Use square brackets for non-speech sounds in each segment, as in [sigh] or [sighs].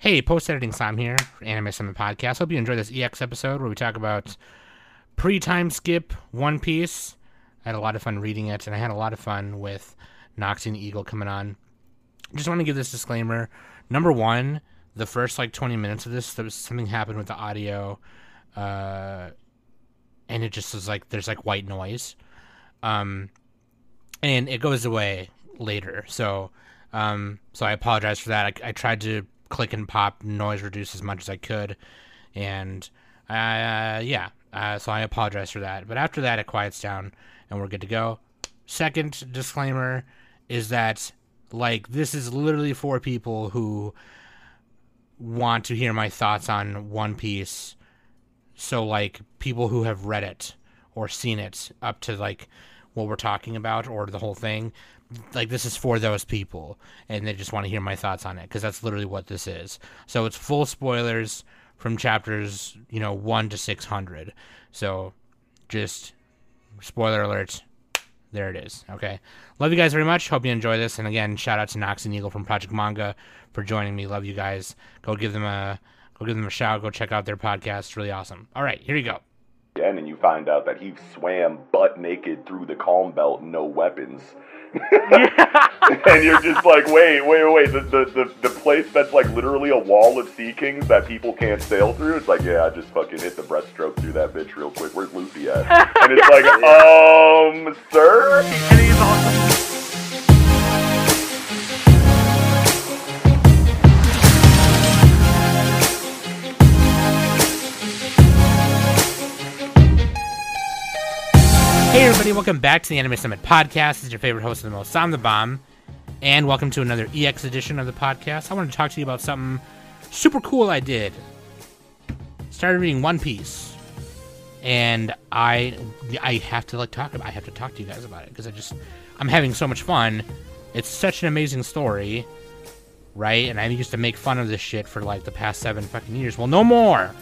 Hey, post editing Sam here for Anime Summit Podcast. Hope you enjoyed this EX episode where we talk about pre time skip One Piece. I had a lot of fun reading it, and I had a lot of fun with Noxi and Eagle coming on. Just want to give this disclaimer. Number one, the first like 20 minutes of this, there was something happened with the audio, uh, and it just was like there's like white noise, um, and it goes away later. So, um, so I apologize for that. I, I tried to click and pop noise reduce as much as I could, and uh, yeah, uh, so I apologize for that. But after that, it quiets down and we're good to go. Second disclaimer is that like this is literally for people who want to hear my thoughts on One Piece. So like people who have read it or seen it up to like what we're talking about or the whole thing like this is for those people and they just want to hear my thoughts on it because that's literally what this is. So it's full spoilers from chapters you know 1 to 600 so just spoiler alerts there it is okay? Love you guys very much. Hope you enjoy this. And again shout out to nox and eagle from project manga for joining me. Love you guys. Go give them a go give them a shout. Go check out their podcast. It's really awesome. All right here you go. And you find out that he swam butt naked through the calm belt no weapons [laughs] and you're just like wait wait wait the, the, the, the place that's like literally a wall of sea kings that people can't sail through? It's like yeah i just fucking hit the breaststroke through that bitch real quick. Where's luffy at? And it's [laughs] like um sir Hey everybody, welcome back to the Anime Summit Podcast. This is your favorite host of the most, I'm the Bomb, and welcome to another EX edition of the podcast. I want to talk to you about something super cool I did. Started reading One Piece, and I I have to like talk about I have to talk to you guys about it because I just I'm having so much fun. It's such an amazing story, right? And I used to make fun of this shit for like the past seven fucking years. Well, no more.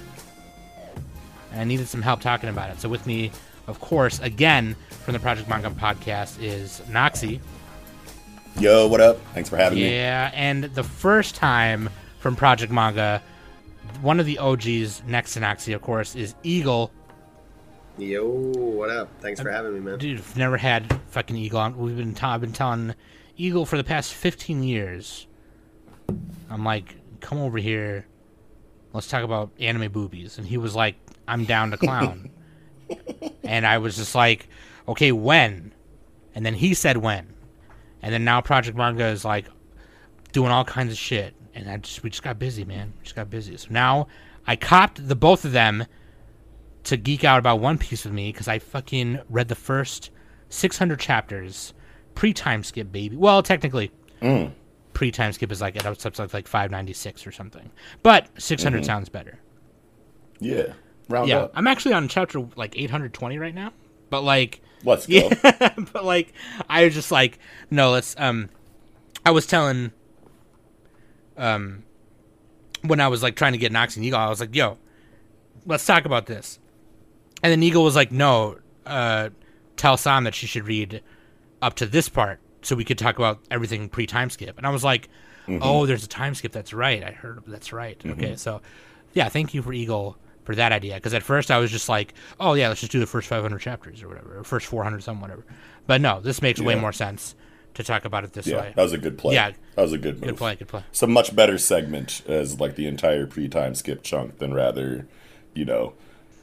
And I needed some help talking about it. So with me of course, again from the Project Manga podcast is Noxi. Yo, what up? Thanks for having me. Yeah, and the first time from Project Manga, one of the OGs next to Noxi, of course, is Eagle. Yo, what up? Thanks for having me, man. Dude, I've never had fucking Eagle. on. We've been t- I've been telling Eagle for the past 15 years. I'm like, come over here. Let's talk about anime boobies. And he was like, I'm down to clown. [laughs] and I was just like, okay, when? And then he said when. And then now Project Manga is like doing all kinds of shit. And I just we just got busy, man. We just got busy. So now I copped the both of them to geek out about One Piece with me because I fucking read the first 600 chapters pre time skip, baby. Well, technically, Mm. pre time skip is like it was like like 596 or something, but 600 Mhm. sounds better. Yeah. Round yeah, up. I'm actually on chapter like 820 right now, but like Let's go. [laughs] yeah, but like I was just like no, let's um, I was telling um, when I was like trying to get Nox and Eagle, I was like, yo, let's talk about this, and then Eagle was like, no, uh, tell Sam that she should read up to this part so we could talk about everything pre time skip, and I was like, oh, there's a time skip. That's right. I heard that's right. Okay, so yeah, thank you for Eagle for that idea because at first I was just like, oh yeah, let's just do the first 500 chapters or whatever, or first 400 something, whatever. But no, this makes way more sense to talk about it this Yeah, way. that was a good play. Yeah. that was a good move. Good play, good play. It's a much better segment as like the entire pre-time skip chunk than rather, you know,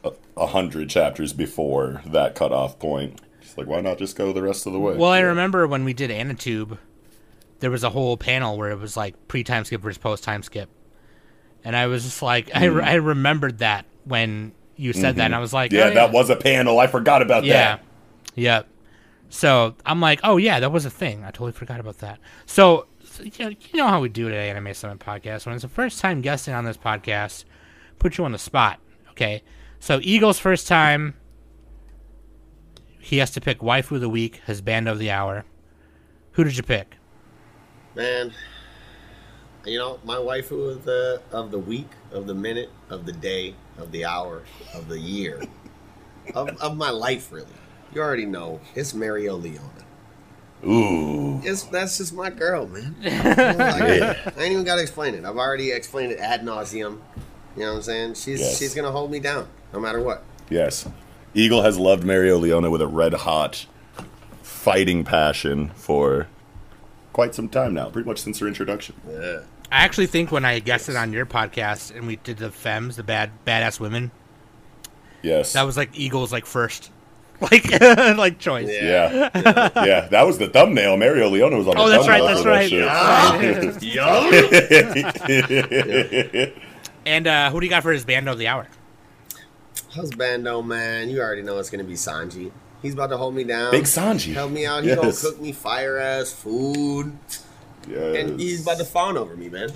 a, a hundred chapters before that cutoff point. It's like why not just go the rest of the way? Well, I Yeah. remember when we did Anatube, there was a whole panel where it was like pre time skip versus post time skip, and I was just like, I, Hmm. I remembered that when you said that, and mm-hmm. I was like, Yeah, oh, that was a panel. I forgot about Yeah. that. Yeah, yep. So I'm like, oh yeah, that was a thing. I totally forgot about that. So, so, you, know, you know how we do it at Anime Summit Podcast. When it's the first time guesting on this podcast, put you on the spot. Okay. So Eagle's first time, he has to pick waifu of the week, his band of the hour. Who did you pick? Man, you know, my waifu of the of the week, of the minute, of the day, of the hour, of the year, [laughs] of, of my life, really. You already know it's Mario Leona. Ooh. It's, that's just my girl, man. [laughs] Like, I ain't even got to explain it. I've already explained it ad nauseum. You know what I'm saying? She's Yes. she's gonna hold me down no matter what. Yes. Eagle has loved Mario Leona with a red hot fighting passion for quite some time now, pretty much since her introduction. Yeah. I actually think when I guested on your podcast and we did the femmes, the bad badass women, Yes. that was like Eagle's like first, [laughs] like [laughs] like choice. Yeah. yeah. yeah, that was the thumbnail. Mario Leona was on the Oh, that's right, that's for right. that shit. [laughs] And uh, who do you got for his bando of the hour? Husbando, man, you already know it's gonna be Sanji. He's about to hold me down. Big Sanji. Help me out. He Yes. gonna cook me fire ass food, Yes. and he's about to fawn over me, man.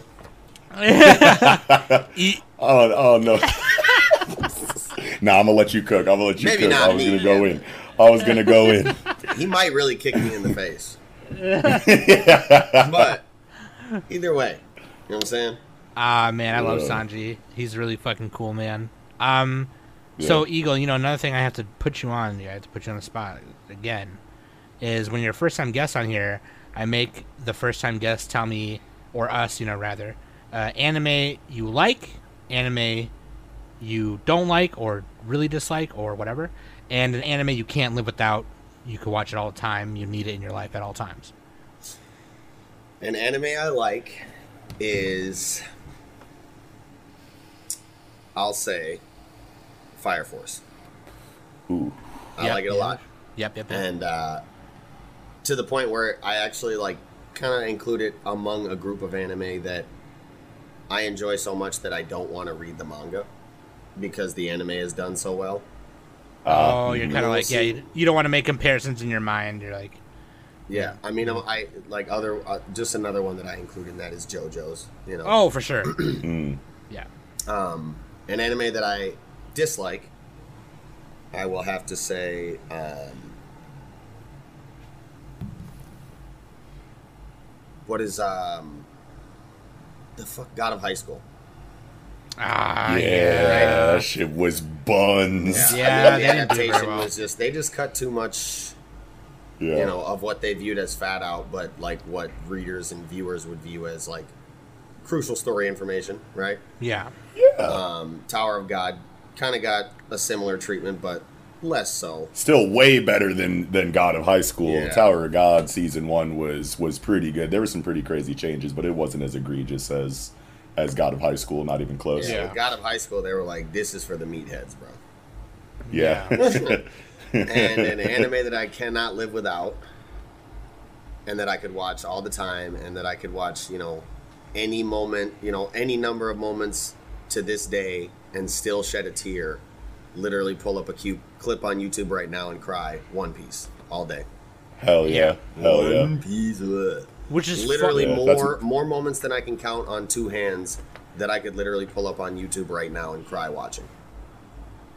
[laughs] E- [laughs] Oh, oh no. [laughs] nah, I'm gonna let you cook. I'm gonna let you Maybe cook. not I was me, gonna go in. I was gonna go in. He might really kick me in the face. but either way, you know what I'm saying? Ah man, I love Yeah. Sanji. He's really fucking cool, man. Um, so Eagle, you know another thing I have to put you on. I have to put you on the spot again. Is when you're a first time guest on here, I make the first time guest tell me or us, you know, rather, uh, anime you like, anime you don't like or really dislike or whatever, and an anime you can't live without. You can watch it all the time. You need it in your life at all times. An anime I like is, I'll say, Fire Force. Ooh. I Yep, like it a yeah. lot. Yep, yep, yep. and uh, to the point where I actually like kind of include it among a group of anime that I enjoy so much that I don't want to read the manga because the anime is done so well. oh, you're mhm. kind of like, yeah, you, you don't want to make comparisons in your mind. You're like, Yeah, I mean, I'm- like other uh, just another one that I include in that is JoJo's. You know, oh, for sure. [clears throat] Mm. yeah. um, an anime that I dislike. I will have to say, um, what is um, the fuck God of High School? Ah, yeah, yeah. that shit was buns. Yeah, I they think didn't do adaptation well. was just they just cut too much, Yeah. you know, of what they viewed as fat out, but like what readers and viewers would view as like crucial story information, right? Yeah. Um, Tower of God kind of got a similar treatment, but less so. Still way better than than God of High School. Yeah. Tower of God season one was was pretty good. There were some pretty crazy changes, but it wasn't as egregious as as God of High School. Not even close. Yeah, Yeah. God of High School, they were like, "This is for the meatheads, bro." Yeah. [laughs] and an anime that I cannot live without, and that I could watch all the time, and that I could watch, you know, any moment, you know, any number of moments to this day, and still shed a tear. Literally, pull up a cute clip on YouTube right now and cry. One Piece all day. Hell yeah. Hell yeah. One Piece. ugh. Which is Literally Yeah, that's- more more moments than I can count on two hands that I could literally pull up on YouTube right now and cry watching.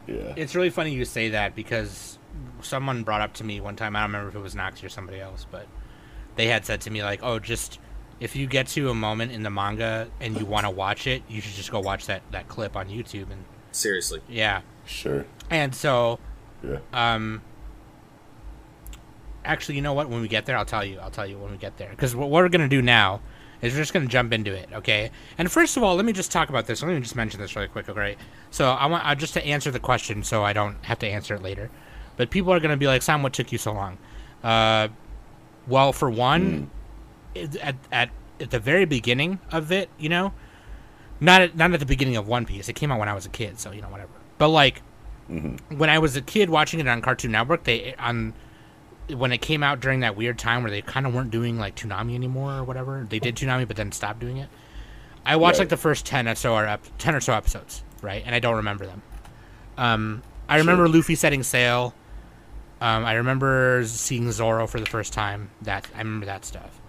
Yeah. It's really funny you say that because someone brought up to me one time. I don't remember if it was Nox or somebody else, but they had said to me like, "Oh, just if you get to a moment in the manga and you want to watch it, you should just go watch that that clip on YouTube." And Seriously. yeah, Sure. and so Yeah. um, actually, you know what? When we get there, I'll tell you. I'll tell you when we get there because what we're gonna do now is we're just gonna jump into it, okay? And first of all, let me just talk about this. Let me just mention this really quick, okay? So I want uh, just to answer the question, so I don't have to answer it later. But people are gonna be like, "Sam, what took you so long?" Uh, well, for one, it, at at at the very beginning of it, you know, not at, not at the beginning of One Piece. It came out when I was a kid, so you know whatever. But like when I was a kid watching it on Cartoon Network, they on when it came out during that weird time where they kind of weren't doing like Toonami anymore or whatever. They did Toonami, but then stopped doing it. I watched Right. like the first ten or so or ep- ten or so episodes, right? And I don't remember them. Um, I remember Luffy setting sail. Um, I remember seeing Zoro for the first time. That I remember that stuff.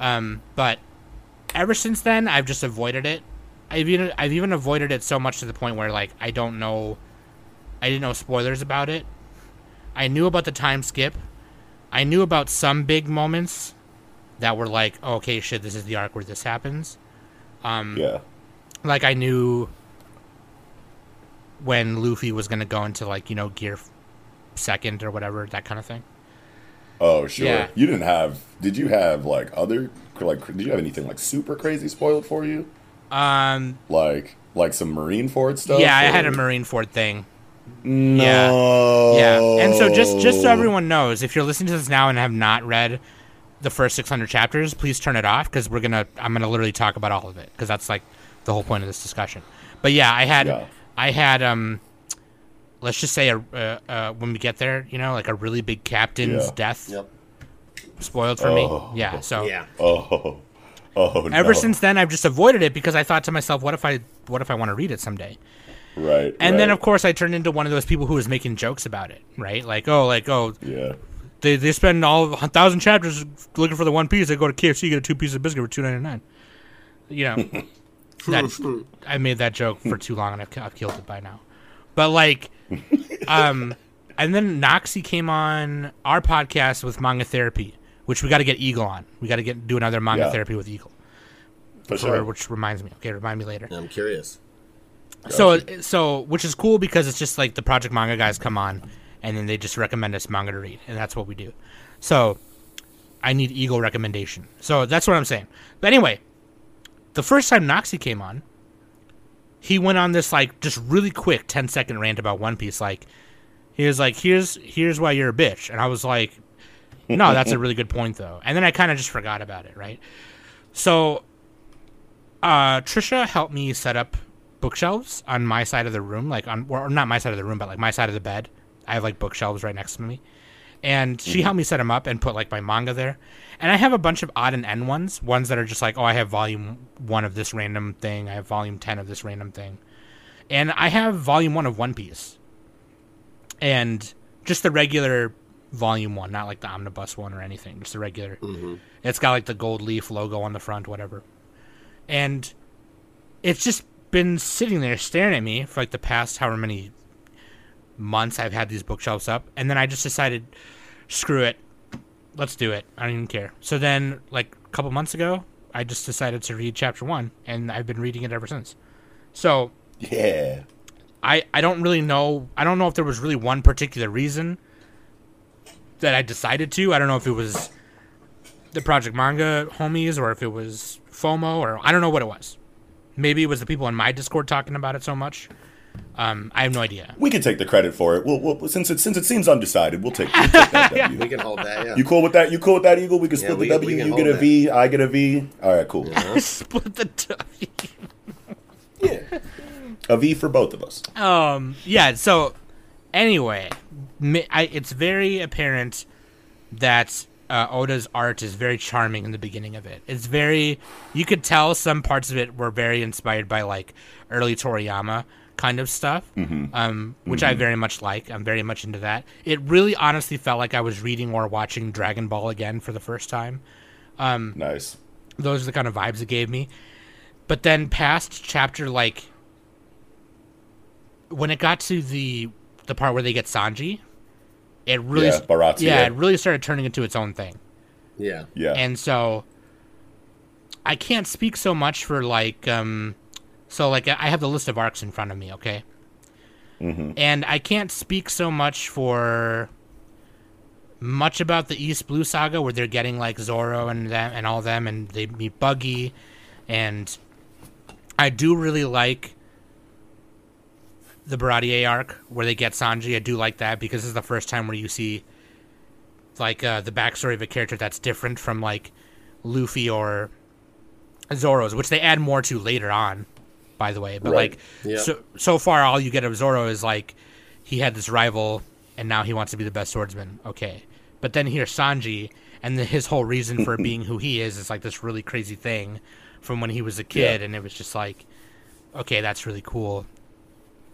Um, but ever since then, I've just avoided it. I've even I've even avoided it so much to the point where like I don't know, I didn't know spoilers about it. I knew about the time skip. I knew about some big moments that were like, oh, okay, shit, this is the arc where this happens. Um, Yeah. like I knew when Luffy was gonna go into like you know gear second or whatever that kind of thing. Oh sure. Yeah. You didn't have. Did you have like other like? Did you have anything like super crazy spoiled for you? Um, Like like some Marineford stuff? yeah, I had a Marineford thing. No. Yeah, and so just just so everyone knows, if you're listening to this now and have not read the first 600 chapters, please turn it off because we're gonna I'm gonna literally talk about all of it because that's like the whole point of this discussion. But yeah, I had Yeah. I had um, let's just say a uh, uh, when we get there, you know, like a really big captain's Yeah. death Yep. spoiled for Oh. me. Yeah, so Yeah. Oh. Oh. ever no. since then, I've just avoided it because I thought to myself, what if I what if I want to read it someday? Right. And then of course I turned into one of those people who was making jokes about it, right? Like, oh, like oh, Yeah. they they spend all a thousand chapters looking for the one piece. They go to KFC, you get a two piece of biscuit for two ninety nine. You know, [laughs] that [laughs] I made that joke for too long and I've, I've killed it by now. But like, [laughs] um, and then Noxi came on our podcast with Manga Therapy, which we got to get Eagle on. We got to get do another Manga Yeah. Therapy with Eagle. For For- sure. which reminds me. Okay, remind me later. I'm curious. So so which is cool because it's just like the Project Manga guys come on and then they just recommend us manga to read and that's what we do. So I need Eagle recommendation. So that's what I'm saying. But anyway, the first time Noxi came on, he went on this like just really quick 10 second rant about One Piece like he was like here's here's why you're a bitch and I was like no, that's a really good point though. And then I kind of just forgot about it, right? So uh Trisha helped me set up bookshelves on my side of the room, like on or not my side of the room, but like my side of the bed. I have like bookshelves right next to me, and she helped me set them up and put like my manga there. And I have a bunch of odd and end ones, ones that are just like, oh, I have volume one of this random thing, I have volume ten of this random thing, and I have volume one of One Piece, and just the regular volume one, not like the omnibus one or anything, just the regular. Mm-hmm. It's got like the gold leaf logo on the front, whatever, and it's just been sitting there staring at me for like the past however many months I've had these bookshelves up, and then I just decided, screw it, let's do it. I don't even care. So then, like a couple months ago, I just decided to read chapter one, and I've been reading it ever since. So Yeah. I I don't really know. I don't know if there was really one particular reason that I decided to. I don't know if it was the Project Manga homies or if it was FOMO or I don't know what it was. Maybe it was the people in my Discord talking about it so much. Um, I have no idea. We can take the credit for it. We'll, we'll since it since it seems undecided, we'll take, we'll take that [laughs] W. We can hold that. Yeah. You cool with that? You cool with that, Eagle? We can split we the W. You get a that. V. I get a V. All right, cool. [laughs] Split the W. Yeah. A V for both of us. Um. Yeah. So, anyway, mi- I, it's very apparent that uh, Oda's art is very charming in the beginning of it. It's very. You could tell some parts of it were very inspired by like early Toriyama kind of stuff, um, which I very much like. I'm very much into that. It really, honestly, felt like I was reading or watching Dragon Ball again for the first time. Nice. Those are the kind of vibes it gave me. But then past chapter like when it got to the the part where they get Sanji, it really Yeah, Baratie. yeah, it really started turning into its own thing. yeah. Yeah. And so I can't speak so much for like um so like I have the list of arcs in front of me, okay? Mm-hmm. And I can't speak so much for much about the East Blue saga where they're getting like Zoro and them and all them and they meet Buggy and I do really like the Baratie arc where they get Sanji. I do like that because this is the first time where you see like uh, the backstory of a character that's different from like Luffy or Zoro's, which they add more to later on, by the way. But Right. like Yeah. so so far, all you get of Zoro is like he had this rival and now he wants to be the best swordsman. Okay, but then here's Sanji, and the, his whole reason for [laughs] being who he is is like this really crazy thing from when he was a kid, Yeah. and it was just like, okay, that's really cool.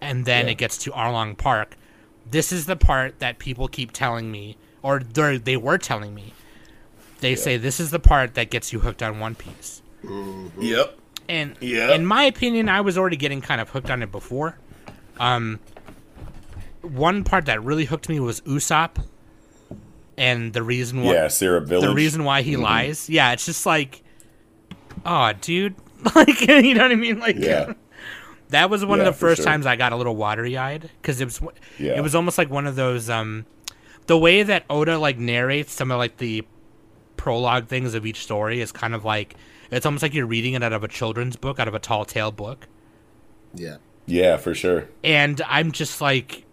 And then Yeah. it gets to Arlong Park. This is the part that people keep telling me, or they're- were telling me. They say this is the part that gets you hooked on One Piece. Yep. And Yeah. in my opinion, I was already getting kind of hooked on it before. Um, one part that really hooked me was Usopp, and the reason why Yeah, Syrup Village. the reason why he lies. Yeah, it's just like, oh, dude, [laughs] like [laughs] you know what I mean? Like, Yeah. That was one Yeah, of the first sure. times I got a little watery eyed because it was Yeah. it was almost like one of those um the way that Oda like narrates some of like the prologue things of each story is kind of like it's almost like you're reading it out of a children's book, out of a tall tale book. Yeah. Yeah, for sure. And I'm just like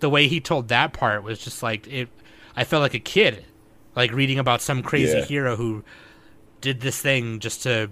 the way he told that part was just like it I felt like a kid like reading about some crazy Yeah. hero who did this thing just to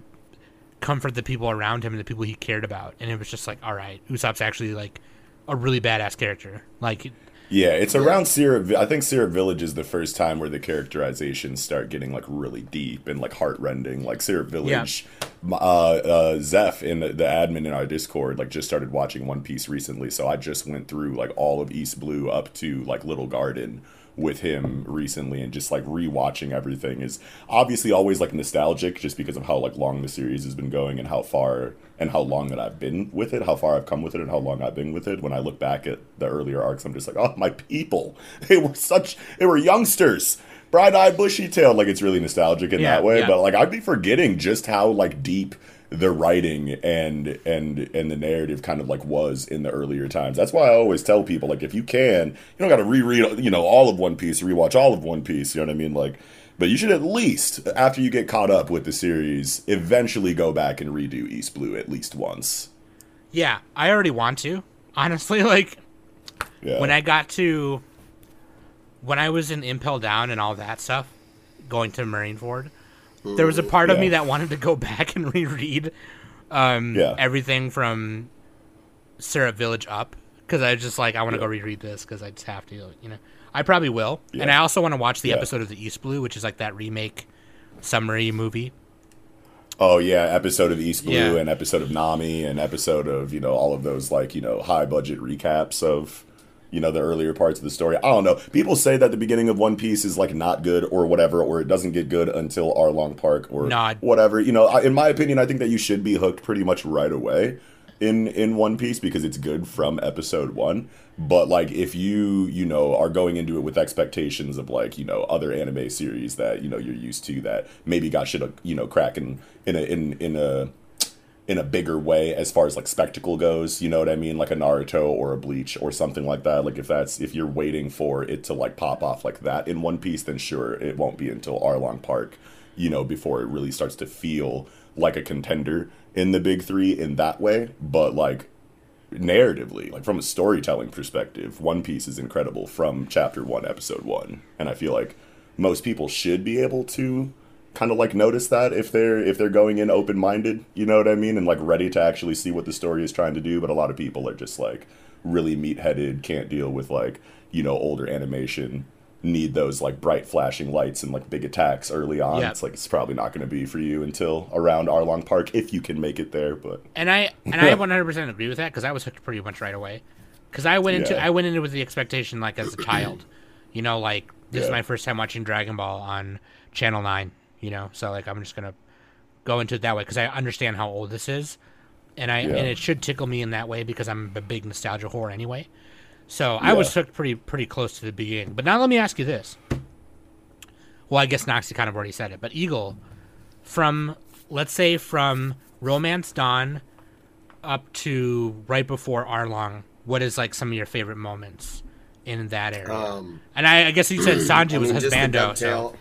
comfort the people around him and the people he cared about. And it was just like, all right, Usopp's actually like a really badass character. Like Yeah, it's around Syrup. I think Syrup Village is the first time where the characterizations start getting like really deep and like heartrending. Like Syrup Village, m- uh, uh, Zeph in the, the admin in our Discord like just started watching One Piece recently, so I just went through like all of East Blue up to like Little Garden with him recently and just like rewatching everything is obviously always like nostalgic just because of how like long the series has been going and how far and how long that I've been with it, how far I've come with it and how long I've been with it. When I look back at the earlier arcs, I'm just like, oh my people. [laughs] They were such they were youngsters. Bright eyed bushy tailed, like it's really nostalgic in Yeah, that way. yeah. But like I'd be forgetting just how like deep the writing and and and the narrative kind of like was in the earlier times. That's why I always tell people like if you can, you don't got to reread you know all of One Piece, rewatch all of One Piece. You know what I mean? Like, but you should at least after you get caught up with the series, eventually go back and redo East Blue at least once. Yeah, I already want to. Honestly, [laughs] like Yeah. when I got to when I was in Impel Down and all that stuff, going to Marineford, there was a part of me that wanted to go [laughs] back and reread um, Yeah. everything from Syrup Village up because I was just like I want to go reread this because I just have to, you know. I probably will, and I also want to watch the Yeah. episode of the East Blue, which is like that remake summary movie. Oh yeah, episode of East Blue Yeah. and episode of Nami and episode of you know all of those like you know high budget recaps of you know the earlier parts of the story. I don't know. People say that the beginning of One Piece is like not good or whatever, or it doesn't get good until Arlong Park or whatever. You know, I, in my opinion, I think that you should be hooked pretty much right away in in One Piece because it's good from episode one. But like if you you know are going into it with expectations of like you know other anime series that you know you're used to that maybe got shit you know cracking in a in in a in a bigger way as far as like spectacle goes you know what i mean? Like a naruto or a bleach or something like that. Like if that's if you're waiting for it to like pop off like that in one piece then sure it won't be until arlong park you know before it really starts to feel like a contender in the big three in that way. But like narratively like from a storytelling perspective one piece is incredible from chapter one episode one. And i feel like most people should be able to kind of like notice that if they're if they're going in open minded you know what i mean and like ready to actually see what the story is trying to do but a lot of people are just like really meat headed can't deal with like you know older animation need those like bright flashing lights and like big attacks early on Yeah. it's like it's probably not going to be for you until around arlong park if you can make it there but [laughs] and I and I 100% agree with that because I was hooked pretty much right away. Because I went into Yeah. I went into with the expectation like as a child, you know, like this is my first time watching Dragon Ball on Channel Nine, you know, so like I'm just gonna go into it that way because I understand how old this is, and I Yeah. and it should tickle me in that way because I'm a big nostalgia whore anyway. So I was hooked pretty pretty close to the beginning. But now let me ask you this. Well, I guess Noxi kind of already said it, but Eagle, from let's say from Romance Dawn up to right before Arlong, what is like some of your favorite moments in that area? Um, and I, I guess you said [clears throat] Sanji I was mean, to husbando. dovetail, So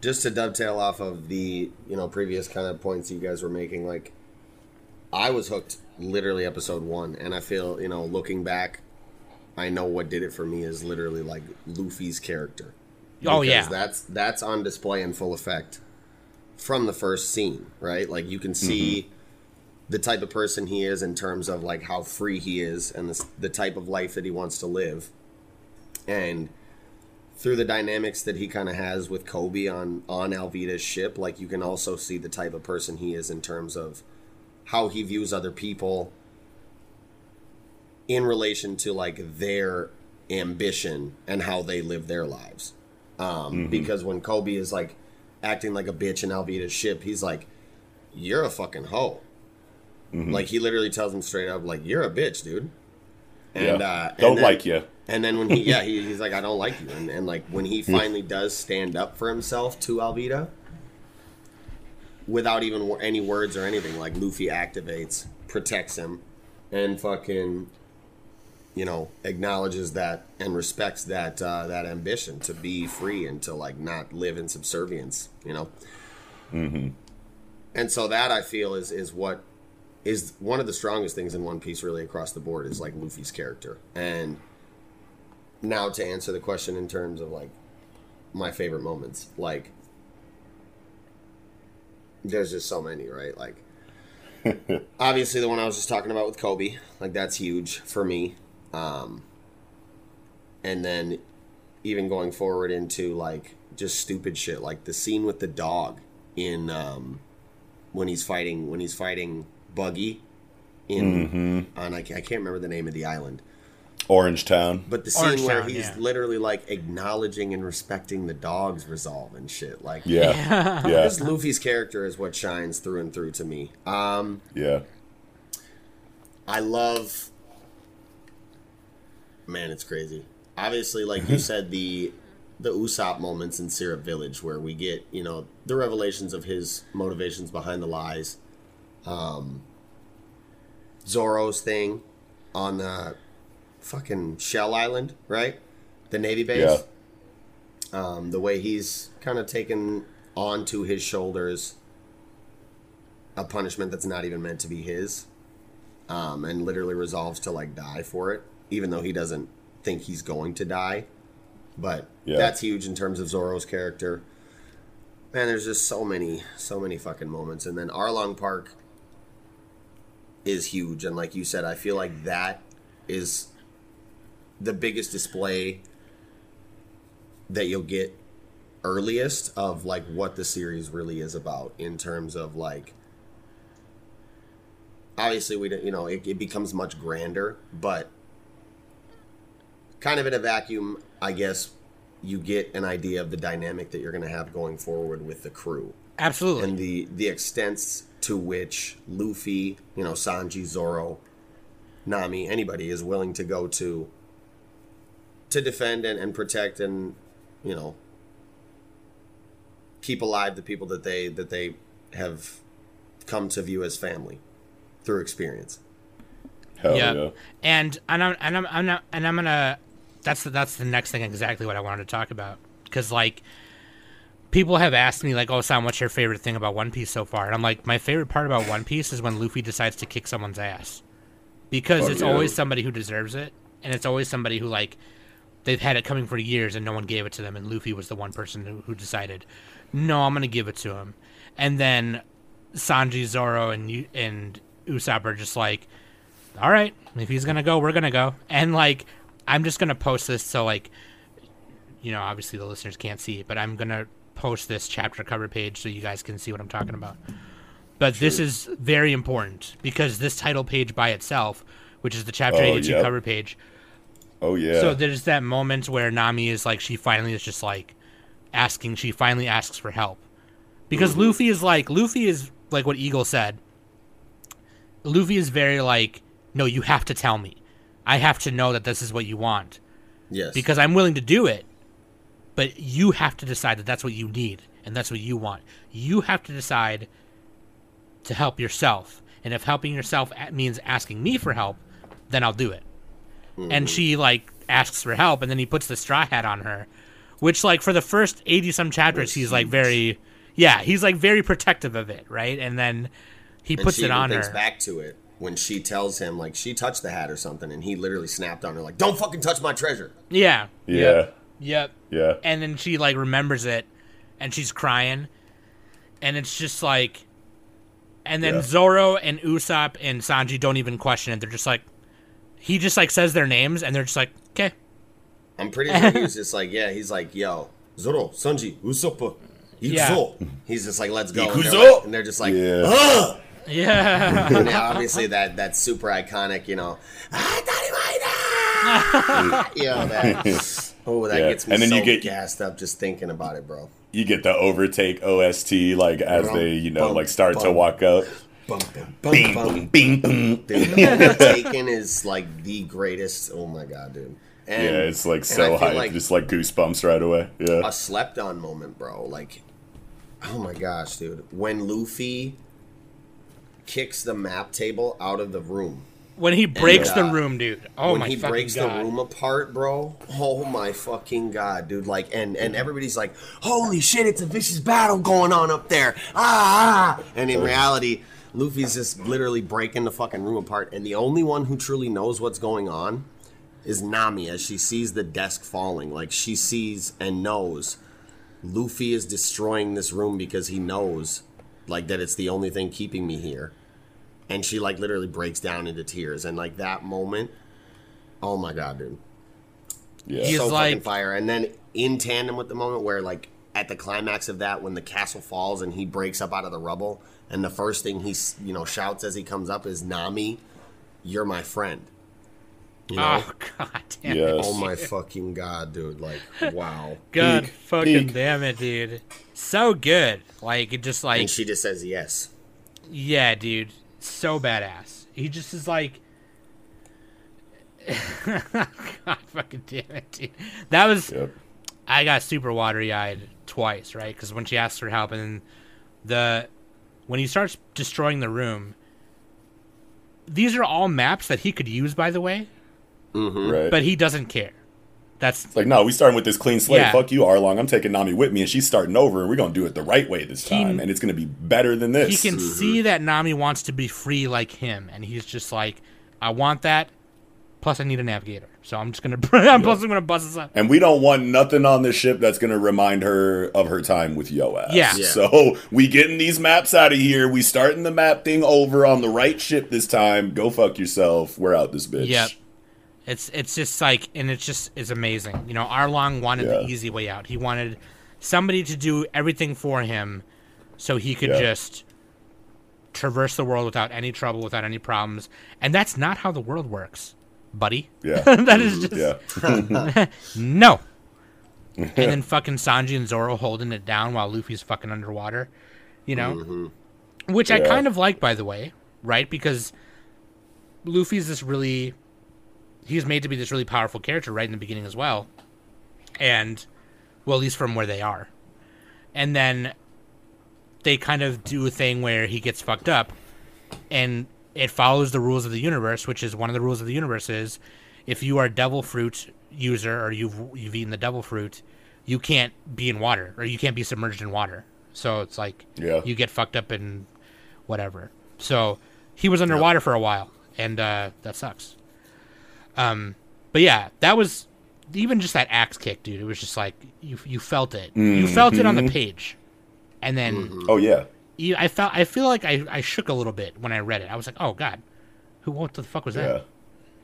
just to dovetail off of the you know previous kind of points you guys were making, like I was hooked literally episode one, and I feel you know looking back, I know what did it for me is literally like Luffy's character. Oh, yeah. that's that's on display in full effect from the first scene, right? Like you can see mm-hmm. the type of person he is in terms of like how free he is and the, the type of life that he wants to live, and through the dynamics that he kind of has with Koby on on Alvida's ship, like you can also see the type of person he is in terms of how he views other people in relation to like their ambition and how they live their lives. Um, Because when Koby is like acting like a bitch in Alvida's ship, he's like, "You're a fucking hoe." Like he literally tells him straight up, like, "You're a bitch, dude." And yeah. uh, and don't then- like you and then when he, yeah, [laughs] he, he's like, I don't like you. And, and like when he finally does stand up for himself to Alvida, without even any words or anything, like Luffy activates, protects him, and fucking, you know, acknowledges that and respects that uh, that ambition to be free and to like not live in subservience. You know. Mm-hmm. And so that I feel is is what is one of the strongest things in One Piece, really across the board, is like Luffy's character. And now to answer the question in terms of like my favorite moments, like there's just so many, right? Like [laughs] obviously the one I was just talking about with Koby, like that's huge for me. Um, and then even going forward into like just stupid shit, like the scene with the dog in um, when he's fighting when he's fighting Buggy in Mm-hmm. on I, I can't remember the name of the island, Orange Town. but the scene Orange where Town, he's yeah. literally like acknowledging and respecting the dog's resolve and shit, like Yeah. Yeah. [laughs] Just Luffy's character is what shines through and through to me. Um, Yeah. I love. Man, it's crazy. Obviously, like you [laughs] said, the the Usopp moments in Syrup Village, where we get you know the revelations of his motivations behind the lies. Um, Zoro's thing on the fucking Shell Island, right? The Navy base. Yeah. Um, the way he's kind of taken onto his shoulders a punishment that's not even meant to be his um, and literally resolves to like die for it, even though he doesn't think he's going to die. But Yeah. that's huge in terms of Zoro's character. Man, there's just so many, so many fucking moments. And then Arlong Park is huge, and like you said, I feel like that is the biggest display that you'll get earliest of like what the series really is about in terms of like obviously we don't you know it, it becomes much grander but kind of in a vacuum i guess you get an idea of the dynamic that you're going to have going forward with the crew Absolutely. and the the extents to which luffy you know sanji zoro nami anybody is willing to go to to defend and, and protect and you know keep alive the people that they that they have come to view as family through experience Hell yeah. yeah. And and I'm and I'm, I'm not and I'm gonna. That's the, that's the next thing exactly what I wanted to talk about because like people have asked me like, "Oh, Sam, what's your favorite thing about One Piece so far?" And I'm like, my favorite part about One Piece is when Luffy decides to kick someone's ass because Fuck it's yeah. always somebody who deserves it, and it's always somebody who like they've had it coming for years and no one gave it to them, and Luffy was the one person who, who decided, "No, I'm gonna give it to him," and then Sanji, Zoro, and and Usopp are just like, all right, if he's gonna go, we're gonna go. And like, I'm just gonna post this so like, you know, obviously the listeners can't see it, but I'm gonna post this chapter cover page so you guys can see what I'm talking about. But this is very important because this title page by itself, which is the chapter Oh, 82 yep. cover page. Oh yeah. So there's that moment where Nami is like, she finally is just like asking, she finally asks for help. Because Mm-hmm. Luffy is like, Luffy is like what Eagle said. Luffy is very like, no, you have to tell me. I have to know that this is what you want yes because I'm willing to do it. But you have to decide that that's what you need and that's what you want. You have to decide to help yourself. And if helping yourself means asking me for help, then I'll do it. And she like asks for help and then he puts the straw hat on her, which like for the first 80 some chapters Was he's like very yeah, he's like very protective of it, right? And then he and puts she it even on thinks her. back to it when she tells him like she touched the hat or something and he literally snapped on her like don't fucking touch my treasure Yeah. yeah. Yep. Yep. Yeah. and then she like remembers it and she's crying and it's just like and then Yeah. Zoro and Usopp and Sanji don't even question it they're just like he just like says their names and they're just like okay i'm pretty sure he was [laughs] just like yeah he's like yo zoro sanji usopp Yeah. He's just like let's go and they're, like, and they're just like Yeah. Ugh! yeah and then obviously that that's super iconic you know "Ah, [laughs] you know that [laughs] oh that Yeah. gets me And then so you get- gassed up just thinking about it bro You get the overtake OST like as Bum, they, you know, bum, like start to walk up. Bum, bum, bum, Bing bum. boom bing boom. Dude, the Overtaken is like the greatest. Oh my god, dude! And, Yeah, it's like so I feel hype, Like just like goosebumps right away. Yeah. a slept on moment, bro. Like, oh my gosh, dude! When Luffy kicks the map table out of the room when he breaks uh, the room, dude. Oh when my he breaks god. the room apart, bro. Oh my fucking god, dude! Like, and and everybody's like, "Holy shit, it's a vicious battle going on up there!" Ah! And in reality, Luffy's just literally breaking the fucking room apart, and the only one who truly knows what's going on is Nami as she sees the desk falling. Like she sees and knows Luffy is destroying this room because he knows, like that it's the only thing keeping me here and she like literally breaks down into tears and like that moment oh my god dude Yeah. He's so like- fucking fire and then in tandem with the moment where like at the climax of that when the castle falls and he breaks up out of the rubble and the first thing he you know shouts as he comes up is nami you're my friend you know Oh [laughs] god damn. Yes. it. oh my fucking god dude like wow [laughs] God Peak, fucking peak. damn it, dude. So good. Like it just like and she just says yes yeah, dude. So badass. He just is like [laughs] God fucking damn it, dude. That was Yep. I got super watery eyed twice, right? Because when she asks for help, and then the when he starts destroying the room, these are all maps that he could use, by the way, mm-hmm. Right. but he doesn't care. That's It's like, no, we starting with this clean slate. Yeah. Fuck you, Arlong. I'm taking Nami with me, and she's starting over, and we're gonna do it the right way this He- time, and it's gonna be better than this. he can mm-hmm. see that Nami wants to be free like him, and he's just like, I want that. Plus, I need a navigator, so I'm just gonna. [laughs] I'm plus I'm gonna bust this up. And we don't want nothing on this ship that's gonna remind her of her time with Yoash. Yeah. Yeah. So we getting these maps out of here. We starting the map thing over on the right ship this time. Go fuck yourself. We're out this bitch. Yep. It's it's just like, and it's just is amazing. You know, Arlong wanted the easy way out. He wanted somebody to do everything for him, so he could Yeah. just traverse the world without any trouble, without any problems. And that's not how the world works, buddy. Yeah. [laughs] that is just yeah. [laughs] no. and then fucking Sanji and Zoro holding it down while Luffy's fucking underwater, you know, mm-hmm. which I kind of like, by the way, right? Because Luffy's this really, he's made to be this really powerful character right in the beginning as well, and well, at least from where they are, and then they kind of do a thing where he gets fucked up, and it follows the rules of the universe, which is one of the rules of the universe is if you are a devil fruit user or you've you've eaten the devil fruit, you can't be in water or you can't be submerged in water. So it's like Yeah. you get fucked up in whatever. So he was underwater for a while, and uh, that sucks. Um, but yeah, that was even just that axe kick, dude. It was just like you you felt it. You felt it on the page, and then Oh yeah. I felt I feel like I, I shook a little bit when I read it. I was like, oh god, who what the fuck was Yeah. that?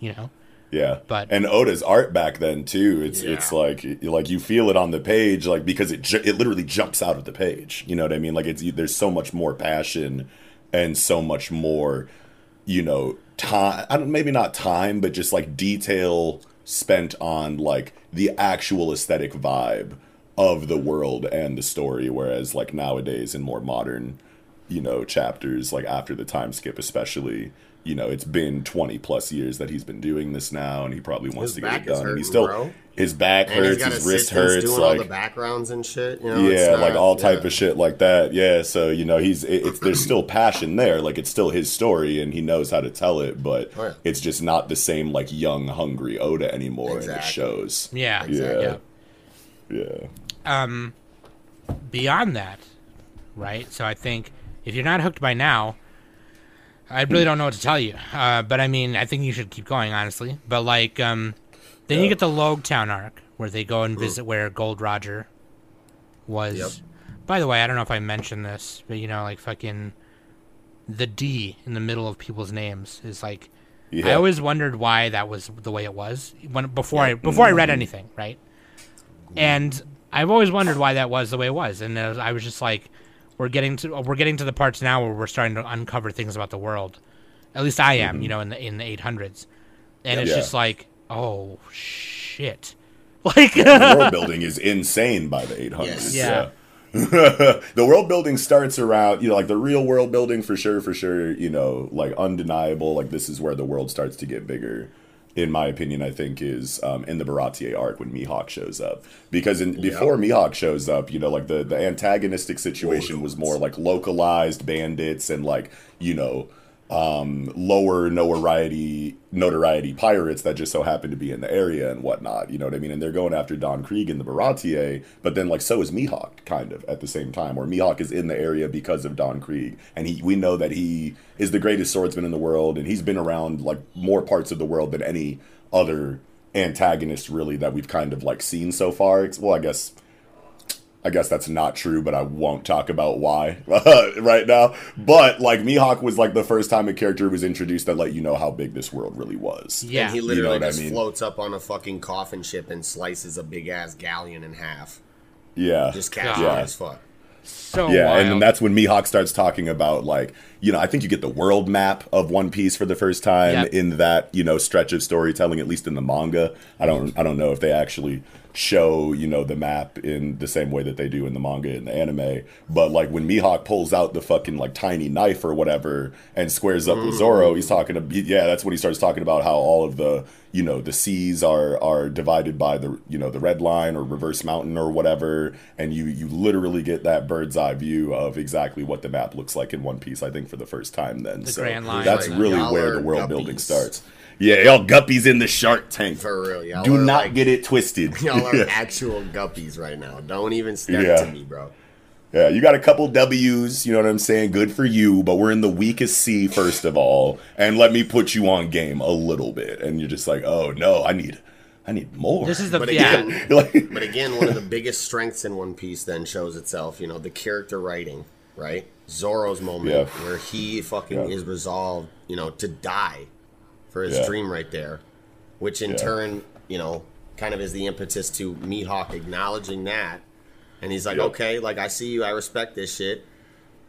You know? Yeah, But- and Oda's art back then too. It's it's like like you feel it on the page, like because it ju- it literally jumps out of the page. You know what I mean? Like it's there's so much more passion and so much more, you know, time. I don't maybe not time, but just like detail spent on like the actual aesthetic vibe of the world and the story. Whereas like nowadays in more modern you know, chapters, like after the time skip, especially, you know, it's been 20 plus years that he's been doing this now, and he probably wants His to get back it is done. and he's still, bro. his back And hurts, his wrist assistants hurts, doing all the like, backgrounds and shit. You know, yeah, it's like all type yeah. of shit like that. Yeah, so, you know, he's, it, it's, there's still passion there. Like, it's still his story, and he knows how to tell it, but Oh, yeah. it's just not the same, like, young, hungry Oda anymore, and it Exactly. shows. Yeah. Yeah. Yeah. Yeah. Um, beyond that, right? So I think if you're not hooked by now, I really don't know what to tell you. Uh, but I mean, I think you should keep going, honestly. But like, um, then you get the Logue Town arc where they go and visit where Gold Roger was. Yep. By the way, I don't know if I mentioned this, but you know, like fucking the D in the middle of people's names is like. Yeah. I always wondered why that was the way it was when before I before I read anything, right? And I've always wondered why that was the way it was, and I was, I was just like, we're getting to we're getting to the parts now where we're starting to uncover things about the world. At least I am, mm-hmm. you know, in the in the 800s, and it's Yeah. just like, oh shit, [laughs] like the world building is insane by the 800s. Yes. Yeah. [laughs] the world building starts around, you know, like the real world building for sure, for sure, you know, like undeniable. Like this is where the world starts to get bigger. In my opinion, I think is um, in the Baratie arc when Mihawk shows up. Because in, before Mihawk shows up, you know, like the, the antagonistic situation was more like localized bandits and like, you know, um, lower notoriety, notoriety pirates that just so happen to be in the area and whatnot. You know what I mean? And they're going after Don Krieg and the Baratie, but then like so is Mihawk kind of at the same time. Or Mihawk is in the area because of Don Krieg, and he we know that he is the greatest swordsman in the world, and he's been around like more parts of the world than any other antagonist really that we've kind of like seen so far. Well, I guess I guess that's not true, but I won't talk about why [laughs] right now. But like Mihawk was like the first time a character was introduced that let you know how big this world really was. Yeah. And he You know literally I just mean? floats up on a fucking coffin ship and slices a big ass galleon in half. Yeah. Just casual Yeah. as fuck. So yeah, wild. and then that's when Mihawk starts talking about like, you know, I think you get the world map of One Piece for the first time Yep. in that, you know, stretch of storytelling, at least in the manga. I don't I don't know if they actually show, you know, the map in the same way that they do in the manga and the anime. But like when Mihawk pulls out the fucking like tiny knife or whatever and squares up with Zoro, he's talking to yeah, that's when he starts talking about how all of the you know the seas are are divided by the you know the red line or reverse mountain or whatever and you you literally get that bird's eye view of exactly what the map looks like in one piece i think for the first time then The so Grand Line. that's Like, really where the world building starts yeah y'all guppies in the shark tank For real, y'all do are not like- get it twisted [laughs] Y'all are [laughs] yeah. actual guppies right now. Don't even step Yeah. to me, bro. yeah you got a couple w's you know what i'm saying good for you but we're in the weakest sea first of all and let me put you on game a little bit and you're just like oh no i need i need more this is the But yeah. again, [laughs] Like- but again, one of the biggest strengths in One Piece then shows itself. You know, the character writing, right? Zoro's moment Yeah. where he fucking Yeah. is resolved, you know, to die for his Yeah. dream right there, which in Yeah. turn, you know, kind of is the impetus to Mihawk acknowledging that, and he's like, Yep. okay, like I see you, I respect this shit.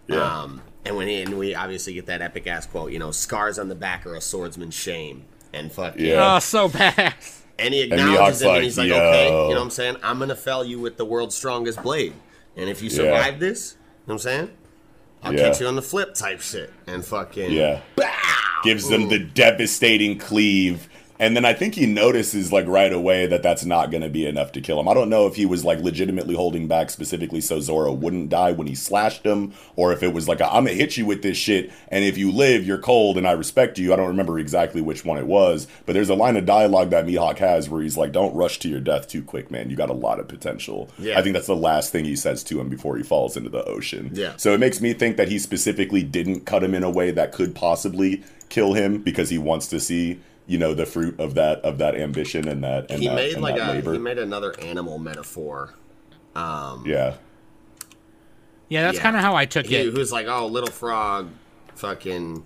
yeah. Um, and when he, and we obviously get that epic ass quote, you know, scars on the back are a swordsman's shame, and fuck Yeah. Oh, so bad. and he Mihawk's acknowledges it, like, and he's like, "Yo." okay, you know what I'm saying? I'm gonna fell you with the world's strongest blade, and if you Yeah. survive this, you know what I'm saying? I'll Yeah. catch you on the flip type shit, and fucking Yeah. Gives them the devastating cleave. And then I think he notices like right away that that's not going to be enough to kill him. I don't know if he was like legitimately holding back specifically so Zoro wouldn't die when he slashed him, or if it was like, I'm going to hit you with this shit, and if you live, you're cold, and I respect you. I don't remember exactly which one it was, but there's a line of dialogue that Mihawk has where he's like, Don't rush to your death too quick, man. You got a lot of potential. Yeah. I think that's the last thing he says to him before he falls into the ocean. Yeah. So it makes me think that he specifically didn't cut him in a way that could possibly kill him because he wants to see, you know, the fruit of that of that ambition and that and he that, made and like that a labor. he made another animal metaphor. Um, yeah. Yeah, that's Yeah. kind of how I took he, it. who's like, oh, little frog, fucking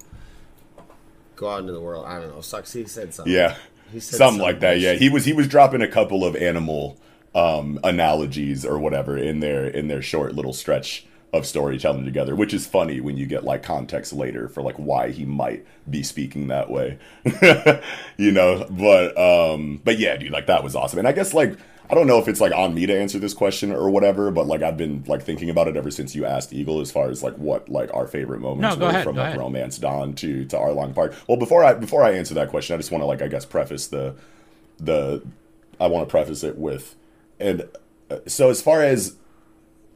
go out into the world. I don't know. Sucks. He said something. Yeah. He said Something some like that. Yeah. He was he was dropping a couple of animal um analogies or whatever in their in their short little stretch of storytelling together, which is funny when you get like context later for like why he might be speaking that way. [laughs] you know, but um but yeah, dude, like that was awesome. And I guess like I don't know if it's like on me to answer this question or whatever, but like I've been like thinking about it ever since you asked Eagle as far as like what like our favorite moments No, were ahead, from like ahead. Romance Dawn to to Arlong Park. Well, before I before I answer that question, I just want to like I guess preface the the I want to preface it with and uh, so as far as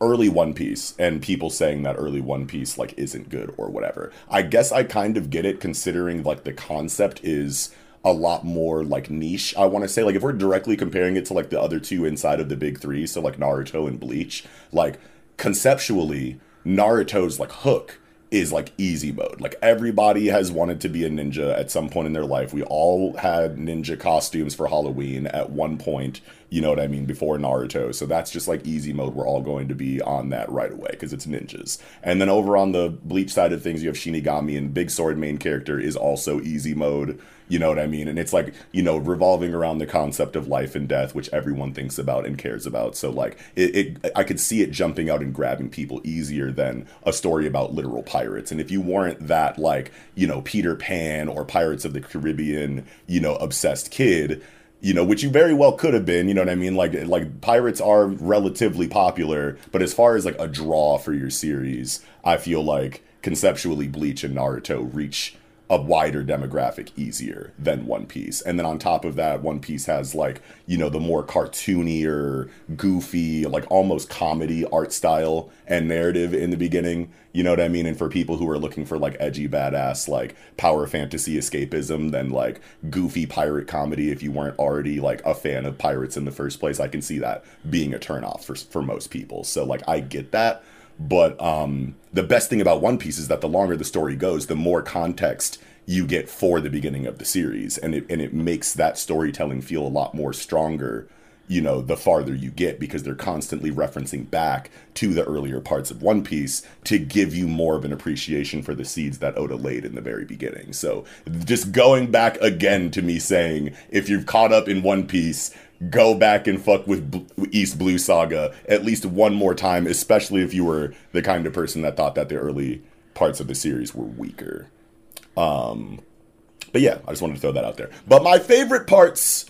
early One Piece and people saying that early One Piece like isn't good or whatever. I guess I kind of get it considering like the concept is a lot more like niche. I want to say like if we're directly comparing it to like the other two inside of the big 3, so like Naruto and Bleach, like conceptually Naruto's like hook is like easy mode. Like everybody has wanted to be a ninja at some point in their life. We all had ninja costumes for Halloween at one point, you know what I mean, before Naruto. So that's just like easy mode. We're all going to be on that right away because it's ninjas. And then over on the Bleach side of things, you have Shinigami and Big Sword main character is also easy mode. You know what I mean? And it's like, you know, revolving around the concept of life and death, which everyone thinks about and cares about. So like it, it I could see it jumping out and grabbing people easier than a story about literal pirates. And if you weren't that like, you know, Peter Pan or Pirates of the Caribbean, you know, obsessed kid, you know, which you very well could have been, you know what I mean? Like like pirates are relatively popular, but as far as like a draw for your series, I feel like conceptually Bleach and Naruto reach a wider demographic easier than One Piece. And then on top of that, One Piece has like, you know, the more cartoonier, goofy, like almost comedy art style and narrative in the beginning. You know what I mean? And for people who are looking for like edgy, badass, like power fantasy escapism, then like goofy pirate comedy, if you weren't already like a fan of pirates in the first place, I can see that being a turnoff for, for most people. So like I get that but um, the best thing about One Piece is that the longer the story goes, the more context you get for the beginning of the series, and it and it makes that storytelling feel a lot more stronger. You know, the farther you get because they're constantly referencing back to the earlier parts of One Piece to give you more of an appreciation for the seeds that Oda laid in the very beginning. So, just going back again to me saying, if you've caught up in One Piece, go back and fuck with East Blue Saga at least one more time, especially if you were the kind of person that thought that the early parts of the series were weaker. Um, but yeah, I just wanted to throw that out there. But my favorite parts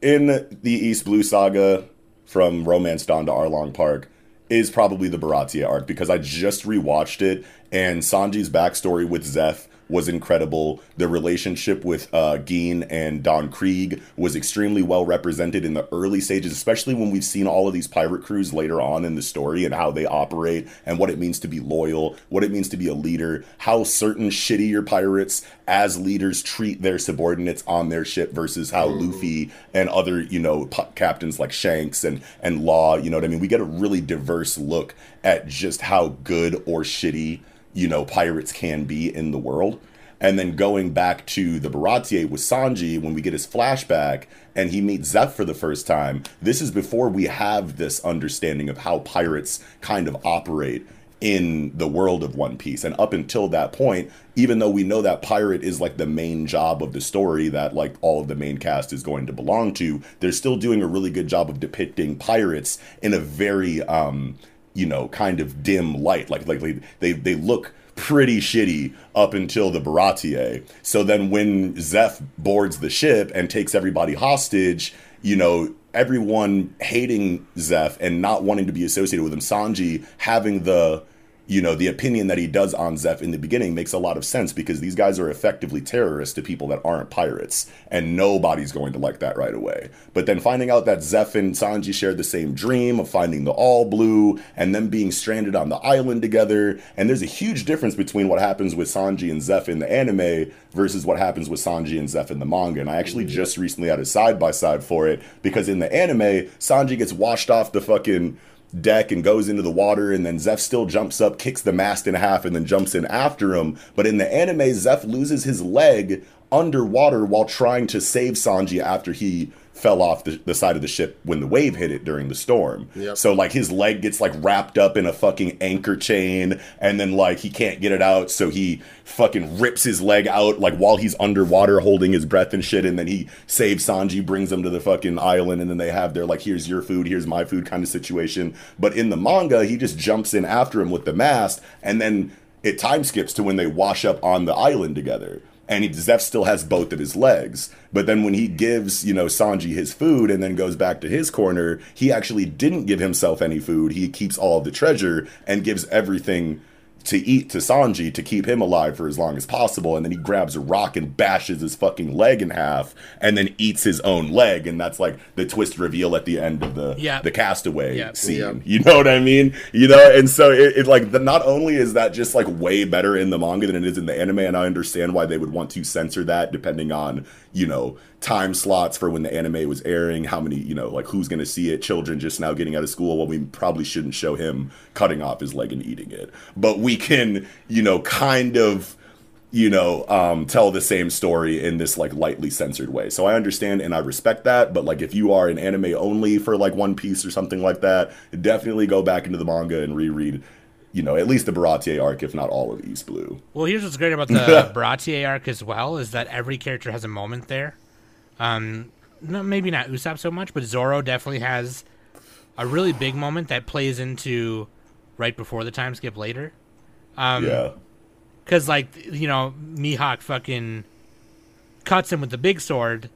in the East Blue Saga from Romance Dawn to Arlong Park is probably the Baratie arc because I just rewatched it and Sanji's backstory with Zeff was incredible. The relationship with uh, Gin and Don Krieg was extremely well represented in the early stages, especially when we've seen all of these pirate crews later on in the story and how they operate and what it means to be loyal, what it means to be a leader, how certain shittier pirates as leaders treat their subordinates on their ship versus how mm. Luffy and other, you know, captains like Shanks and and Law, you know what I mean? We get a really diverse look at just how good or shitty you know, pirates can be in the world. And then going back to the Baratie with Sanji when we get his flashback and he meets Zeff for the first time, this is before we have this understanding of how pirates kind of operate in the world of One Piece. And up until that point, even though we know that pirate is like the main job of the story that like all of the main cast is going to belong to, they're still doing a really good job of depicting pirates in a very um you know, kind of dim light. Like like they they look pretty shitty up until the Baratie. So then when Zeff boards the ship and takes everybody hostage, you know, everyone hating Zeff and not wanting to be associated with him, Sanji having the you know, the opinion that he does on Zeff in the beginning makes a lot of sense because these guys are effectively terrorists to people that aren't pirates, and nobody's going to like that right away. But then finding out that Zeff and Sanji shared the same dream of finding the All Blue and them being stranded on the island together, and there's a huge difference between what happens with Sanji and Zeff in the anime versus what happens with Sanji and Zeff in the manga. And I actually mm-hmm. just recently had a side by side for it because in the anime, Sanji gets washed off the fucking deck and goes into the water and then Zeff still jumps up, kicks the mast in half and then jumps in after him. But in the anime, Zeff loses his leg underwater while trying to save Sanji after he fell off the, the, side of the ship when the wave hit it during the storm. Yep. So like his leg gets like wrapped up in a fucking anchor chain and then like he can't get it out so he fucking rips his leg out like while he's underwater holding his breath and shit and then he saves Sanji brings him to the fucking island and then they have their like here's your food here's my food kind of situation. But in the manga he just jumps in after him with the mast and then it time skips to when they wash up on the island together and he, Zeff still has both of his legs. But then when he gives, you know, Sanji his food and then goes back to his corner, he actually didn't give himself any food. He keeps all of the treasure and gives everything to eat to Sanji to keep him alive for as long as possible. And then he grabs a rock and bashes his fucking leg in half and then eats his own leg. And that's like the twist reveal at the end of the yep. the castaway yep. scene. Yep. You know what I mean? You know, and so it, it like the, not only is that just like way better in the manga than it is in the anime, and I understand why they would want to censor that depending on, you know, time slots for when the anime was airing, how many, you know, like who's going to see it, children just now getting out of school. Well, we probably shouldn't show him cutting off his leg and eating it. But we can, you know, kind of you know um, tell the same story in this like lightly censored way so i understand and i respect that but like if you are an anime only for like one piece or something like that definitely go back into the manga and reread you know, at least the Baratie arc, if not all of East Blue. Well, here's what's great about the [laughs] Baratie arc as well is that every character has a moment there. Um, no, maybe not Usopp so much, but Zoro definitely has a really big moment that plays into right before the time skip later. Um, yeah. Because, like, you know, Mihawk fucking cuts him with the big sword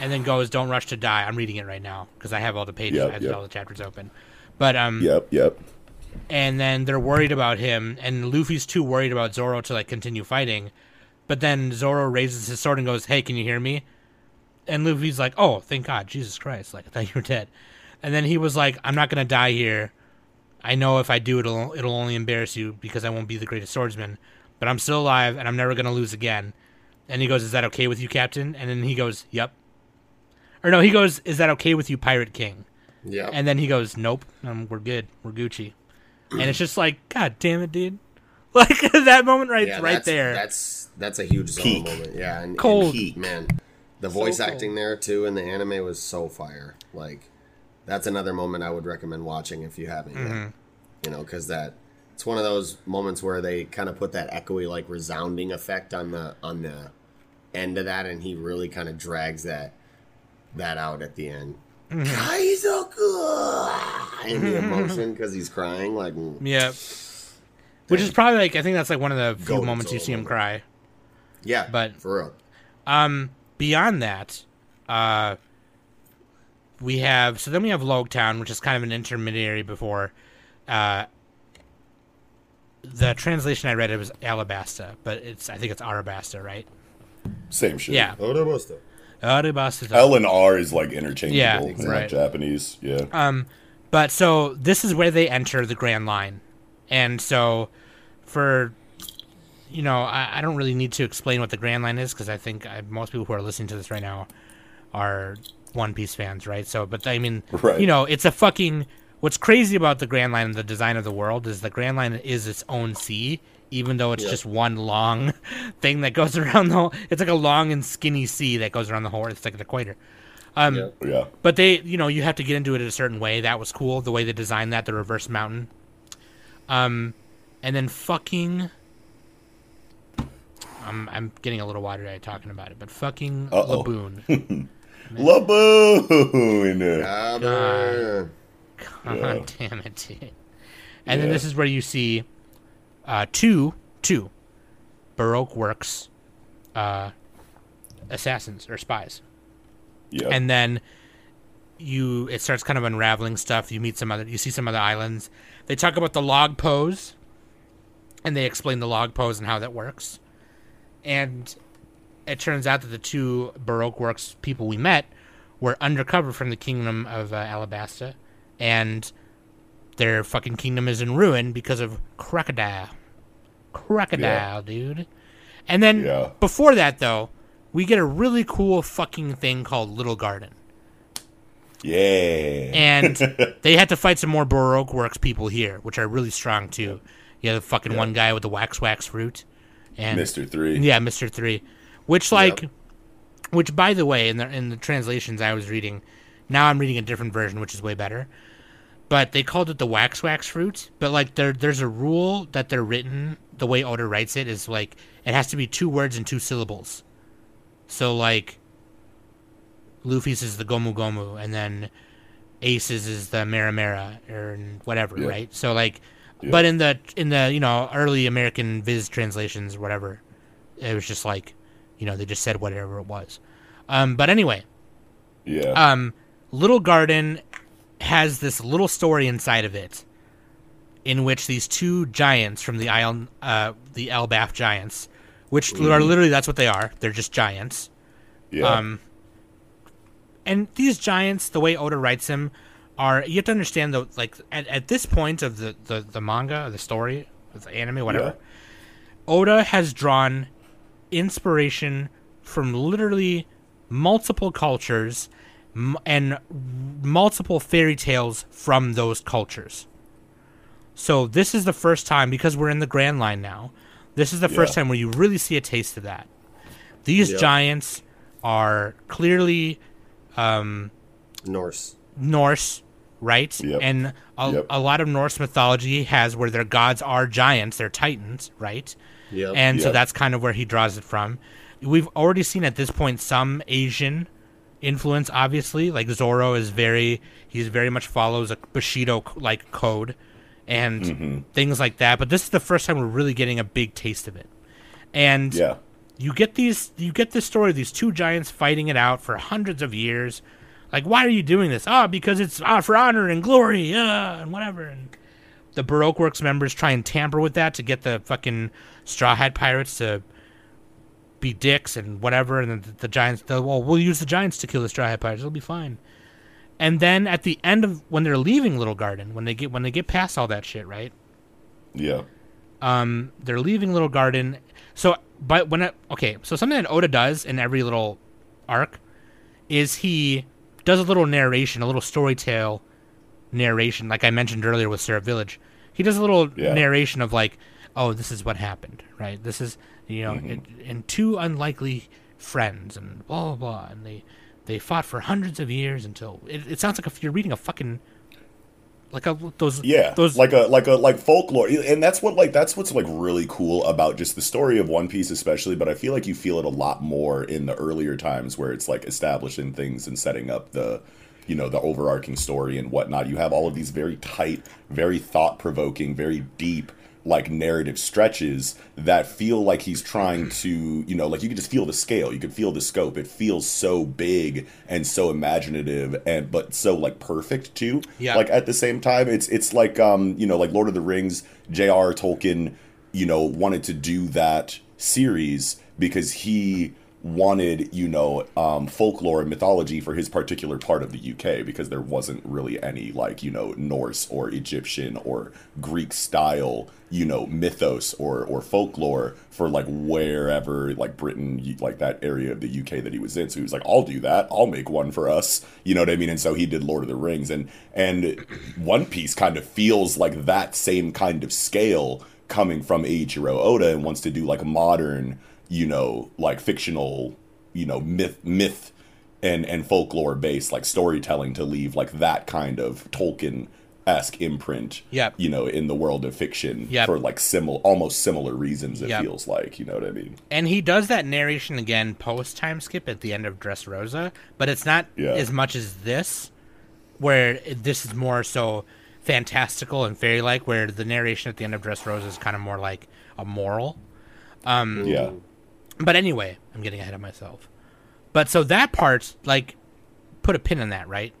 and then goes, Don't rush to die. I'm reading it right now because I have all the pages, yep, I have yep. all the chapters open. But, um, yep, yep. And then they're worried about him, and Luffy's too worried about Zoro to, like, continue fighting But then Zoro raises his sword and goes, "Hey, can you hear me?" And Luffy's like, "Oh, thank God, Jesus Christ! Like I thought you were dead." And then he was like, "I'm not gonna die here. I know if I do, it'll it'll only embarrass you because I won't be the greatest swordsman. But I'm still alive, and I'm never gonna lose again." And he goes, "Is that okay with you, Captain?" And then he goes, "Yep." Or no, he goes, "Is that okay with you, Pirate King?" Yeah. And then he goes, "Nope, um, we're good, we're Gucci." And it's just like, God damn it, dude! [laughs] Like that moment right, yeah, right that's, there. That's that's a huge Zoro Peak. moment. Yeah, and, and Cold. heat, man. The voice cold. acting there too in the anime was so fire. Like, that's another moment I would recommend watching if you haven't Mm-hmm. yet. You know, because that it's one of those moments where they kind of put that echoey, like resounding effect on the on the end of that, and he really kind of drags that that out at the end. Mm-hmm. Kaizoku! And the emotion because he's crying, like mm. Yeah. Which is probably like I think that's like one of the few Golden moments you see him cry. yeah, But- for real. Um, beyond that, uh, we have so then we have Logtown, which is kind of an intermediary before. Uh, the translation I read it was Alabasta, but it's I think it's Arabasta, right? Same shit. Yeah, Arabasta. L and R is like interchangeable Yeah, in exactly. like Japanese. Yeah. Um, but so this is where they enter the Grand Line, and so for you know, I, I don't really need to explain what the Grand Line is because I think I, most people who are listening to this right now are One Piece fans, right? So, but I mean, Right. you know, it's a fucking. What's crazy about the Grand Line and the design of the world is the Grand Line is its own sea, even though it's Yep. just one long [laughs] thing that goes [laughs] around the whole. It's like a long and skinny sea that goes around the whole. It's like an equator. Um, Yeah. Yeah. but they, you know, you have to get into it a certain way. That was cool. The way they designed that, the reverse mountain. Um, and then fucking. I'm I'm getting a little watery eyed talking about it, but fucking Uh-oh. Laboon. [laughs] Laboon. Man. God damn it, dude. And then this is where you see uh, two two. Baroque works uh, assassins or spies. Yeah. and then you it starts kind of unraveling stuff. You meet some other you see some other islands. They talk about the log pose and they explain the log pose and how that works. And it turns out that the two baroque works people we met were undercover from the kingdom of uh, alabasta. And their fucking kingdom is in ruin because of crocodile crocodile dude and then Yeah. before that though we get a really cool fucking thing called little garden yeah. and [laughs] they had to fight some more Baroque Works people here, which are really strong too. You have the fucking one guy with the wax wax fruit, and Mr. Three. yeah, Mister Three, which like, Yep. which by the way, in the in the translations I was reading, now I'm reading a different version, which is way better. But they called it the wax wax fruit. But like there there's a rule that they're written the way Oda writes it is like it has to be two words and two syllables. So like Luffy's is the Gomu Gomu, and then Ace's is the Mera Mera, or whatever, Yeah. right? So like, Yeah. but in the in the you know early American Viz translations, or whatever, it was just like, you know, they just said whatever it was. Um, but anyway, Yeah. um, Little Garden has this little story inside of it, in which these two giants from the island, uh, the Elbaf giants, which are literally that's what they are. They're just giants. yeah. Um, and these giants, the way Oda writes them, are you have to understand though, like at, at this point of the, the, the manga, the story, or the anime, whatever, yeah. Oda has drawn inspiration from literally multiple cultures m- and multiple fairy tales from those cultures. So this is the first time because we're in the Grand Line now. This is the first time where you really see a taste of that. These Yep. giants are clearly um, Norse. Norse, right? Yep. And a, Yep. a lot of Norse mythology has where their gods are giants, they're titans, right? Yep. And so that's kind of where he draws it from. We've already seen at this point some Asian influence, obviously. Like Zoro is very, he's very much follows a Bushido like code and Mm-hmm. things like that. But this is the first time we're really getting a big taste of it. And yeah. you get these you get this story of these two giants fighting it out for hundreds of years like why are you doing this ah because it's ah, for honor and glory ah, and whatever and the baroque works members try and tamper with that to get the fucking straw hat pirates to be dicks and whatever, and then the, the giants. Well, we'll use the giants to kill the Hat Pirates. It'll be fine. And then at the end of when they're leaving Little Garden, when they get when they get past all that shit, right? Yeah. Um, they're leaving Little Garden. So, but when it, okay, so something that Oda does in every little arc is he does a little narration, a little story tale narration, like I mentioned earlier with Syrup Village. He does a little Yeah. narration of like, oh, this is what happened, right? This is you know, Mm-hmm. and, and two unlikely friends and blah blah blah, and they they fought for hundreds of years until it, it sounds like if you're reading a fucking like a those Yeah, those like a like a like folklore, and that's what like that's what's like really cool about just the story of One Piece, especially. But I feel like you feel it a lot more in the earlier times where it's like establishing things and setting up the, you know, the overarching story and whatnot. You have all of these very tight, very thought provoking, very deep like narrative stretches that feel like he's trying to you know like you can just feel the scale you can feel the scope it feels so big and so imaginative and but so like perfect too Yeah. like at the same time it's it's like um you know like lord of the rings j.r tolkien you know wanted to do that series because he wanted you know um folklore and mythology for his particular part of the uk because there wasn't really any like you know norse or egyptian or greek style you know mythos or or folklore for like wherever like britain like that area of the uk that he was in. So he was like i'll do that. I'll make one for us. You know what i mean? And so he did lord of the rings. And and one piece kind of feels like that same kind of scale coming from eiichiro oda and wants to do like modern you know like fictional you know myth myth and and folklore based like storytelling to leave like that kind of tolkien esque imprint Yep. you know in the world of fiction Yep. for like similar almost similar reasons it Yep. feels like you know what i mean And he does that narration again post time skip at the end of Dressrosa, but it's not Yeah. as much as this, where this is more so fantastical and fairy like, where the narration at the end of Dressrosa is kind of more like a moral. Um, yeah But anyway, I'm getting ahead of myself. But so that part, like, put a pin in that, right?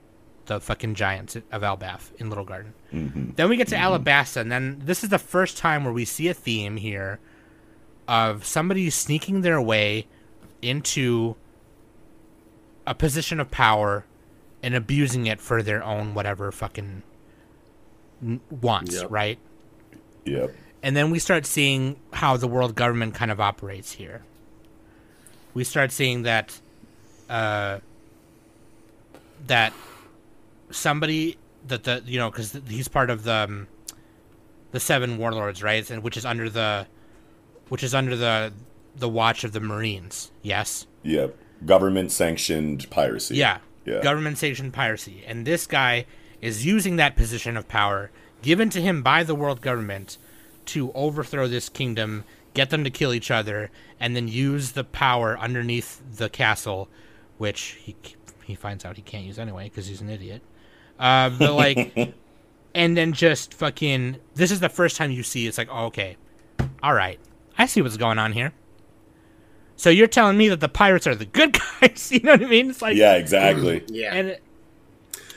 The fucking giants of Elbaf in Little Garden. Mm-hmm. Then we get to Alabasta, and then this is the first time where we see a theme here of somebody sneaking their way into a position of power and abusing it for their own whatever fucking wants, Yep. right? yep And then we start seeing how the world government kind of operates here. We start seeing that uh, that somebody that the you know because he's part of the um, the seven warlords, right? And which is under the which is under the the watch of the Marines. Yes. yep government sanctioned piracy Yeah. yeah Government sanctioned piracy. And this guy is using that position of power given to him by the world government to overthrow this kingdom, get them to kill each other, and then use the power underneath the castle, which he he finds out he can't use anyway because he's an idiot. Uh, but like, [laughs] and then just fucking. This is the first time you see it's like, oh, okay, all right, I see what's going on here. So you're telling me that the pirates are the good [laughs] guys? You know what I mean? It's like yeah exactly [clears throat] Yeah. and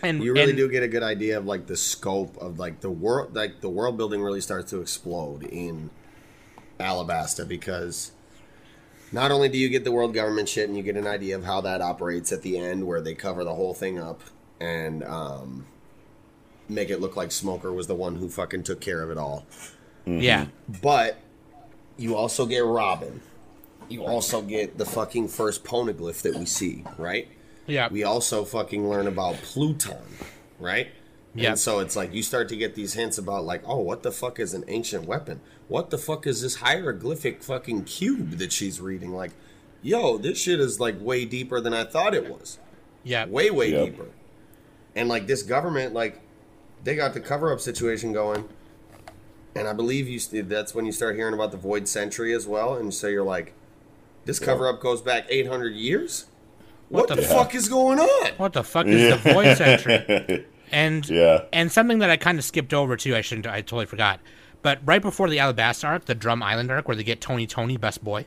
and you really and- do get a good idea of like the scope of like the world like the world building really starts to explode in Alabasta because not only do you get the world government shit and you get an idea of how that operates at the end where they cover the whole thing up and um, make it look like Smoker was the one who fucking took care of it all. yeah, But you also get Robin. You also get the fucking first poneglyph that we see, right? yeah, we also fucking learn about Pluton, right? Yeah. And so it's like you start to get these hints about like, oh, what the fuck is an ancient weapon? What the fuck is this hieroglyphic fucking cube that she's reading? Like, yo, this shit is like way deeper than I thought it was. yeah, Way, way Yep. deeper. And like this government, like, they got the cover up situation going. And I believe you st- that's when you start hearing about the Void Century as well. And so you're like, this cover up goes back 800 years? What, What the, the fuck is going on? What the fuck is the Void Century? [laughs] And Yeah. and something that I kind of skipped over too. I shouldn't. I totally forgot. But right before the Alabasta arc, the Drum Island arc, where they get Tony Tony, best boy,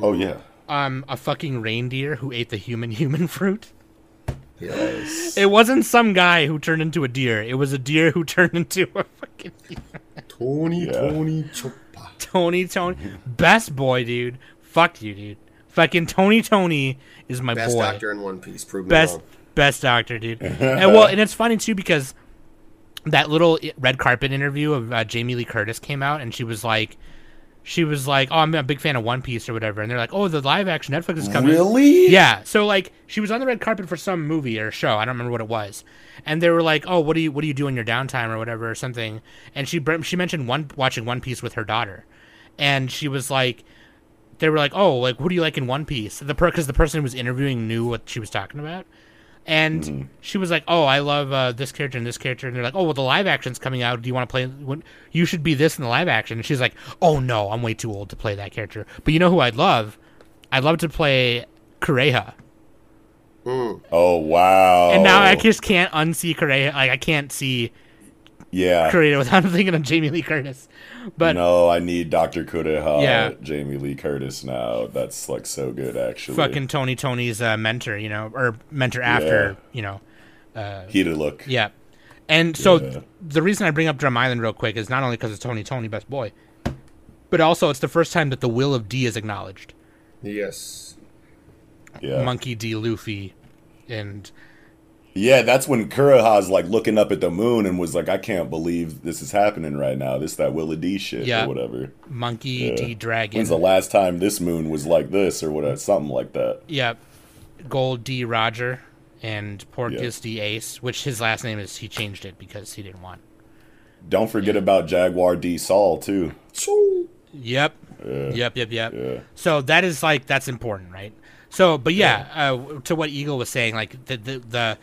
oh yeah um, a fucking reindeer who ate the human [laughs] human fruit. Yes. It wasn't some guy who turned into a deer. It was a deer who turned [laughs] into a fucking [laughs] Tony, Yeah. Tony, Chopper. Tony Tony, best boy, dude. Fuck you, dude. Fucking Tony Tony is my Best boy. doctor in One Piece. Prove me best best doctor, dude. and well, and it's funny too because that little red carpet interview of uh, Jamie Lee Curtis came out, and she was like, she was like, "Oh, I'm a big fan of One Piece or whatever," and they're like, "Oh, the live action Netflix is coming." Really? Yeah. So like, she was on the red carpet for some movie or show. I don't remember what it was, and they were like, "Oh, what do you what do you do in your downtime or whatever or something?" And she she mentioned one watching One Piece with her daughter, and she was like they were like, "Oh, like what do you like in One Piece?" The per because the person who was interviewing knew what she was talking about, and she was like, "Oh, I love uh, this character and this character," and they're like, "Oh, well, the live action's coming out. Do you want to play? When, you should be this in the live action." And she's like, "Oh no, I'm way too old to play that character." But you know who I'd love? I'd love to play Kureha. Oh wow. And now I just can't unsee Kureha. Like I can't see yeah. Kureha without [laughs] thinking of Jamie Lee Curtis. But no, I need Dr. Kureha, Yeah. Jamie Lee Curtis now. That's like so good, actually. fucking Tony Tony's uh, mentor, you know, or mentor after, you know. Heated look. Yeah. And so Yeah. th- the reason I bring up Drum Island real quick is not only because it's Tony Tony, best boy, but also it's the first time that the will of D is acknowledged. Yes. Yeah. Monkey D. Luffy, and Yeah, that's when Kureha's like looking up at the moon and was like, I can't believe this is happening right now. This that Willa D shit Yeah. or whatever. Monkey Yeah. D. Dragon. When's the last time this moon was like this or whatever? Something like that. Yep. Gold D. Roger and Portgas Yeah. D. Ace, which his last name is he changed it because he didn't want. Don't forget about Jaguar D Saul too. Yep. Yeah. Yep, yep, yep. Yeah. So that is like that's important, right? So, but yeah, uh, to what Eagle was saying, like the, the the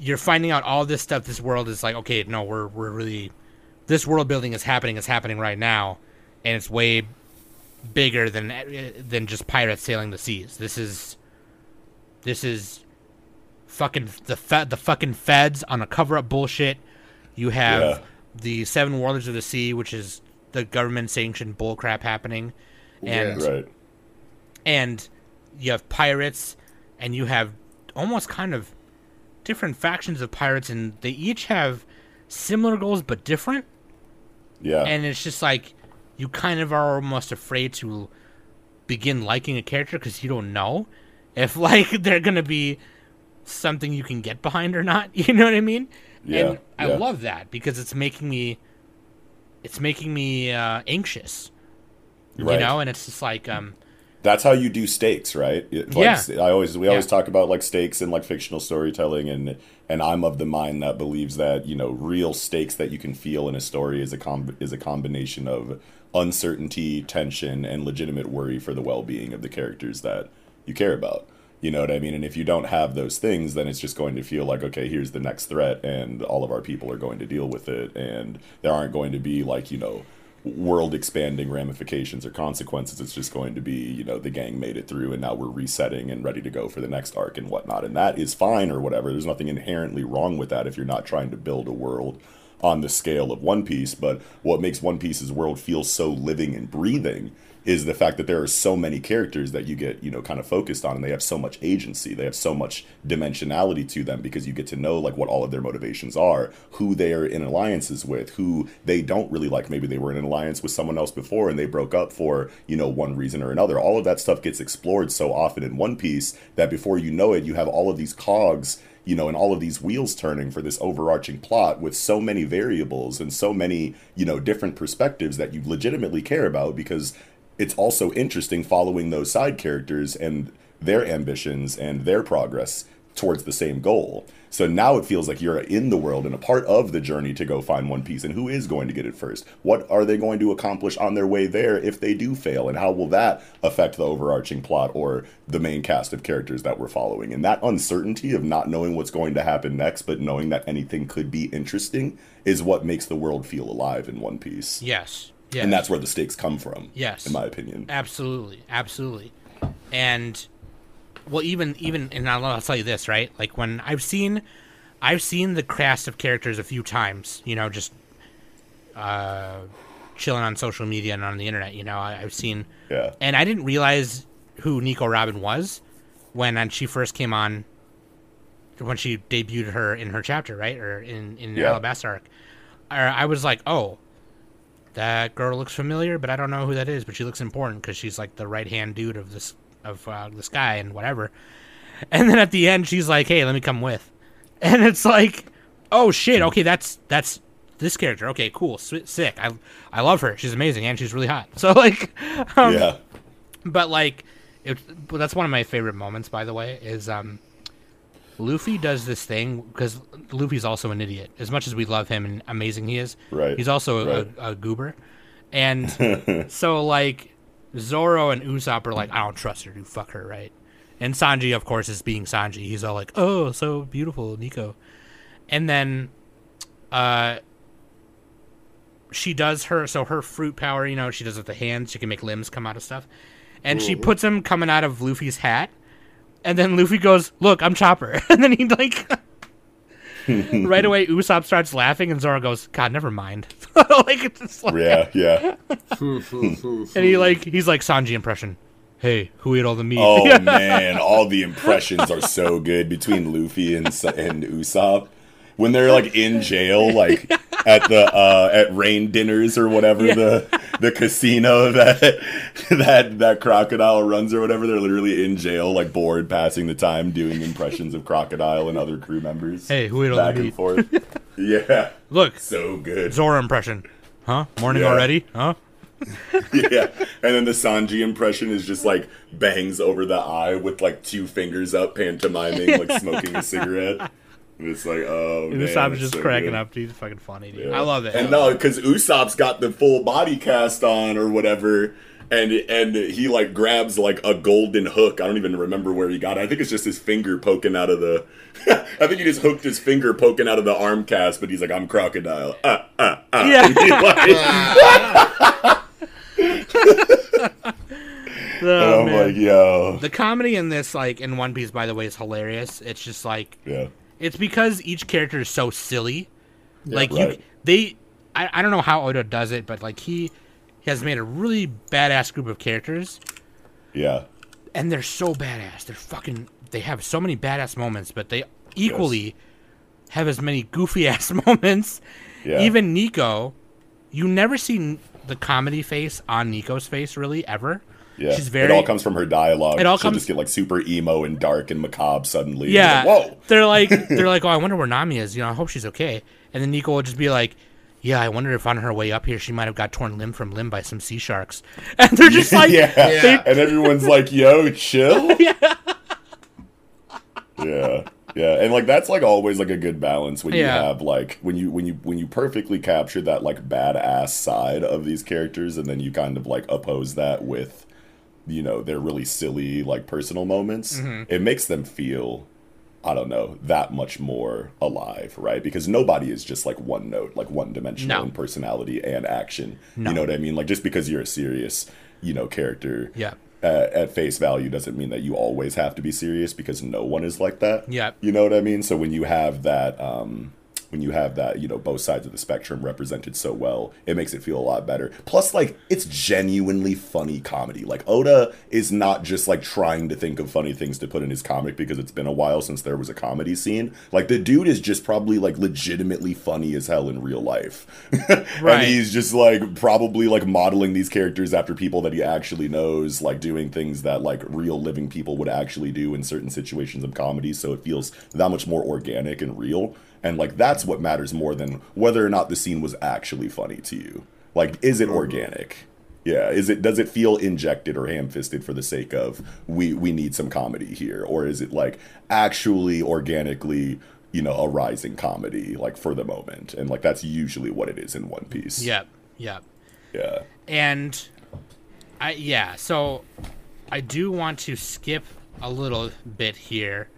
you're finding out all this stuff. This world is like, okay, no, we're we're really this world building is happening. It's happening right now, and it's way bigger than uh, than just pirates sailing the seas. This is this is fucking the fe- the fucking feds on a cover up bullshit. You have Yeah. the seven warlords of the sea, which is the government sanctioned bullcrap happening, and Yeah. Right. and you have pirates, and you have almost kind of different factions of pirates, and they each have similar goals but different. Yeah. And it's just like you kind of are almost afraid to begin liking a character because you don't know if [laughs] like they're gonna be something you can get behind or not. [laughs] You know what I mean? Yeah, And I yeah. love that because it's making me, it's making me uh, anxious. You know, and it's just like um, that's how you do stakes, right? It- like, Yeah. I always we always Yeah. talk about like stakes and like fictional storytelling, and and I'm of the mind that believes that you know real stakes that you can feel in a story is a com- is a combination of uncertainty, tension, and legitimate worry for the well being of the characters that you care about. You know what I mean? And if you don't have those things, then it's just going to feel like, okay, here's the next threat, and all of our people are going to deal with it, and there aren't going to be like, you know, world expanding ramifications or consequences. It's just going to be, you know, the gang made it through and now we're resetting and ready to go for the next arc and whatnot. And that is fine or whatever. There's nothing inherently wrong with that if you're not trying to build a world on the scale of One Piece. But what makes One Piece's world feel so living and breathing is the fact that there are so many characters that you get, you know, kind of focused on and they have so much agency. They have so much dimensionality to them because you get to know like what all of their motivations are, who they are in alliances with, who they don't really like. Maybe they were in an alliance with someone else before and they broke up for, you know, one reason or another. All of that stuff gets explored so often in One Piece that before you know it, you have all of these cogs you know, and all of these wheels turning for this overarching plot with so many variables and so many, you know, different perspectives that you legitimately care about because it's also interesting following those side characters and their ambitions and their progress towards the same goal. So now it feels like you're in the world and a part of the journey to go find One Piece. And who is going to get it first? What are they going to accomplish on their way there if they do fail? And how will that affect the overarching plot or the main cast of characters that we're following? And that uncertainty of not knowing what's going to happen next, but knowing that anything could be interesting is what makes the world feel alive in One Piece. yes, yes, And that's where the stakes come from. Yes. In my opinion. Absolutely, absolutely. And well, even even and I'll, I'll tell you this, right? Like when I've seen, I've seen the cast of characters a few times. You know, just uh, chilling on social media and on the internet. You know, I, I've seen, Yeah. and I didn't realize who Nico Robin was when she first came on. When she debuted her in her chapter, right, or in in the Yeah. Alabasta arc, I was like, oh, that girl looks familiar, but I don't know who that is. But she looks important because she's like the right hand dude of this of uh, this guy and whatever. And then at the end, she's like, "Hey, let me come with," and it's like, "Oh shit, okay, that's that's this character. Okay, cool, sick. I I love her. She's amazing and she's really hot. [laughs] So like, um, yeah. But like, it, that's one of my favorite moments. By the way, is um, Luffy does this thing because Luffy's also an idiot. As much as we love him and amazing he is, right? He's also right. a, a goober, and [laughs] so like Zoro and Usopp are like, I don't trust her, to fuck her, right? And Sanji, of course, is being Sanji. He's all like, "Oh, so beautiful, Nico," and then, uh, she does her so her fruit power. You know, she does it with the hands. She can make limbs come out of stuff, and Ooh. she puts them coming out of Luffy's hat. And then Luffy goes, "Look, I'm Chopper," [laughs] and then he like. [laughs] right away, Usopp starts laughing, and Zoro goes, "God, never mind." [laughs] like it's like, yeah, yeah. and he like he's like Sanji impression hey, who ate all the meat? Oh man, all the impressions are so good between Luffy and and Usopp when they're like in jail, like [laughs] at the uh, at rain dinners or whatever yeah. the the casino [laughs] that that that crocodile runs or whatever. They're literally in jail, like bored, passing the time doing impressions of crocodile and other crew members. Hey, who ate all the meat? Back and forth. [laughs] yeah, look, so good. Zoro impression, huh? Morning yeah. already, huh? yeah, and then the Sanji impression is just like bangs over the eye with like two fingers up, pantomiming, like smoking a cigarette. And it's like, oh, and man, Usopp's just so cracking good. up. He's fucking funny, dude. Yeah. I love it. And no, because Usopp's got the full body cast on or whatever, and and he like grabs like a golden hook. I don't even remember where he got it. I think it's just his finger poking out of the. [laughs] I think he just hooked his finger poking out of the arm cast, but he's like, "I'm crocodile." Uh, uh, uh. Yeah. [laughs] [laughs] oh, I'm man. like, yo. The comedy in this, like in One Piece, by the way, is hilarious. It's just like, yeah, it's because each character is so silly. Yeah, like right. you, they, I, I don't know how Oda does it, but like he he has made a really badass group of characters. Yeah, and they're so badass. They're fucking. They have so many badass moments, but they equally yes. have as many goofy [laughs] ass moments. Yeah. Even Nico, you never see the comedy face on Nico's face really ever. Yeah, she's very. It all comes from her dialogue. It all She'll comes. just get like super emo and dark and macabre suddenly. Yeah. Like, Whoa. They're like, [laughs] they're like, oh, I wonder where Nami is. You know, I hope she's okay. And then Nico will just be like, yeah, I wonder if on her way up here she might have got torn limb from limb by some sea sharks. [laughs] And they're just like, [laughs] yeah. yeah. And everyone's like, yo, chill. yeah. Yeah yeah and like that's like always like a good balance when yeah. you have like when you when you when you perfectly capture that like badass side of these characters and then you kind of like oppose that with you know their really silly like personal moments mm-hmm. it makes them feel I don't know, that much more alive, right? Because nobody is just like one note, like one dimensional no. in personality and action. No. You know what I mean? Like just because you're a serious, you know, character. Yeah at, at, face value doesn't mean that you always have to be serious because no one is like that. Yeah. You know what I mean? So when you have that um when you have that, you know, both sides of the spectrum represented so well, it makes it feel a lot better. Plus, like, it's genuinely funny comedy. Like, Oda is not just like trying to think of funny things to put in his comic because it's been a while since there was a comedy scene. Like, the dude is just probably like legitimately funny as hell in real life. [laughs] right. and he's just like probably like modeling these characters after people that he actually knows, like doing things that like real living people would actually do in certain situations of comedy. So it feels that much more organic and real. And like that's what matters more than whether or not the scene was actually funny to you. Like, is it mm-hmm. organic? Yeah, is it does it feel injected or ham-fisted for the sake of we we need some comedy here, or is it like actually organically you know a rising comedy like for the moment, and like that's usually what it is in One Piece. Yep, yep, yeah. And I yeah, so I do want to skip a little bit here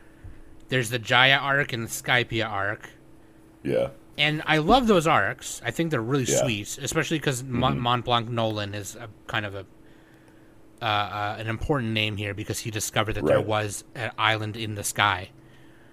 there's the Jaya arc and the Skypiea arc. Yeah. And I love those arcs. I think they're really yeah. sweet, especially because mm-hmm. Mont Blanc Noland is a, kind of a uh, uh, an important name here because he discovered that right. there was an island in the sky.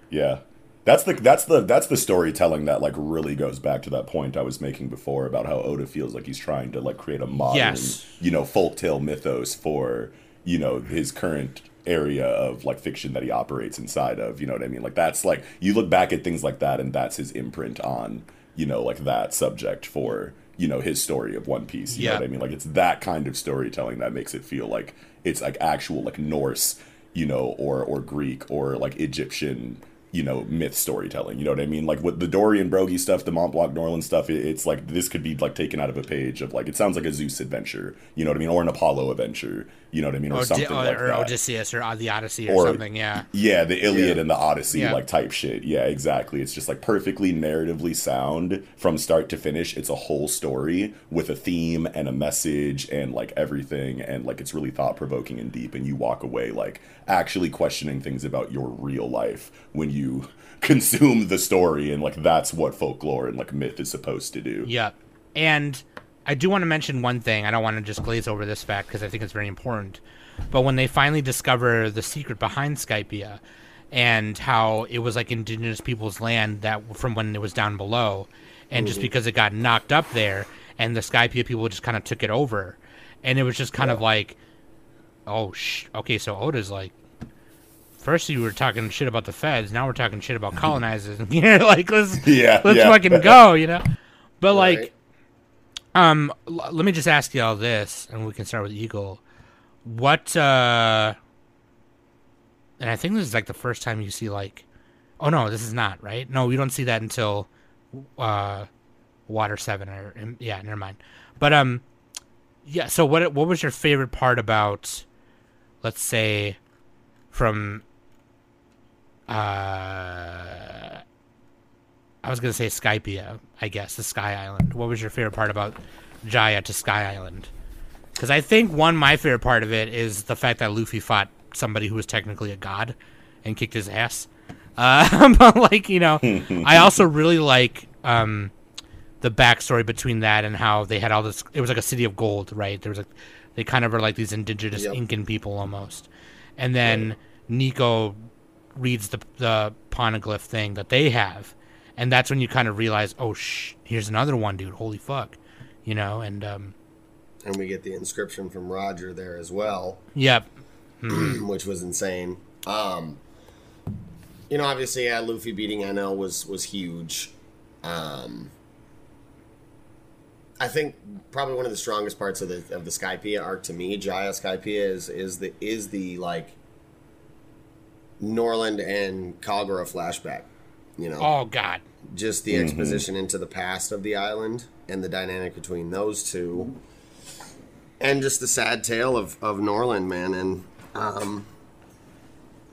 Yeah, that's the that's the that's the storytelling that like really goes back to that point I was making before about how Oda feels like he's trying to like create a modern, yes. you know, folktale mythos for you know his current area of like fiction that he operates inside of. You know what I mean? Like that's like you look back at things like that, and that's his imprint on you know like that subject for you know his story of One Piece. You Yeah. know what I mean? Like it's that kind of storytelling that makes it feel like it's like actual like Norse, you know, or or Greek or like Egyptian, you know, myth storytelling. You know what I mean? Like with the Dorian Brogy stuff, the Mont Blanc Noland stuff, it, it's like this could be like taken out of a page of like it sounds like a Zeus adventure. You know what I mean? Or an Apollo adventure. You know what I mean? Or Or, something Di- or, like or that. Odysseus or uh, the Odyssey or, Or- something. Yeah. Yeah, the Iliad Yeah. and the Odyssey, Yeah. like type shit. Yeah, exactly. It's just like perfectly narratively sound from start to finish. It's a whole story with a theme and a message and like everything. And like it's really thought provoking and deep. And you walk away like actually questioning things about your real life when you [laughs] consume the story. And like that's what folklore and like myth is supposed to do. Yeah. And I do want to mention one thing. I don't want to just glaze over this fact because I think it's very important. But when they finally discover the secret behind Skypiea and how it was like indigenous people's land that from when it was down below, and just because it got knocked up there, and the Skypiea people just kind of took it over, and it was just kind of like, oh, sh- okay, so Oda's like, first you were talking shit about the feds, now we're talking shit about [laughs] colonizers. [laughs] you know, like let's Yeah, let's yeah. fucking [laughs] go, you know. But like, um, l- let me just ask you all this, and we can start with Eagle. What? uh And I think this is like the first time you see like, oh no, this is not right. No, we don't see that until uh Water Seven or um, yeah, never mind. But um, yeah. So what? What was your favorite part about? Let's say, from uh. I was gonna say Skypiea, I guess, the Sky Island. What was your favorite part about Jaya to Sky Island? Because I think one my favorite part of it is the fact that Luffy fought somebody who was technically a god and kicked his ass. Uh, [laughs] but like you know, I [laughs] also really like um, the backstory between that and how they had all this. It was like a city of gold, right? There was like they kind of were like these indigenous Yep. Incan people almost, and then Nico reads the the poneglyph thing that they have, and that's when you kind of realize, oh sh, here's another one, dude. Holy fuck, you know. And um, and we get the inscription from Roger there as well, yep, [clears throat] which was insane. Um, you know, obviously, yeah, Luffy beating Enel was was huge. Um, I think probably one of the strongest parts of the of the Skypiea arc to me, Jaya Skypiea, is is the is the like Noland and Kagura flashback. You know, oh god, just the exposition into the past of the island and the dynamic between those two. And just the sad tale of, of Noland man and um,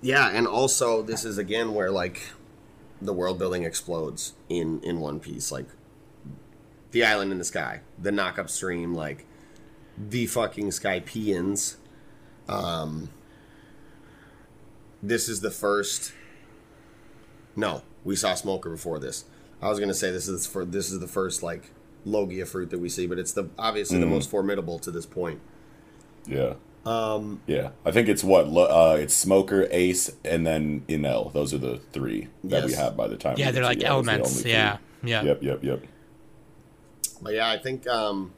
yeah and also this is again where like the world building explodes in in one piece like the island in the sky the knock up stream like the fucking Skypieans um this is the first no, we saw Smoker before this. I was gonna say this is for this is the first like Logia fruit that we see, but it's the obviously the most formidable to this point. Yeah. Um. Yeah, I think it's what lo- uh, it's Smoker, Ace, and then Enel. Those are the three that we have by the time. yeah, they're like to- those are the elements. three. Yeah, yeah, Yep. Yep. Yep. But yeah, I think um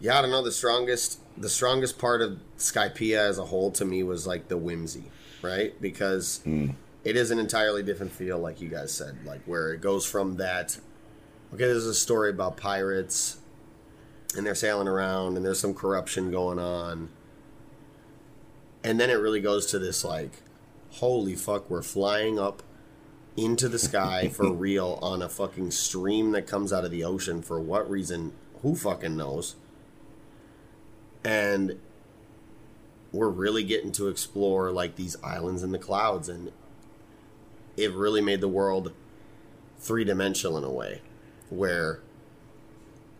yeah, I don't know the strongest the strongest part of Skypiea as a whole to me was like the whimsy, right? Because hmm. it is an entirely different feel, like you guys said, like where it goes from that. Okay, there's a story about pirates, and they're sailing around, and there's some corruption going on, and then it really goes to this like, holy fuck, we're flying up into the sky for [laughs] real on a fucking stream that comes out of the ocean for what reason? Who fucking knows? And we're really getting to explore like these islands in the clouds and it really made the world three dimensional in a way where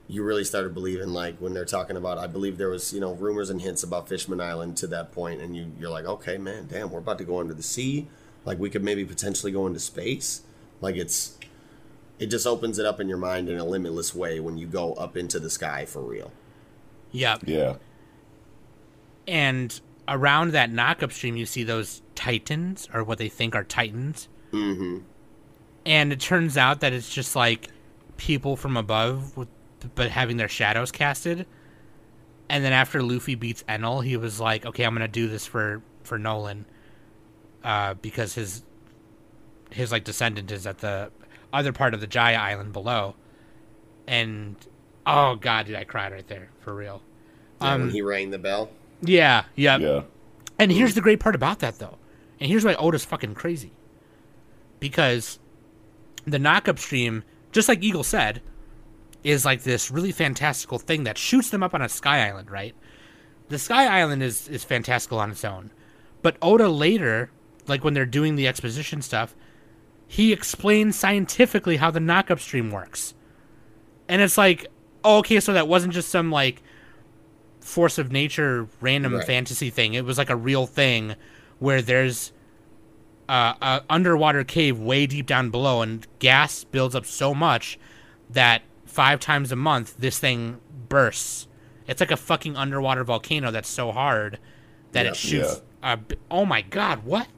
you really started believing like when they're talking about I believe there was, you know, rumors and hints about Fishman Island to that point and you you're like, okay man, damn, we're about to go under the sea. Like we could maybe potentially go into space. Like it's it just opens it up in your mind in a limitless way when you go up into the sky for real. yep. Yeah. And around that knockup stream, you see those titans, or what they think are titans. Mm-hmm. And it turns out that it's just like people from above, with, but having their shadows casted. And then after Luffy beats Enel, he was like, "Okay, I'm gonna do this for for Noland, uh, because his his like descendant is at the other part of the Jaya Island below." and oh god, did I cry right there for real? Yeah, Um, when he rang the bell. Yeah, yeah. Yeah. And here's the great part about that, though. And here's why Oda's fucking crazy. Because the knockup stream, just like Eagle said, is like this really fantastical thing that shoots them up on a sky island, right? The sky island is, is fantastical on its own. But Oda later, like when they're doing the exposition stuff, he explains scientifically how the knockup stream works. And it's like, oh, okay, so that wasn't just some like force of nature random Right. fantasy thing. It was like a real thing where there's uh, a underwater cave way deep down below, and gas builds up so much that five times a month this thing bursts. It's like a fucking underwater volcano that's so hard that Yeah. it shoots. a bi- oh my god! What?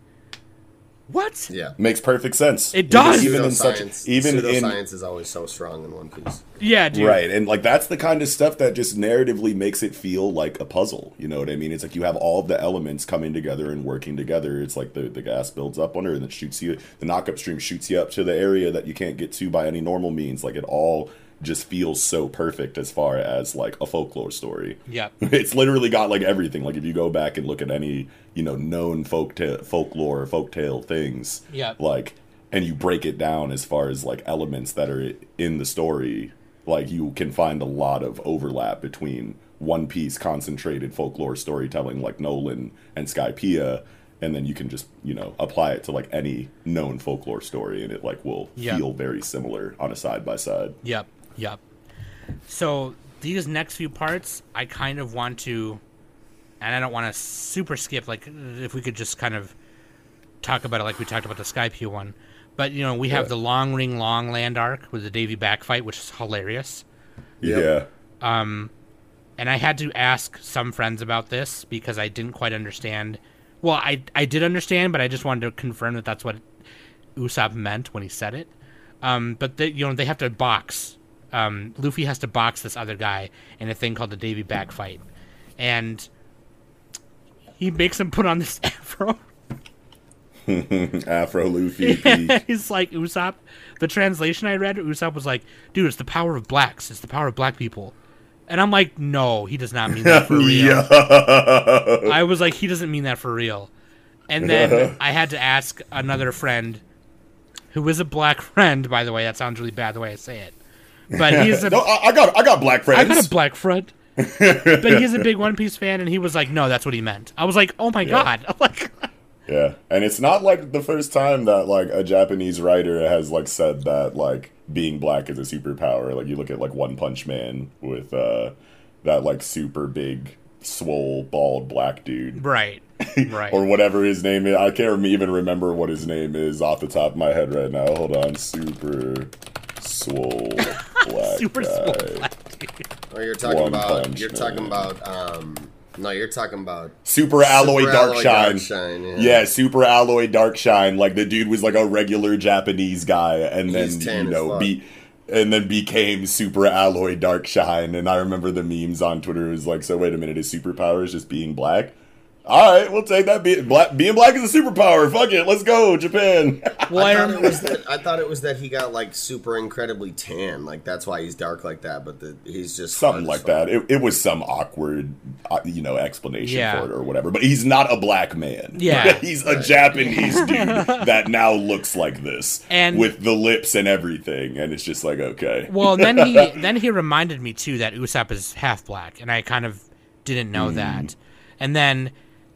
What? Yeah. Makes perfect sense. It does. Even in such, Pseudoscience, even in science is always so strong in One Piece. Yeah, dude. Right, and like that's the kind of stuff that just narratively makes it feel like a puzzle. You know what I mean? It's like you have all of the elements coming together and working together. It's like the, the gas builds up on her and it shoots you. The knockup stream shoots you up to the area that you can't get to by any normal means. Like it all just feels so perfect as far as like a folklore story. Yep. [laughs] It's literally got like everything. Like if you go back and look at any you know known folk ta- folklore or folktale things, Yep. like and you break it down as far as like elements that are in the story like you can find a lot of overlap between one piece concentrated folklore storytelling like Noland and Skypiea and then you can just you know apply it to like any known folklore story and it like will Yeah. feel very similar on a side by side Yep, yep. So these next few parts, I kind of want to, and I don't want to super skip. Like, if we could just kind of talk about it, like we talked about the Skype one. But you know, we have Yeah. the Long Ring Long Land arc with the Davy back fight, which is hilarious. yeah Um, And I had to ask some friends about this because I didn't quite understand. Well, I I did understand, but I just wanted to confirm that that's what Usopp meant when he said it. Um, but they, you know, they have to box. Um, Luffy has to box this other guy in a thing called the Davy back fight, and he makes him put on this [laughs] afro. [laughs] afro luffy. [laughs] He's like Usopp. The translation I read, Usopp was like, "Dude, it's the power of blacks. It's the power of black people." And I'm like, "No, he does not mean that for real." I was like, he doesn't mean that for real. And then I had to ask another friend, who is a black friend, by the way. That sounds really bad the way I say it, but [laughs] he's a no, I, I got i got black friends. I got a black friend. [laughs] but he's a big One Piece fan, and he was like, "No, that's what he meant." I was like, "Oh my god!" [laughs] I'm like, Yeah, and it's not like the first time that like a Japanese writer has like said that like being black is a superpower. Like you look at like One Punch Man with uh that like super big, swole, bald black dude right, right. or whatever his name is. I can't even remember what his name is off the top of my head right now. Hold on, super swole black Super guy. swole black dude. Or you're talking One about Punch you're Man. talking about um no, you're talking about Super alloy Super dark Alloy shine. Dark Shine, yeah. Yeah, super alloy dark shine. Like the dude was like a regular Japanese guy, and then He's tan you know be, and then became super alloy dark shine. And I remember the memes on Twitter was like, "So wait a minute, his superpower is just being black." All right, we'll take that. Be- black, being black is a superpower. Fuck it, let's go, Japan. [laughs] Well, I I thought it was that I thought it was that he got like super incredibly tan, like that's why he's dark like that. But the, he's just Something like that. It, it was some awkward, uh, you know, explanation Yeah. for it or whatever. But he's not a black man. Yeah. [laughs] he's a Japanese dude [laughs] that now looks like this, And- with the lips and everything, and it's just like okay. Well, then he then he reminded me too that Usopp is half black, and I kind of didn't know that. And then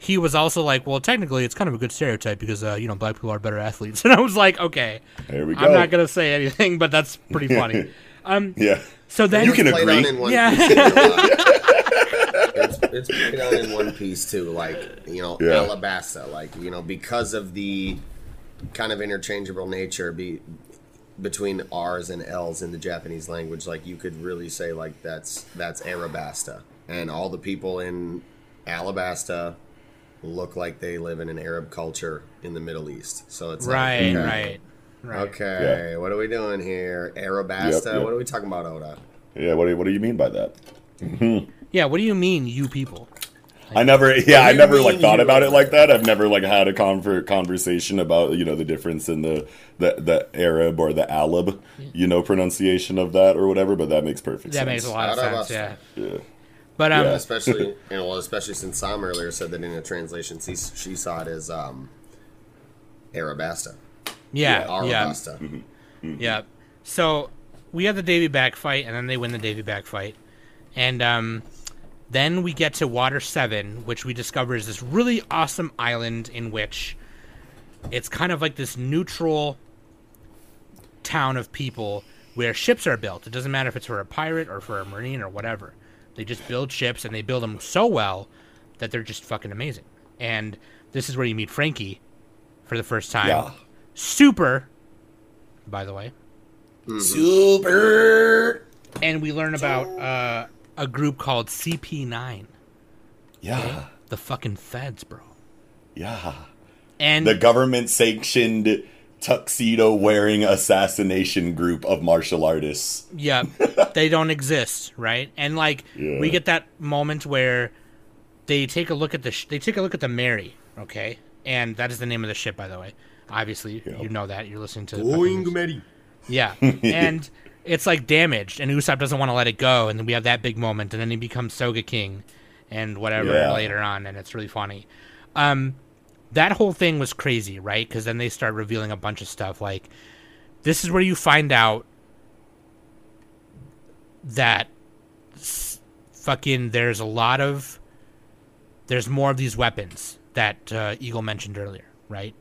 he was also like, "Well, technically, it's kind of a good stereotype because uh, you know black people are better athletes." [laughs] And I was like, "Okay, There we go. I'm not gonna say anything, but that's pretty funny." [laughs] um, Yeah. so then You can agree. on in one Yeah. piece too, a lot. it's, it's played on in one piece too, like you know, Yeah. Alabasta, like you know, because of the kind of interchangeable nature be between R's and L's in the Japanese language, like you could really say like that's that's Arabasta, and all the people in Alabasta look like they live in an Arab culture in the Middle East. So it's like, right, okay, right, right. Okay, what are we doing here? Arabasta? Yep, yep. What are we talking about, Oda? Yeah. What do, what do you mean by that? [laughs] Yeah. What do you mean, you people? I never, yeah, I never like thought about it like that. I've never like had a conver- conversation about you know the difference in the, the the Arab or the Alab, you know, pronunciation of that or whatever. But that makes perfect That sense. makes a lot of sense. Yeah. Yeah. But um, Yeah. especially you know, well, especially since Sam earlier said that in a translation, she, she saw it as um, Arabasta, yeah, Yeah, yeah, Arabasta. yeah. So we have the Davy back fight, and then they win the Davy back fight, and um, then we get to Water Seven, which we discover is this really awesome island in which it's kind of like this neutral town of people where ships are built. It doesn't matter if it's for a pirate or for a marine or whatever. They just build ships and they build them so well that they're just fucking amazing. And this is where you meet Franky for the first time. Yeah. Super, by the way. Super. And we learn about uh, a group called CP9, Yeah. the fucking feds, bro. Yeah. And The government sanctioned tuxedo wearing assassination group of martial artists. Yeah, [laughs] they don't exist, right? And like Yeah. we get that moment where they take a look at the sh- they take a look at the Mary, okay, and that is the name of the ship, by the way. Obviously, Yep. you know that you're listening to. the Going fucking- Mary. Yeah, [laughs] and it's like damaged, and Usopp doesn't want to let it go, and then we have that big moment, and then he becomes Sogeking, and whatever Yeah. later on, and it's really funny. Um, that whole thing was crazy, right? Because then they start revealing a bunch of stuff. Like, this is where you find out that fucking there's a lot of there's more of these weapons that uh, Eagle mentioned earlier, right?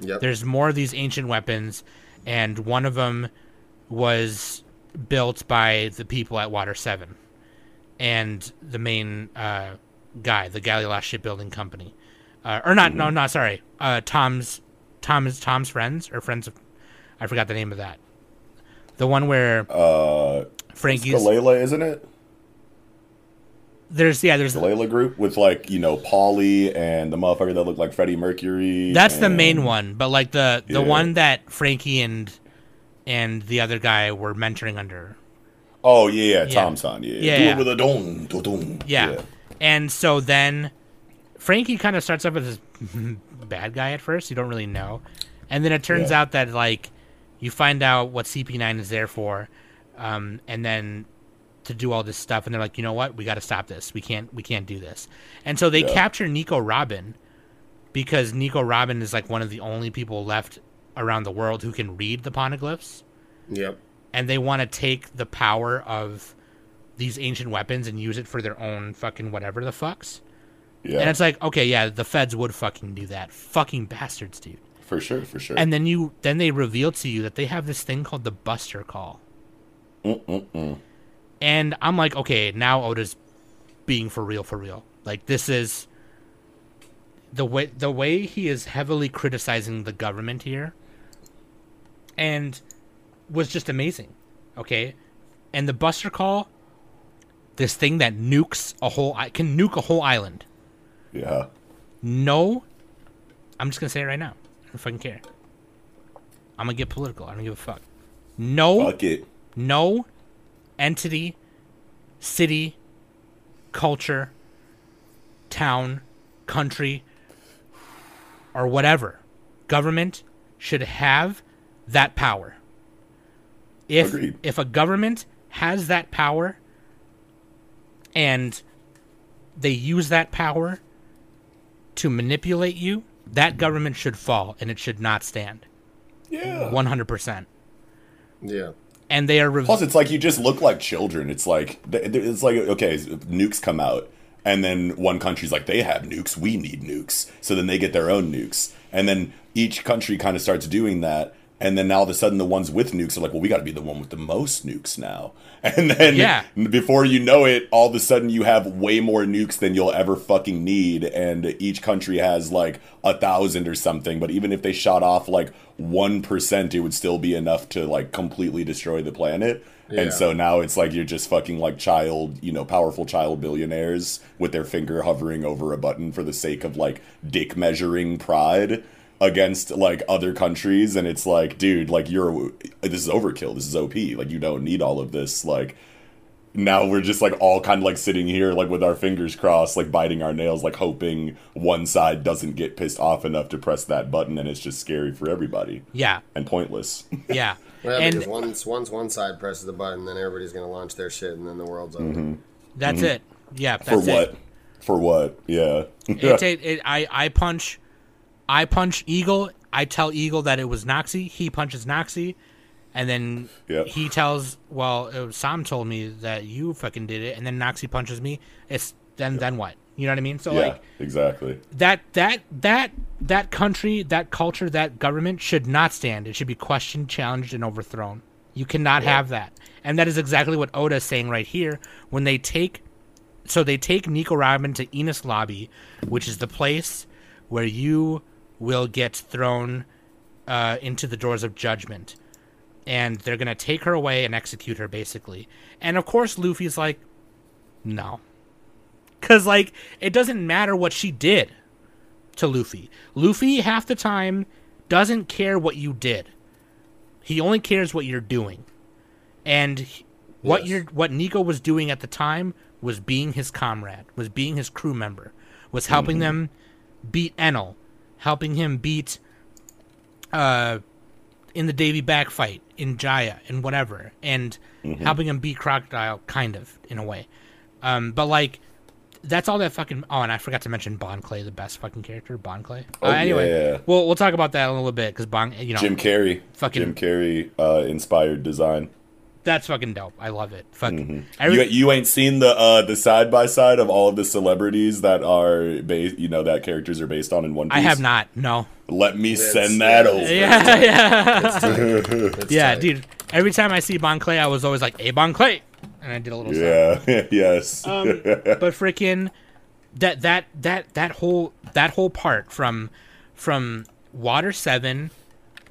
Yep. there's more of these ancient weapons, and one of them was built by the people at Water Seven, and the main uh, guy, the Galley-La's Shipbuilding Company, uh, or not? No, not sorry. Uh, Tom's Tom's Tom's friends or friends of, I forgot the name of that. The one where Uh, Franky's Galley-La, isn't it? there's yeah there's Galley-La group with like you know Paulie and the motherfucker that looked like Freddie Mercury. That's the main one, but like the the Yeah. one that Frankie and and the other guy were mentoring under. Oh yeah, yeah, Yeah. Tom Son. Yeah, Yeah, Do yeah. it with a don, do don. Yeah. And so then Franky kind of starts off as this [laughs] bad guy at first. You don't really know. And then it turns Yeah. out that, like, you find out what CP9 is there for. Um, and then to do all this stuff. And they're like, you know what? We got to stop this. We can't, we can't do this. And so they Yeah. capture Nico Robin because Nico Robin is like one of the only people left around the world who can read the poneglyphs Yep. and they want to take the power of these ancient weapons and use it for their own fucking whatever the fucks. Yeah, And it's like, okay, yeah, the feds would fucking do that. Fucking bastards, dude. for sure, for sure. And then you then they reveal to you that they have this thing called the Buster Call. Mm-mm-mm. And I'm like, okay, now Oda's being for real for real. Like this is the way the way he is heavily criticizing the government here and was just amazing. Okay? And the Buster Call this thing that nukes a whole can nuke a whole island. Yeah, No, I'm just gonna say it right now. I don't fucking care. I'm gonna get political. I don't give a fuck. No, fuck it. no entity, city, culture, town, country, or whatever government should have that power. If Agreed. if a government has that power and they use that power to manipulate you, that government should fall and it should not stand. Yeah. 100%. Yeah. And they are rev- Plus, it's like you just look like children. It's like th- th- it's like okay, nukes come out, and then one country's like they have nukes, we need nukes. So then they get their own nukes, and then each country kind of starts doing that. And then now all of a sudden, the ones with nukes are like, well, we got to be the one with the most nukes now. [laughs] And then Yeah. before you know it, all of a sudden you have way more nukes than you'll ever fucking need. And each country has like a thousand or something. But even if they shot off like 1%, it would still be enough to like completely destroy the planet. Yeah. And so now it's like you're just fucking like child, you know, powerful child billionaires with their finger hovering over a button for the sake of like dick measuring pride against like other countries and it's like dude like you're this is overkill this is op like you don't need all of this like now we're just like all kind of like sitting here like with our fingers crossed like biting our nails like hoping one side doesn't get pissed off enough to press that button and it's just scary for everybody Yeah, and pointless [laughs] yeah. Well, and because once once one side presses the button, then everybody's gonna launch their shit, and then the world's over. that's it. Yeah, that's Mm-hmm. for what it. for what yeah It, [laughs] it, it, I I punch, I punch Eagle. I tell Eagle that it was Noxi. He punches Noxi, and then Yep. he tells, well, it was, Sam told me that you fucking did it, and then Noxi punches me. It's then then what? You know what I mean? So yeah like exactly that that that that country, that culture, that government should not stand. It should be questioned, challenged, and overthrown. You cannot have that. And that is exactly what Oda is saying right here when they take so they take Nico Robin to Enies Lobby, which is the place where you will get thrown uh, into the doors of judgment. And they're gonna take her away and execute her basically. And of course Luffy's like, No. Cause like it doesn't matter what she did to Luffy. Luffy half the time doesn't care what you did. He only cares what you're doing. And he- what Yes. you're what Nico was doing at the time was being his comrade, was being his crew member, was helping them beat Enel, helping him beat uh in the Davy back fight in Jaya and whatever, and helping him beat Crocodile kind of in a way. Um but like that's all that fucking. Oh, and I forgot to mention Bon Clay, the best fucking character, Bon Clay. Oh, uh, anyway, yeah. we'll we'll talk about that in a little bit because Bon, you know, jim carrey Fucking- jim carrey uh inspired design that's fucking dope. I love it. Fuck. you, Every, you ain't seen the uh the side by side of all of the celebrities that are based you know that characters are based on in one piece I have not. No. let me That's- send that yeah. over Yeah, yeah, It's [laughs] yeah, tight. dude. Every time I see Bon Clay, I was always like, "Hey, Bon Clay," and I did a little. yeah [laughs] yes Um, but freaking that that that that whole that whole part from from Water Seven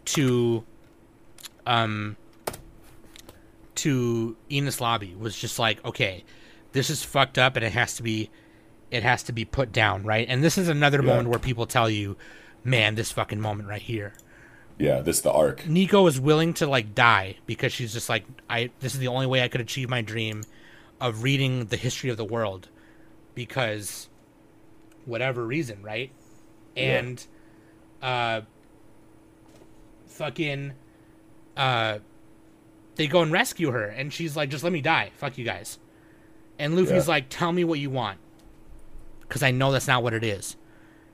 to um to Enies Lobby was just like okay, this is fucked up and it has to be it has to be put down right. And this is another moment where people tell you, man, this fucking moment right here. yeah this the arc Nico is willing to like die because she's just like I this is the only way I could achieve my dream of reading the history of the world because whatever reason, right? Yeah. And uh fucking uh they go and rescue her and she's like just let me die. Fuck you guys. And Luffy's Yeah. like tell me what you want cuz I know that's not what it is.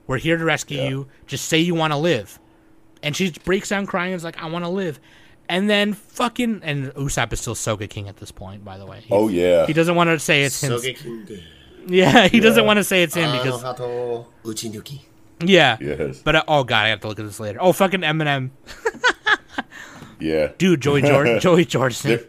We're here to rescue Yeah. you. Just say you want to live. And she breaks down crying and is like, I want to live. And then fucking and Usopp is still Sogeking at this point, by the way. He, oh yeah he doesn't want to say it's him. Sogeking Yeah, he doesn't want to say it's him because uchinuki. yeah. yes But uh, oh god, I have to look at this later. Oh fucking Eminem, [laughs] yeah dude, Joey Jordan, [laughs] Joey Jordison. There-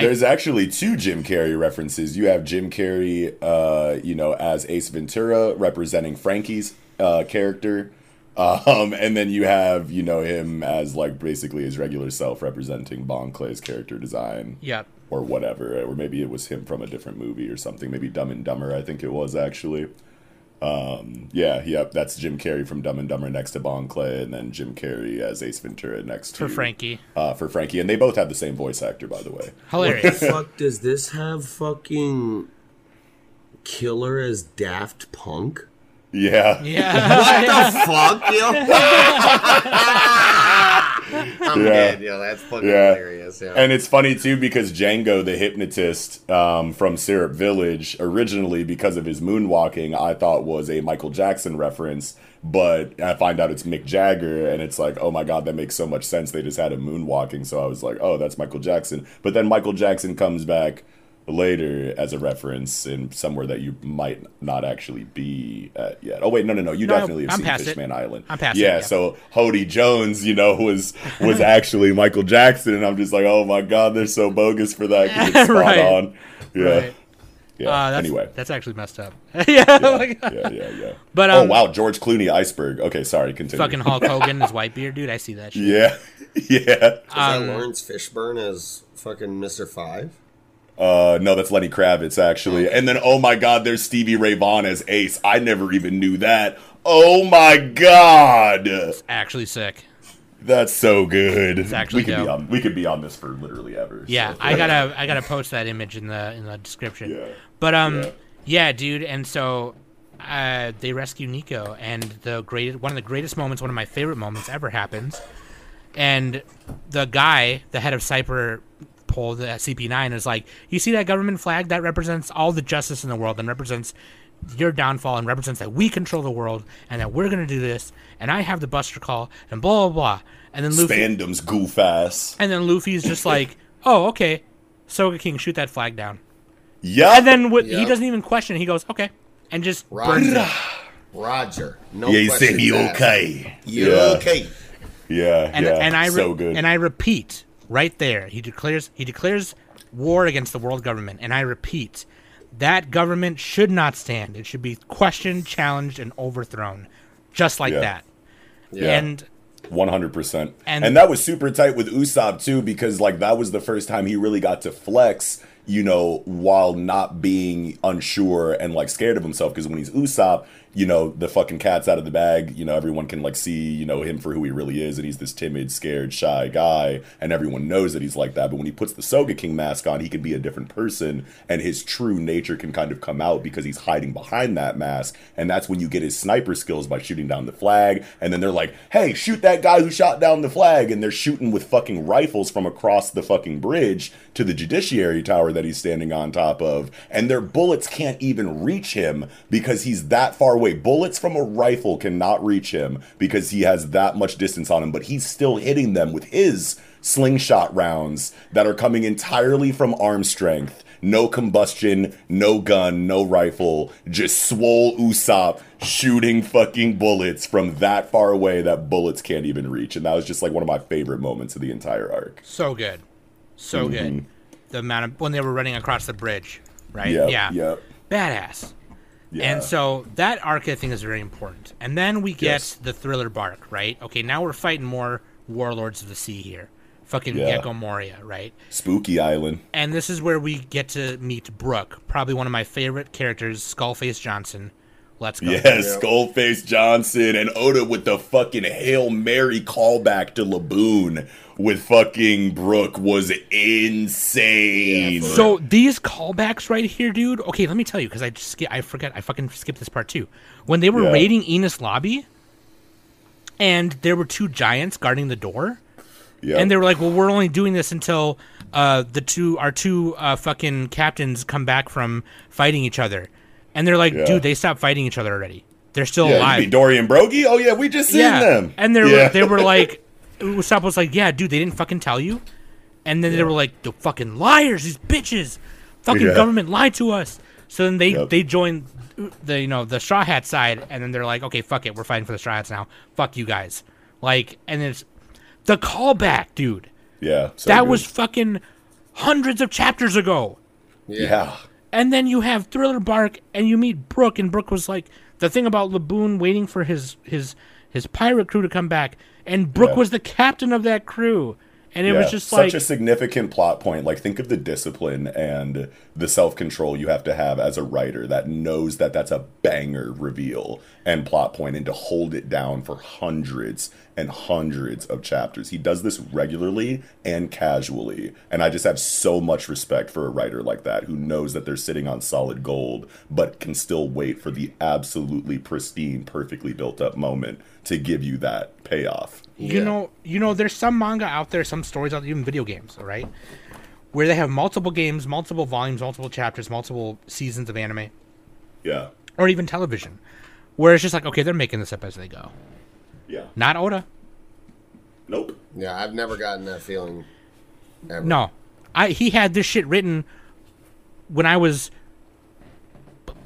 There's actually two Jim Carrey references. You have Jim Carrey, uh, you know, as Ace Ventura representing Franky's uh, character, um, and then you have, you know, him as like basically his regular self representing Bon Clay's character design, Yep. or whatever, or maybe it was him from a different movie or something. Maybe Dumb and Dumber, I think it was actually. Um, yeah, yep, that's Jim Carrey from Dumb and Dumber next to Bon Clay, and then Jim Carrey as Ace Ventura next For to Franky, Uh, for Franky, and they both have the same voice actor, by the way. hilarious. fuck does this have fucking killer as Daft Punk? Yeah. yeah. What the fuck, yo? [laughs] [laughs] [laughs] I'm Yeah. dead, yo. That's fucking Yeah. hilarious. Yeah. And it's funny too because Jango the hypnotist um, from Syrup Village, originally because of his moonwalking, I thought was a Michael Jackson reference, but I find out it's Mick Jagger, and it's like, oh my god, that makes so much sense. They just had him moonwalking, so I was like, oh, that's Michael Jackson. But then Michael Jackson comes back later as a reference in somewhere that you might not actually be at yet. Oh wait, no, no, no, you No, definitely have I'm seen past it. Fishman Island. I'm past it, yeah, yeah. so Hody Jones, you know, was was [laughs] actually Michael Jackson, and I'm just like, oh my god, they're so bogus for that. 'cause it's [laughs] spot Right. on. Yeah, Right. yeah. Uh, that's, anyway, that's actually messed up. [laughs] yeah. like, yeah, yeah, yeah. But, oh um, wow, George Clooney iceberg. Okay, sorry, continue. fucking Hulk Hogan, his white beard, dude. I see that shit. Yeah, yeah. Is um, that Laurence Fishburne as fucking Mr. Five? Uh, no, that's Lenny Kravitz actually. And then oh my god, there's Stevie Ray Vaughan as Ace. I never even knew that. Oh my god. That's actually sick. That's so good. It's actually we could be on we could be on this for literally ever. Yeah, so. I gotta I gotta post that image in the in the description. Yeah. But um, Yeah. yeah, dude, and so uh, they rescue Nico, and the great one of the greatest moments, one of my favorite moments ever happens, and the guy, the head of Cipher Pole, the CP9, is like, you see that government flag that represents all the justice in the world and represents your downfall and represents that we control the world and that we're gonna do this, and I have the Buster call and blah blah blah, and then Luffy. Fandom's goof ass. And then Luffy's just like, [laughs] "Oh, okay, Sogeking, shoot that flag down." Yeah. And then what, he doesn't even question. He goes, "Okay," and just burns Roger. it. Roger. No yeah, he questions said he okay. You yeah. okay? Yeah. And yeah. and I re- so good. and I repeat, right there, he declares he declares war against the world government, and I repeat, that government should not stand. It should be questioned, challenged, and overthrown, just like Yeah. that. Yeah. And One hundred percent, And- and that was super tight with Usopp too, because like that was the first time he really got to flex, you know, while not being unsure and like scared of himself. Because when he's Usopp, you know, the fucking cat's out of the bag. You know, everyone can like see, you know, him for who he really is, and he's this timid, scared, shy guy, and everyone knows that he's like that. But when he puts the Sogeking mask on, he can be a different person, and his true nature can kind of come out because he's hiding behind that mask. And that's when you get his sniper skills by shooting down the flag, and then they're like, "Hey, shoot that guy who shot down the flag!" And they're shooting with fucking rifles from across the fucking bridge to the Judiciary Tower that he's standing on top of, and their bullets can't even reach him because he's that far away. Bullets from a rifle cannot reach him because he has that much distance on him, but he's still hitting them with his slingshot rounds that are coming entirely from arm strength. No combustion, no gun, no rifle, just swole Usopp shooting fucking bullets from that far away that bullets can't even reach. And that was just like one of my favorite moments of the entire arc. so good, so Mm-hmm. good. The amount of when they were running across the bridge, right? Yep, yeah, yep. badass. Yeah. And so that arc I think is very important. And then we get Yes. the thriller bark, right? Okay, now we're fighting more warlords of the sea here. Fucking Yeah. Gecko Moria, right? Spooky Island. And this is where we get to meet Brook, probably one of my favorite characters, Skullface Johnson. Let's go. Yes, Skullface Johnson and Oda with the fucking Hail Mary callback to Laboon with fucking Brook was insane. So these callbacks right here, dude. Okay, let me tell you because I just sk- I forget I fucking skipped this part too. When they were Yeah. raiding Enies Lobby, and there were two giants guarding the door, Yep. and they were like, "Well, we're only doing this until uh, the two our two uh, fucking captains come back from fighting each other," and they're like, Yeah. "Dude, they stopped fighting each other already. They're still yeah, alive." you mean Dorry and Brogy? Oh yeah, we just seen yeah, them. and they were yeah. they were like, [laughs] Usopp was like, "Yeah, dude, they didn't fucking tell you," and then they were like, "The fucking liars, these bitches, fucking Yeah. government lied to us." So then they Yep. they joined the you know the Straw Hat side, and then they're like, "Okay, fuck it, we're fighting for the Straw Hats now. Fuck you guys." Like, and it's the callback, dude. yeah, so that good. was fucking hundreds of chapters ago. yeah. And then you have Thriller Bark, and you meet Brook, and Brook was like the thing about Laboon waiting for his his his pirate crew to come back, and Brook Yeah. was the captain of that crew, and it Yeah, was just such like a significant plot point. Like, think of the discipline and the self control you have to have as a writer that knows that that's a banger reveal and plot point, and to hold it down for hundreds and hundreds of chapters. He does this regularly and casually, and I just have so much respect for a writer like that who knows that they're sitting on solid gold, but can still wait for the absolutely pristine, perfectly built up moment to give you that payoff. You Yeah. know you know there's some manga out there, some stories out there, even video games, all right, where they have multiple games, multiple volumes, multiple chapters, multiple seasons of anime, Yeah, or even television, where it's just like okay, they're making this up as they go. yeah. Not Oda. Nope. Yeah, I've never gotten that feeling. Ever. No, I he had this shit written when I was,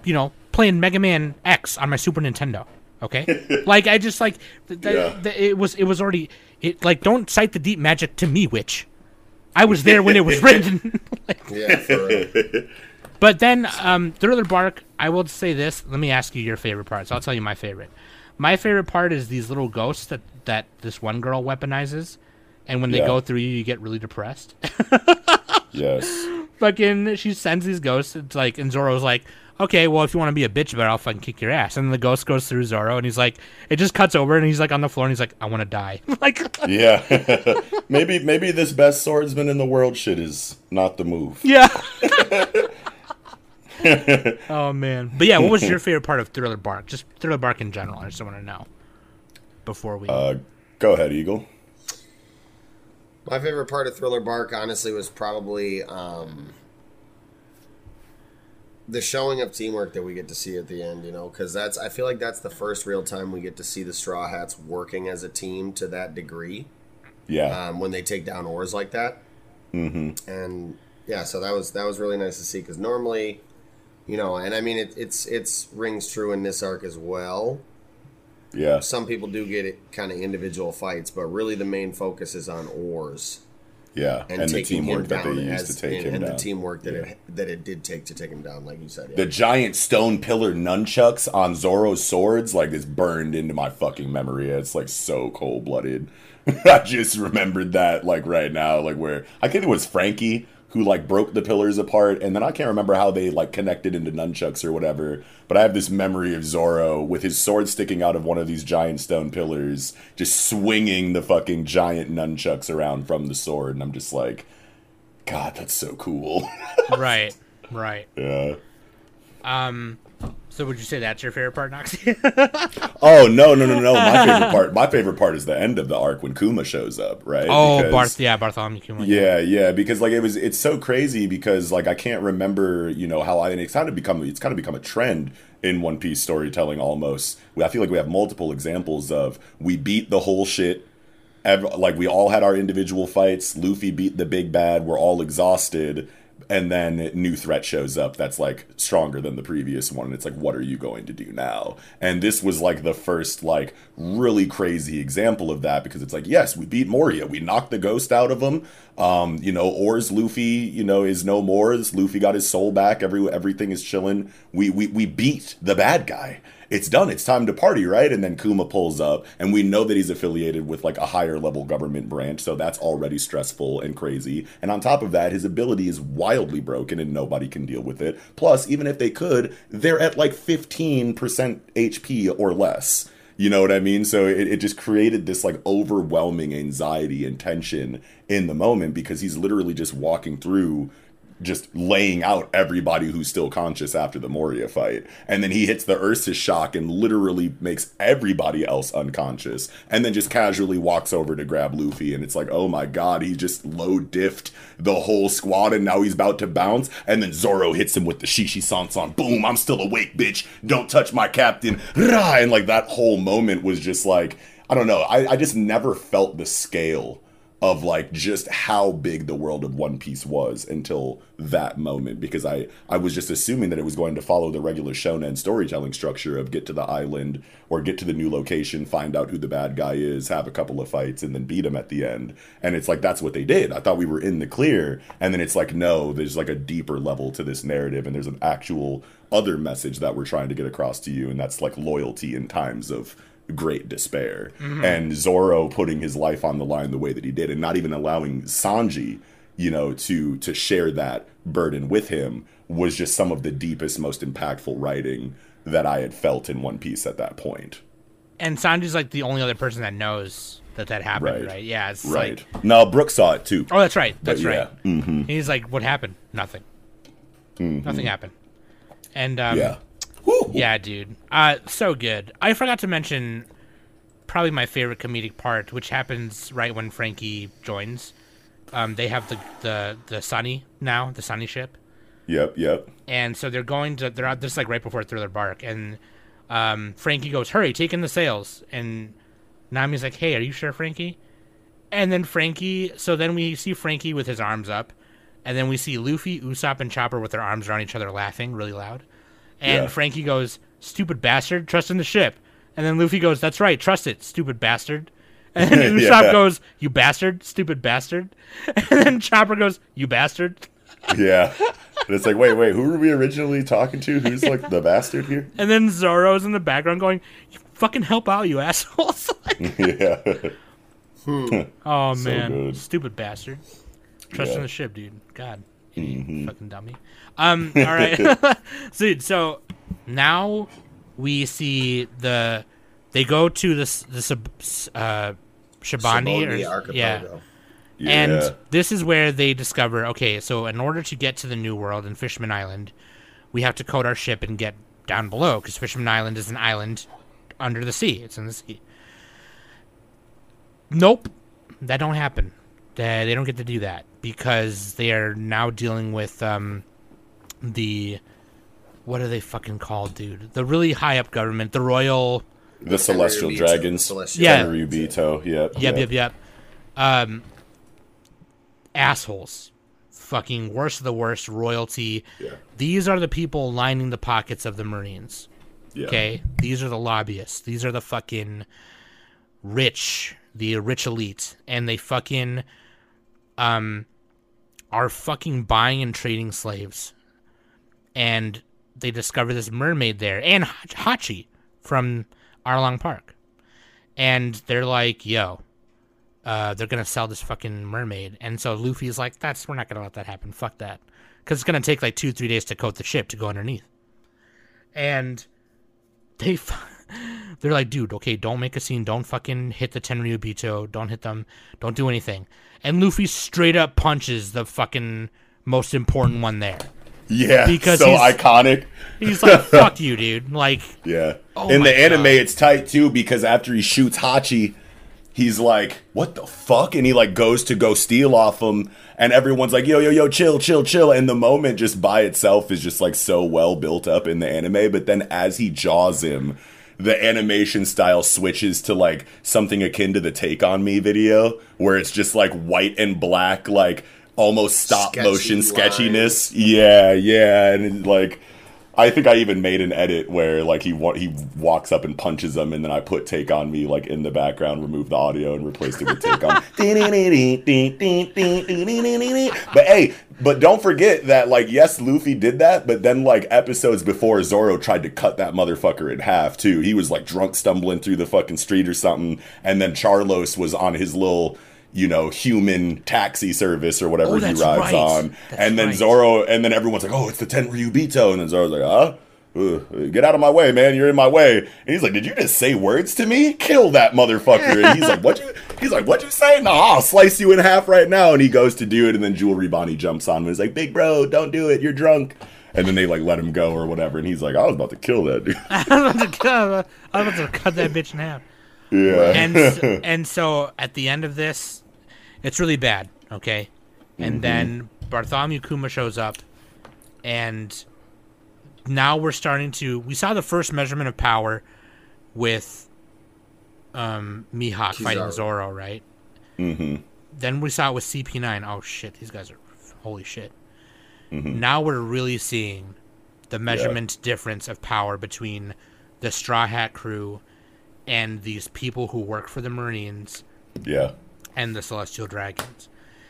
you know, playing Mega Man X on my Super Nintendo. Okay, [laughs] like I just like th- th- Yeah. th- it was it was already it like don't cite the deep magic to me, witch. I was there when it was [laughs] written. [laughs] Like, Yeah, for real. but then um, Thriller Bark, I will say this. Let me ask you your favorite parts. I'll tell you my favorite. My favorite part is these little ghosts that that this one girl weaponizes, and when they Yeah. go through you, you get really depressed. Yes. fucking she sends these ghosts it's like and Zoro's like okay, well, if you want to be a bitch about it, I'll fucking kick your ass. And then the ghost goes through Zoro, and he's like, it just cuts over, and he's like on the floor, and he's like, I want to die. [laughs] like, Yeah. [laughs] maybe maybe this best swordsman in the world shit is not the move. yeah. [laughs] oh man, but yeah, what was your favorite part of Thriller Bark? Just Thriller Bark in general. I just want to know before we. Uh, go ahead, Eagle. My favorite part of Thriller Bark, honestly, was probably um, the showing of teamwork that we get to see at the end. You know, because that's I feel like that's the first real time we get to see the Straw Hats working as a team to that degree Yeah. um, when they take down Oars like that. mm-hmm. and yeah, so that was that was really nice to see because normally, you know, and I mean it, it's it's rings true in this arc as well. Yeah. Some people do get it kind of individual fights, but really the main focus is on Oars Yeah. and, And, the teamwork that they used as, to take and, him and down. And the teamwork that it that it did take to take him down, like you said. Yeah. the giant stone pillar nunchucks on Zoro's swords, like it's burned into my fucking memory. It's like so cold blooded. [laughs] I just remembered that like right now, like where I think it was Franky who like broke the pillars apart, and then I can't remember how they like connected into nunchucks or whatever. But I have this memory of Zoro with his sword sticking out of one of these giant stone pillars, just swinging the fucking giant nunchucks around from the sword, and I'm just like, God, that's so cool. [laughs] right, right. yeah. Um, so would you say that's your favorite part, Noxi? [laughs] Oh no no no no! My favorite part. My favorite part is the end of the arc when Kuma shows up, right? oh, Because- Barth, yeah, Bartholomew Kuma. Yeah, yeah, because like it was, it's so crazy because like I can't remember, you know, how I. And it's kind of become, it's kind of become a trend in One Piece storytelling. Almost, I feel like we have multiple examples of we beat the whole shit. Like we all had our individual fights. Luffy beat the big bad. We're all exhausted, and then new threat shows up that's like stronger than the previous one. And it's like, what are you going to do now? And this was like the first like really crazy example of that because it's like, yes, we beat Moria. We knocked the ghost out of him. Um, you know, Or's Luffy, you know, is no more. Luffy got his soul back. Every everything is chilling. We we we beat the bad guy it's done. It's time to party, right? And then Kuma pulls up, and we know that he's affiliated with like a higher level government branch, so that's already stressful and crazy. And on top of that, his ability is wildly broken, and nobody can deal with it. Plus, even if they could, they're at like 15% HP or less. You know what I mean? So it, it just created this like overwhelming anxiety and tension in the moment because he's literally just walking through just laying out everybody who's still conscious after the Moria fight. And then he hits the Ursus shock and literally makes everybody else unconscious. And then just casually walks over to grab Luffy. And it's like, oh my god, he just low diffed the whole squad and now he's about to bounce. And then Zoro hits him with the Shishi Sonson. Boom, I'm still awake, bitch. Don't touch my captain. And like that whole moment was just like, I don't know. I, I just never felt the scale of like just how big the world of One Piece was until that moment because I I was just assuming that it was going to follow the regular shonen storytelling structure of get to the island or get to the new location, find out who the bad guy is, have a couple of fights and then beat him at the end. And it's like that's what they did. I thought we were in the clear and then it's like no, there's like a deeper level to this narrative and there's an actual other message that we're trying to get across to you and that's like loyalty in times of great despair. And Zoro putting his life on the line the way that he did and not even allowing Sanji, you know, to to share that burden with him was just some of the deepest, most impactful writing that I had felt in One Piece at that point. And Sanji's like the only other person that knows that that happened, right? Right. Yeah, it's Right. like, now Brook saw it too. oh, that's right, But that's yeah. right. hmm He's like, what happened? Nothing. Nothing happened. And um, yeah. Woo. Yeah, dude. Uh, so good. I forgot to mention probably my favorite comedic part, which happens right when Franky joins. Um, they have the the the Sunny now, the Sunny ship, Yep, yep. and so they're going to they're out just like right before Thriller Bark, and um, Franky goes, "Hurry, take in the sails," and Nami's like, "Hey, are you sure, Franky?" And then Franky, so then we see Franky with his arms up, and then we see Luffy, Usopp, and Chopper with their arms around each other, laughing really loud. And Yeah. Franky goes, "Stupid bastard, trust in the ship." And then Luffy goes, "That's right, trust it, stupid bastard." [laughs] And then Usopp Yeah. goes, "You bastard, stupid bastard." [laughs] And then Chopper goes, "You bastard." [laughs] Yeah. And it's like, wait, wait, who were we originally talking to? Who's like the bastard here? And then Zoro's in the background going, "You fucking help out, you assholes!" yeah. Hmm. oh man, good. stupid bastard. Trust in the ship, dude. God, Idiot, fucking dummy. Um, [laughs] all right, [laughs] so, so now we see the they go to the this uh, Shabani, or archipelago. yeah, and this is where they discover okay, so in order to get to the New World and Fisherman Island, we have to coat our ship and get down below because Fisherman Island is an island under the sea. It's in the sea. Nope, that don't happen. They, they don't get to do that because they are now dealing with um, the what are they fucking called, dude? The really high up government, the royal. the Celestial Tenryubito. Dragons. Celestial Yeah. Tenryubito, Yep. Yep, yep, yep. Um, assholes. Fucking worst of the worst royalty. Yeah. These are the people lining the pockets of the Marines. Yeah. Okay? These are the lobbyists. These are the fucking rich, the rich elite. And they fucking um are fucking buying and trading slaves. And they discover this mermaid there and Hach- Hachi from Arlong Park. And they're like, yo, uh, they're gonna sell this fucking mermaid. And so Luffy's like, that's we're not gonna let that happen. Fuck that, because it's gonna take like two three days to coat the ship to go underneath. And they, [laughs] they're like, dude, okay, don't make a scene. Don't fucking hit the Tenryubito. Don't hit them. Don't do anything. And Luffy straight up punches the fucking most important one there. Yeah. Because so he's- iconic. He's like, [laughs] fuck you, dude. Like, Yeah. Oh In the anime, God. it's tight too because after he shoots Hachi, he's like, "What the fuck?" And he like goes to go steal off him, and everyone's like, "Yo, yo, yo, chill, chill, chill." And the moment just by itself is just like so well built up in the anime. But then as he jaws him, the animation style switches to like something akin to the "Take on Me" video, where it's just like white and black, like almost stop Sketchy motion lines. sketchiness. Yeah, yeah, and like. I think I even made an edit where like he wa- he walks up and punches them, and then I put "Take on Me" like in the background, removed the audio, and replaced it with "Take on." [laughs] but hey, but don't forget that like yes, Luffy did that, but then like episodes before, Zoro tried to cut that motherfucker in half too. He was like drunk stumbling through the fucking street or something, and then Charlos was on his little. You know, human taxi service or whatever Oh, he rides right. on, That's and then right. Zoro, and then everyone's like, "Oh, it's the Tenryubito," and then Zoro's like, "Huh." Ugh, get out of my way, man! You're in my way. And he's like, "Did you just say words to me? Kill that motherfucker!" And he's like, "What you?" [laughs] He's like, "What you say?" No, I'll slice you in half right now. And he goes to do it, and then Jewelry Bonney jumps on him and is like, "Big bro, don't do it. You're drunk." And then they like let him go or whatever. And he's like, "I was about to kill that dude." [laughs] I was about to cut, I was about to cut that bitch in half. yeah, and [laughs] and so at the end of this, it's really bad. Okay, and then Bartholomew Kuma shows up, and now we're starting to. We saw the first measurement of power with um Mihawk fighting Zoro, right? Mm-hmm. Then we saw it with CP9. Oh shit, these guys are holy shit. Mm -hmm. Now we're really seeing the measurement difference of power between the Straw Hat crew and these people who work for the Marines yeah, and the Celestial Dragons.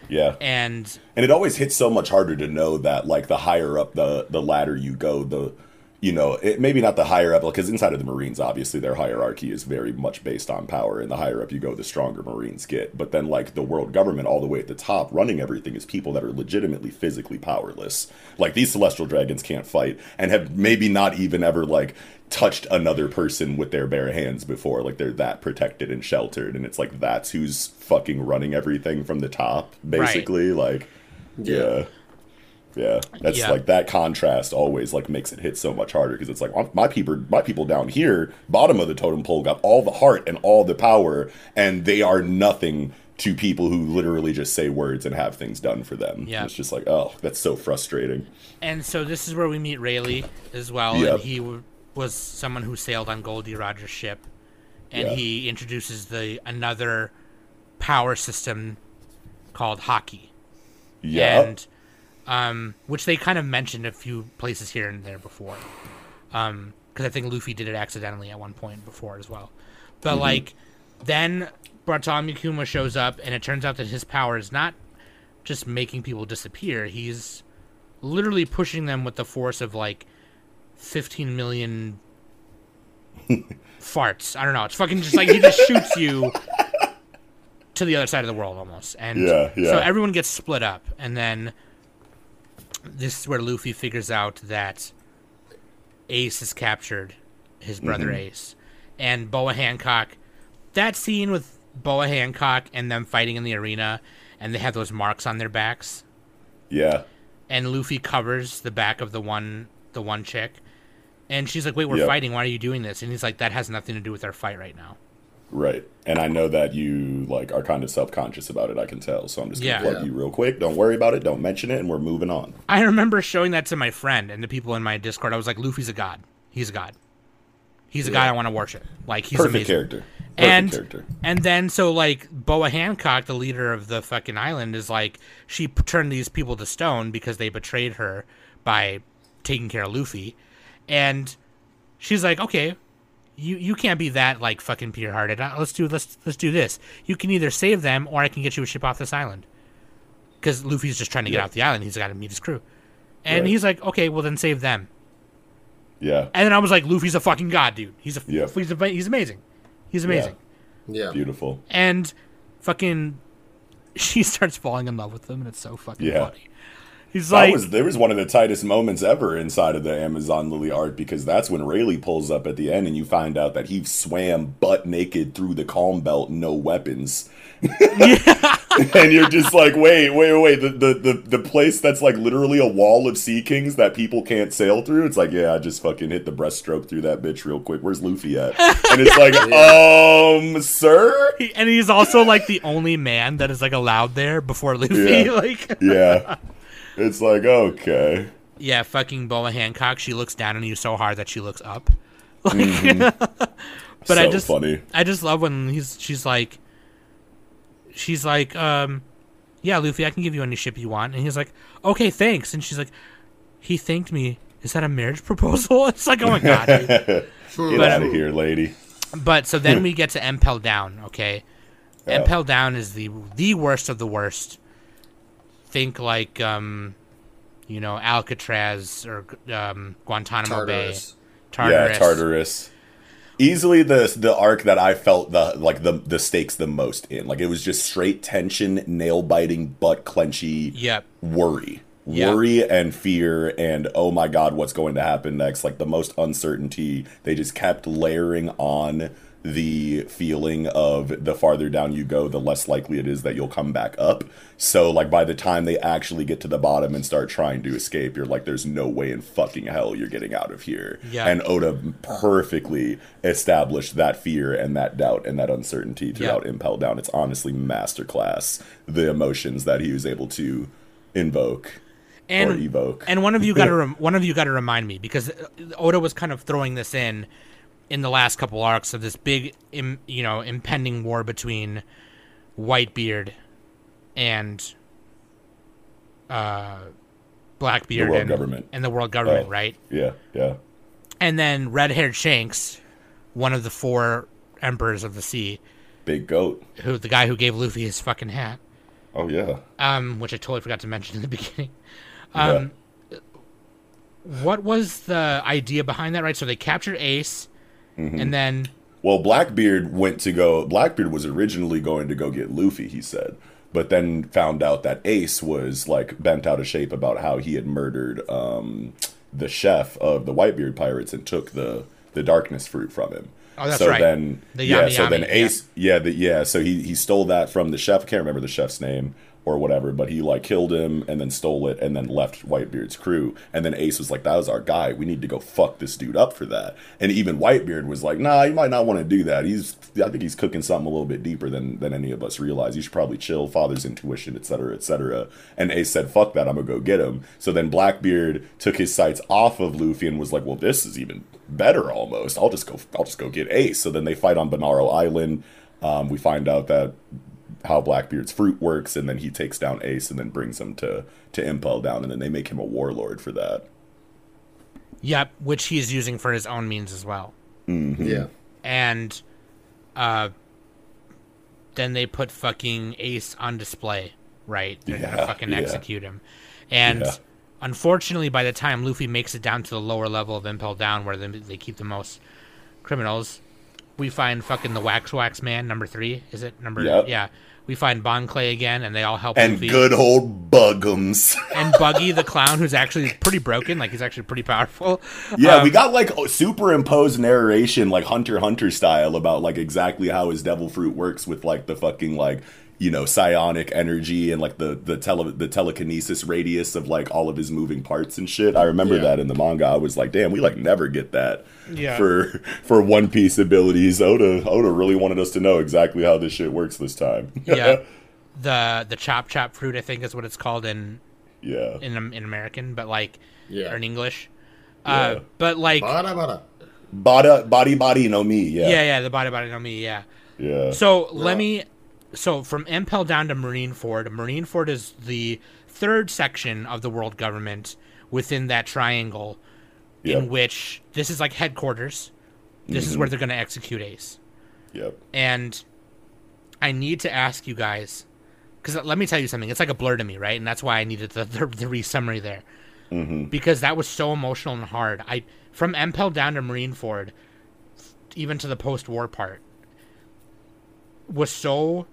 yeah. And and it always hits so much harder to know that like the higher up the the ladder you go the you know it, maybe not the higher up because inside of the marines obviously their hierarchy is very much based on power and the higher up you go the stronger marines get but then like the world government all the way at the top running everything is people that are legitimately physically powerless like these celestial dragons can't fight and have maybe not even ever like touched another person with their bare hands before like they're that protected and sheltered and it's like that's who's fucking running everything from the top basically like yeah. Yeah. That's Yeah. like that contrast always like makes it hit so much harder because it's like my- my people my people down here, bottom of the totem pole got all the heart and all the power and they are nothing to people who literally just say words and have things done for them. Yeah. It's just like, oh, that's so frustrating. and so this is where we meet Rayleigh as well, Yep. and he w- was someone who sailed on Gol D. Rogers' ship, and Yeah. he introduces the another power system called Haki. Yeah. and um, which they kind of mentioned a few places here and there before. Um, because I think Luffy did it accidentally at one point before as well. But Mm-hmm. like, then Bartholomew Kuma shows up, and it turns out that his power is not just making people disappear. He's literally pushing them with the force of like 15 million [laughs] farts. I don't know. It's fucking just like he just shoots you to the other side of the world almost. And Yeah, yeah. so everyone gets split up and then this is where Luffy figures out that Ace has captured his brother mm-hmm. Ace, and Boa Hancock. That scene with Boa Hancock and them fighting in the arena, and they have those marks on their backs, Yeah. and Luffy covers the back of the one the one chick, and she's like, "Wait, we're Yep. fighting. Why are you doing this?" And he's like, "That has nothing to do with our fight right now." Right. And I know that you like are kind of self conscious about it, I can tell. So I'm just gonna plug Yeah. you real quick. Don't worry about it, don't mention it, and we're moving on. I remember showing that to my friend and the people in my Discord. I was like, "Luffy's a god. He's a god. He's a guy I want to worship. Like he's Perfect amazing." character. Perfect and character. and then so like Boa Hancock, the leader of the fucking island, is like she turned these people to stone because they betrayed her by taking care of Luffy, and she's like, okay, you you can't be that like fucking pure hearted. Uh, let's do let's let's do this. You can either save them or I can get you a ship off this island, because Luffy's just trying to get Yeah. off the island. He's got to meet his crew, and Right. he's like, okay, well then save them. Yeah. And then I was like, Luffy's a fucking god, dude. He's a Yeah. he's a, he's amazing. He's amazing Yeah. Beautiful. and fucking [laughs] she starts falling in love with him and it's so fucking Yeah. funny he's like was there was one of the tightest moments ever inside of the Amazon Lily art because that's when Rayleigh pulls up at the end and you find out that he swam butt naked through the calm belt, no weapons. Yeah. [laughs] and you're just like, wait, wait, wait, the, the the the place that's like literally a wall of sea kings that people can't sail through. It's like, yeah, I just fucking hit the breaststroke through that bitch real quick. Where's Luffy at? And it's like, [laughs] um, sir. he- and he's also like the only man that is like allowed there before Luffy Yeah. [laughs] like Yeah. It's like, okay. yeah fucking Boa Hancock she looks down on you so hard that she looks up [laughs] like [laughs] but I just funny. I just love when he's she's like she's like um yeah Luffy I can give you any ship you want and he's like okay thanks and she's like he thanked me is that a marriage [laughs] proposal it's like oh my god. Get But- out of here, lady. But so then we get to Impel Down, okay? Yeah. Impel Down is the the worst of the worst. Think like um you know, Alcatraz or um Guantanamo Tartarus. Bay. Tartarus. Yeah, Tartarus. Easily the the arc that I felt the like the the stakes the most in. Like it was just straight tension, nail biting, butt clenchy Yep. worry. Yeah. Worry and fear and oh my god, what's going to happen next? Like the most uncertainty. They just kept layering on the feeling of the farther down you go, the less likely it is that you'll come back up. So like by the time they actually get to the bottom and start trying to escape, you're like, there's no way in fucking hell you're getting out of here. Yeah. And Oda perfectly established that fear and that doubt and that uncertainty throughout Yeah. Impel Down. It's honestly masterclass the emotions that he was able to invoke And or evoke. and one of you got to [laughs] rem- one of you got to remind me because uh, Oda was kind of throwing this in in the last couple arcs of this big Im, you know, impending war between Whitebeard and uh Blackbeard world and, government. and the world government, Oh. right? yeah, yeah. and then red-haired Shanks, one of the four emperors of the sea, Big goat. who the guy who gave Luffy his fucking hat, Oh yeah. um, which I totally forgot to mention in the [laughs] beginning. yeah. Um, What was the idea behind that? Right, so they captured Ace, Mm-hmm. and then Well, Blackbeard went to go. Blackbeard was originally going to go get Luffy, he said, but then found out that Ace was like bent out of shape about how he had murdered um, the chef of the Whitebeard pirates and took the the darkness fruit from him. Oh, that's so right. then, The yeah, Yami so then Yami, Ace, yeah, the, yeah, so he he stole that from the chef. I can't remember the chef's name or whatever, but he like killed him and then stole it and then left Whitebeard's crew. And then Ace was like, "That was our guy. We need to go fuck this dude up for that." And even Whitebeard was like, "Nah, you might not want to do that. He's, I think he's cooking something a little bit deeper than than any of us realize. You should probably chill. Father's intuition, etc., etc." And Ace said, "Fuck that. I'm gonna go get him." So then Blackbeard took his sights off of Luffy and was like, "Well, this is even better almost. I'll just go. I'll just go get Ace." So then they fight on Banaro Island. Um, we find out that how Blackbeard's fruit works, and then he takes down Ace and then brings him to to Impel Down, and then they make him a warlord for that. yep, which he's using for his own means as well. Yeah. And uh, then they put fucking Ace on display, right? They're Yeah, gonna fucking yeah. execute him, and. Yeah. Unfortunately, by the time Luffy makes it down to the lower level of Impel Down, where they, they keep the most criminals, we find fucking the Wax Wax Man number three. Is it number? Yep. Yeah. We find Bon Clay again, and they all help And Luffy. good old Bugums. [laughs] and Buggy the clown, who's actually pretty broken. Like he's actually pretty powerful. Yeah, Um, we got like superimposed narration, like Hunter Hunter style, about like exactly how his devil fruit works with like the fucking like you know psionic energy and like the the tele the telekinesis radius of like all of his moving parts and shit. I remember Yeah. that in the manga. I was like, damn, we like never get that Yeah. for for One Piece abilities. Oda Oda really wanted us to know exactly how this shit works this time. [laughs] yeah. The the chop chop fruit, I think, is what it's called in yeah, in in American, but like Yeah. or in English. Yeah. Uh, but like Bada, bada. body body body no me. yeah, Yeah, yeah, the body body no me, yeah. yeah. So let me. So from Impel down to Marineford, Marineford is the third section of the world government within that triangle, Yep. in which this is like headquarters. This is where mm-hmm. they're going to execute Ace, Yep. and I need to ask you guys, because let me tell you something. It's like a blur to me, right? And that's why I needed the the, the re-summary there, mm-hmm. because that was so emotional and hard. I from Impel down to Marineford, even to the post-war part, was so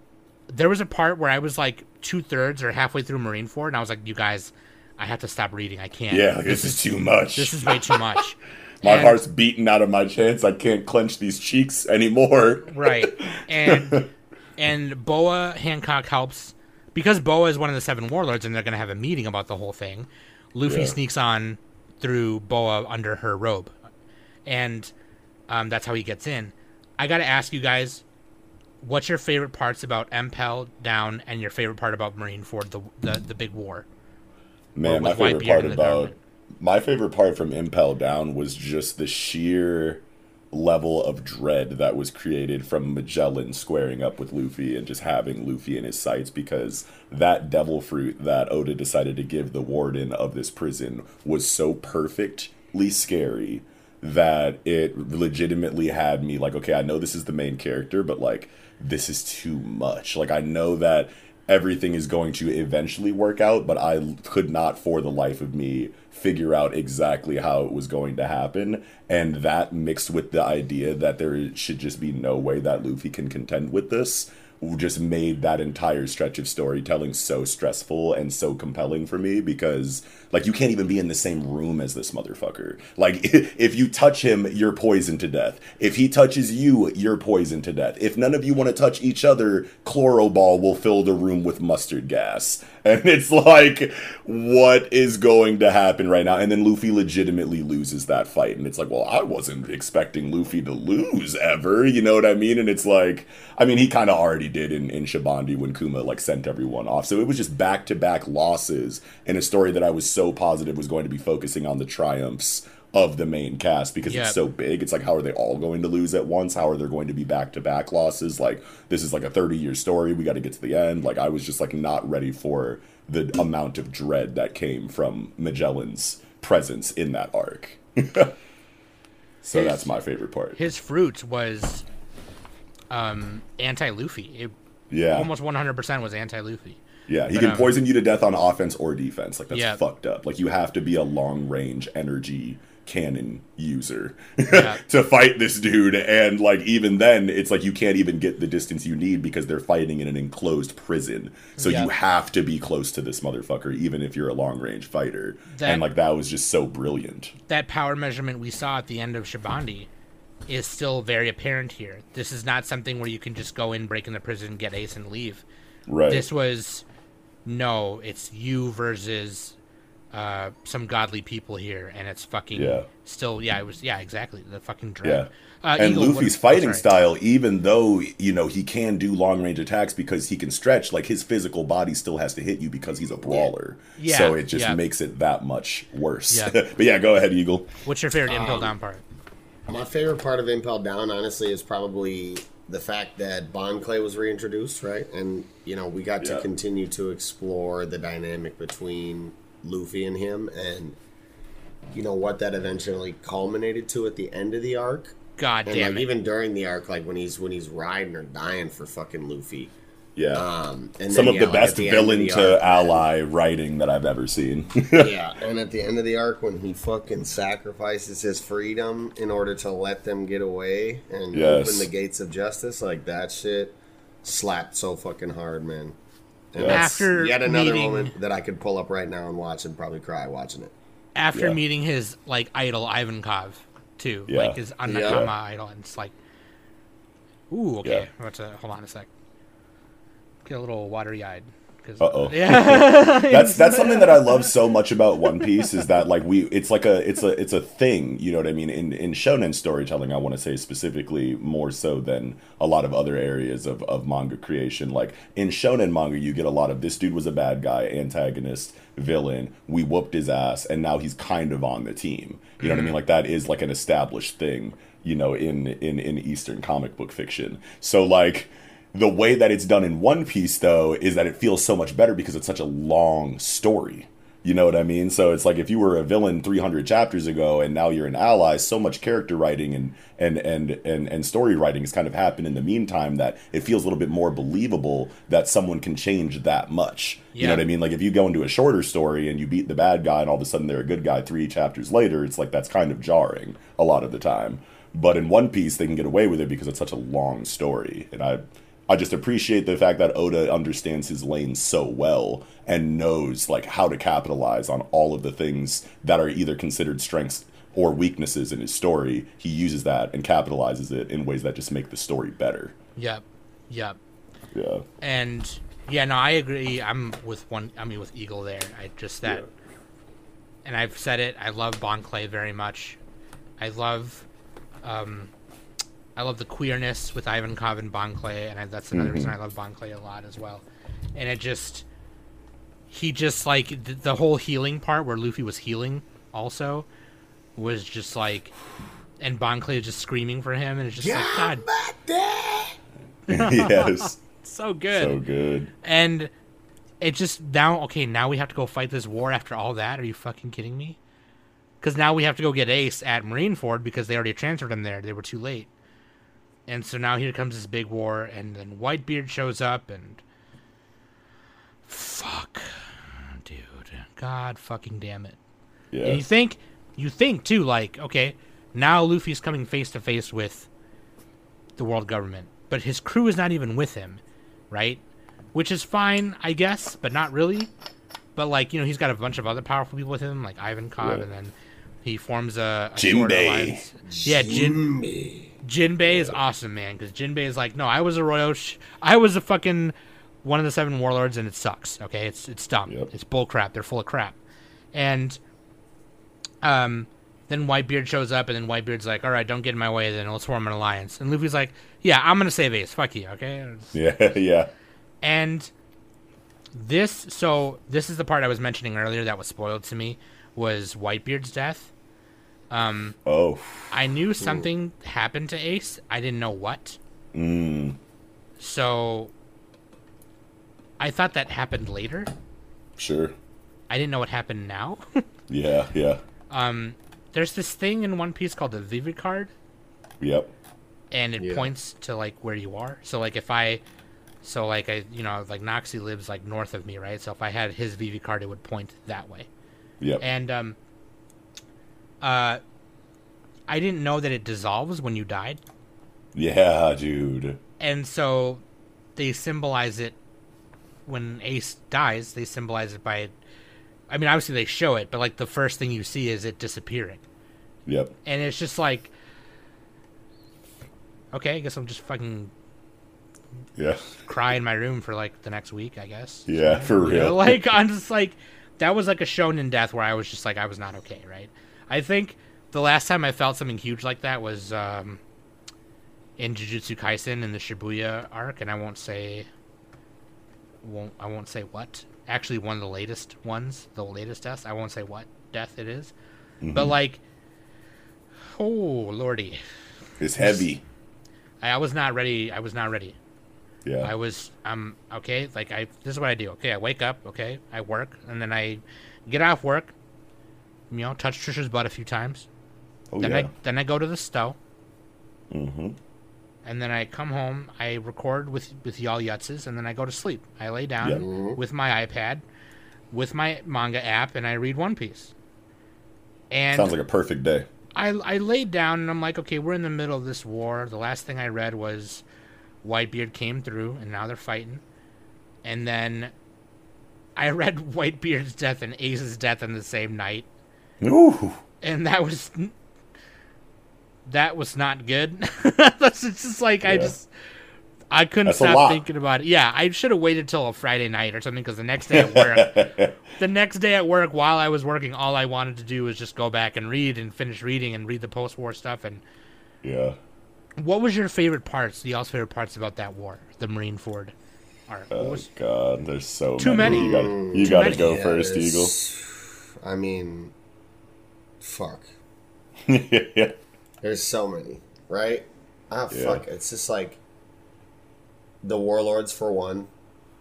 there was a part where I was like two thirds or halfway through Marineford, and I was like, "You guys, I have to stop reading. I can't. Yeah, this is too much. this is way too much." [laughs] My And- heart's beating out of my chest. I can't clench these cheeks anymore. right, and [laughs] and Boa Hancock helps because Boa is one of the seven warlords, and they're gonna have a meeting about the whole thing. Luffy Yeah. sneaks on through Boa under her robe, and um, that's how he gets in. I gotta ask you guys, what's your favorite parts about Impel down, and your favorite part about Marineford, the the, the big war? Man, my favorite part about government. my favorite part from Impel Down was just the sheer level of dread that was created from Magellan squaring up with Luffy and just having Luffy in his sights because that devil fruit that Oda decided to give the warden of this prison was so perfectly scary that it legitimately had me like, okay, I know this is the main character, but like, this is too much. Like, I know that everything is going to eventually work out, but I could not for the life of me figure out exactly how it was going to happen. And that mixed with the idea that there should just be no way that Luffy can contend with this just made that entire stretch of storytelling so stressful and so compelling for me because like you can't even be in the same room as this motherfucker. Like [laughs] if you touch him you're poisoned to death. If he touches you you're poisoned to death. If none of you want to touch each other Chloro Ball will fill the room with mustard gas. [laughs] And it's like what is going to happen right now? And then luffy legitimately loses that fight. And it's like well i wasn't expecting luffy to lose ever you know what i mean? And it's like i mean he kind of already did in, in Shabondy when kuma like sent everyone off. So it was just back-to-back losses in a story that i was so positive was going to be focusing on the triumphs of the main cast because Yeah. it's so big. It's like, how are they all going to lose at once? How are there going to be back to back losses? Like, this is like a 30 year story. We got to get to the end. Like, I was just like not ready for the amount of dread that came from Magellan's presence in that arc. [laughs] so His- that's my favorite part. His fruit was um, anti Luffy. It Yeah. almost 100% was anti Luffy. Yeah, he But, can um, poison you to death on offense or defense. Like that's Yeah. fucked up. Like you have to be a long range energy cannon user Yeah. [laughs] to fight this dude and like even then it's like you can't even get the distance you need because they're fighting in an enclosed prison. So Yeah. you have to be close to this motherfucker even if you're a long range fighter. That- and like that was just so brilliant. That power measurement we saw at the end of Shabondy is still very apparent here. This is not something where you can just go in, break in the prison, get Ace, and leave. Right. This was no, it's you versus uh, some godly people here, and it's fucking Yeah. still yeah. It was yeah exactly the fucking Yeah. Uh, and Eagle, Luffy's oh, fighting sorry. style, even though you know he can do long range attacks because he can stretch, like his physical body still has to hit you because he's a brawler. Yeah, so it just yeah. makes it that much worse. Yeah. [laughs] but yeah, go ahead, Eagle. What's your favorite Um, impel down part? My favorite part of Impel Down, honestly, is probably the fact that Bon Clay was reintroduced, right? And you know, we got Yeah. to continue to explore the dynamic between Luffy and him, and you know what that eventually culminated to at the end of the arc. God And damn like it! even during the arc, like when he's when he's riding or dying for fucking Luffy, Yeah. Um, and Some then, of yeah, the like, best at the villain the to arc, ally writing that I've ever seen. [laughs] yeah, and at the end of the arc, when he fucking sacrifices his freedom in order to let them get away and Yes. open the gates of justice, like that shit slapped so fucking hard, man. And Yeah. that's After yet another meeting- moment that I could pull up right now and watch and probably cry watching it. After Yeah. meeting his like idol Ivankov, too, Yeah. like his Anakama Yeah. idol, and it's like, ooh, okay. Yeah. Let's uh, hold on a sec. Get a little watery eyed. Uh-oh. [laughs] Yeah. [laughs] that's that's something that I love so much about One Piece is that like we it's like a it's a it's a thing, you know what I mean? In in shonen storytelling, I want to say specifically more so than a lot of other areas of, of manga creation. Like in shonen manga, you get a lot of this dude was a bad guy, antagonist, villain, we whooped his ass, and now he's kind of on the team. You know what I mean? Mm-hmm. Like that is like an established thing, you know, in in in Eastern comic book fiction. So like the way that it's done in One Piece, though, is that it feels so much better because it's such a long story. You know what I mean? So it's like if you were a villain 300 chapters ago and now you're an ally, so much character writing and and and and, and story writing has kind of happened in the meantime that it feels a little bit more believable that someone can change that much. You know what I mean? Like if you go into a shorter story and you beat the bad guy and all of a sudden they're a good guy three chapters later, it's like that's kind of jarring a lot of the time. But in One Piece, they can get away with it because it's such a long story, and I I just appreciate the fact that Oda understands his lane so well and knows like how to capitalize on all of the things that are either considered strengths or weaknesses in his story. He uses that and capitalizes it in ways that just make the story better. Yep. Yep. Yeah. And yeah, no, I agree. I'm with one. I mean, with Eagle there. I just that, Yeah. and I've said it. I love Bon Clay very much. I love, um, I love the queerness with Ivankov and Bon Clay, and I, that's another reason mm-hmm. I love Bon Clay a lot as well. And it just, he just like the, the whole healing part where Luffy was healing also was just like, and Bon Clay just screaming for him, and it's just like God, [laughs] yes. [laughs] so good. So good. And it just now okay, now we have to go fight this war after all that. Are you fucking kidding me? Because now we have to go get Ace at Marineford because they already transferred him there. They were too late. And so now here comes this big war, and then Whitebeard shows up, and fuck, dude, god fucking damn it. And you think, you think too, like, okay, now Luffy's coming face to face with the world government, but his crew is not even with him, right? Which is fine, I guess, but not really. But like, you know, he's got a bunch of other powerful people with him, like Ivankov, Yeah. and then he forms a, a sword Jinbei. Yeah, Jin Jinbei is awesome, man, because Jinbei is like, no, I was a royal, sh- I was a fucking one of the seven warlords, and it sucks. Okay, it's it's dumb. Yep. It's bull crap. They're full of crap, and um, then Whitebeard shows up, and then Whitebeard's like, all right, don't get in my way, then let's form an alliance. And Luffy's like, yeah, I'm gonna save Ace. Fuck you, okay? Yeah. [laughs] Yeah. And this, so this is the part I was mentioning earlier that was spoiled to me was Whitebeard's death. Um, Oh. I knew something happened to Ace. I didn't know what. Mm. So I thought that happened later. Sure. I didn't know what happened now. [laughs] Yeah. Yeah. um, there's this thing in One Piece called the Vivi card, Yep. and it Yeah. points to like where you are. So like if I, so like I, you know, like Noxi lives like north of me, right? So if I had his Vivi card, it would point that way. Yep. And um, uh, I didn't know that it dissolves when you died, Yeah, dude. and so they symbolize it when Ace dies. They symbolize it by, I mean, obviously they show it, but like the first thing you see is it disappearing, Yep. and it's just like, okay, I guess I'm just fucking Yeah. cry in my room for like the next week, I guess. [laughs] Yeah, for You know, real. like I'm just like that was like a shonen death where I was just like I was not okay, right? I think the last time I felt something huge like that was um, in Jujutsu Kaisen in the Shibuya arc, and I won't say won't I won't say what. Actually, one of the latest ones, the latest death. I won't say what death it is, but like, oh lordy, It's heavy. I, I was not ready. I was not ready. Yeah. I was um okay, like I this is what I do. Okay, I wake up, okay, I work, and then I get off work, you know, touch Trisha's butt a few times. oh then yeah. I then I go to the stove. mm-hmm. and then I come home. I record with with y'all yutzes, and then I go to sleep. I lay down Yeah. with my iPad, with my manga app, and I read One Piece. And Sounds like a perfect day. I I laid down and I'm like, okay, we're in the middle of this war. The last thing I read was Whitebeard came through and now they're fighting. And then I [laughs] read Whitebeard's death and Ace's death in the same night. Ooh. And that was that was not good. [laughs] That's just like I just I couldn't That's stop thinking about it. Yeah, I should have waited till a Friday night or something because the next day at work [laughs] the next day at work while I was working, all I wanted to do was just go back and read and finish reading and read the post war stuff. And yeah. what was your favorite parts, the y'all's favorite parts about that war, the Marineford arc? Oh was, God, there's so Too many. many. You gotta, you gotta many. go Yeah, first, Eagle. I mean, fuck. [laughs] yeah. There's so many, right? Ah, Yeah. fuck. It's just like the warlords for one.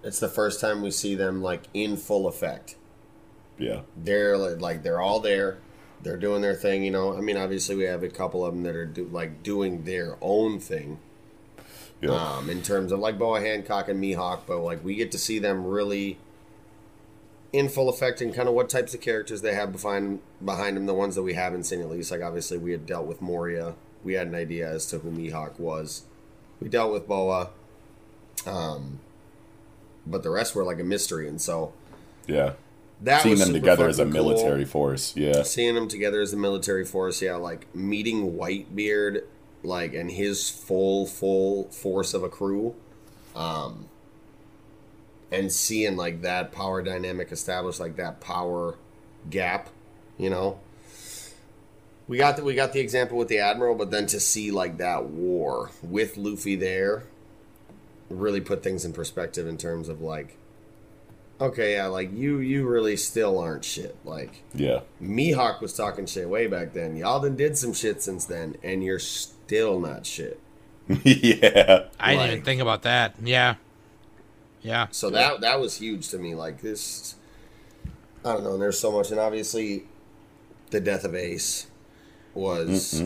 It's the first time we see them like in full effect. Yeah. They're like they're all there. They're doing their thing, you know. I mean, obviously we have a couple of them that are do, like doing their own thing. Yeah. um, in terms of like Boa Hancock and Mihawk, but like we get to see them really in full effect and kind of what types of characters they have behind behind them, the ones that we haven't seen at least. Like obviously we had dealt with Moria, we had an idea as to who Mihawk was. We dealt with Boa, um, but the rest were like a mystery, and so yeah. that Seeing them together as a cool. military force. Yeah. Seeing them together as a military force, yeah, like meeting Whitebeard, like and his full full force of a crew, um, and seeing like that power dynamic established, like that power gap, you know. We got the we got the example with the admiral, but then to see like that war with Luffy there, really put things in perspective in terms of like, okay, yeah, like you you really still aren't shit, like. Yeah. Mihawk was talking shit way back then. Y'all done did some shit since then, and you're still not shit. [laughs] yeah. I didn't even think about that. Yeah, yeah. So that that was huge to me. Like this, I don't know. And there's so much, and obviously, the death of Ace was.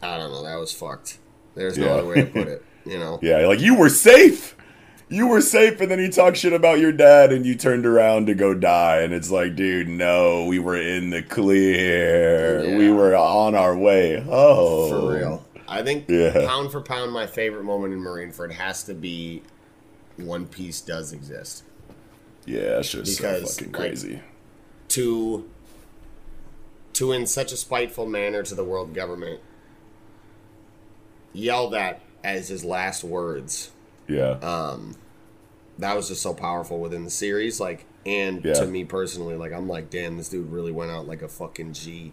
I don't know. That was fucked. There's no Yeah. other way to put it. [laughs] You know. Yeah. Like you were safe. You were safe, and then he talked shit about your dad, and you turned around to go die, and it's like, dude, no, we were in the clear. Yeah. We were on our way. Oh, For real. I think Yeah. pound for pound, my favorite moment in Marineford has to be One Piece does exist. Yeah, it's just so Because, fucking like, crazy. to to in such a spiteful manner to the world government yell that as his last words yeah. um that was just so powerful within the series like and Yeah. to me personally like i'm like damn this dude really went out like a fucking g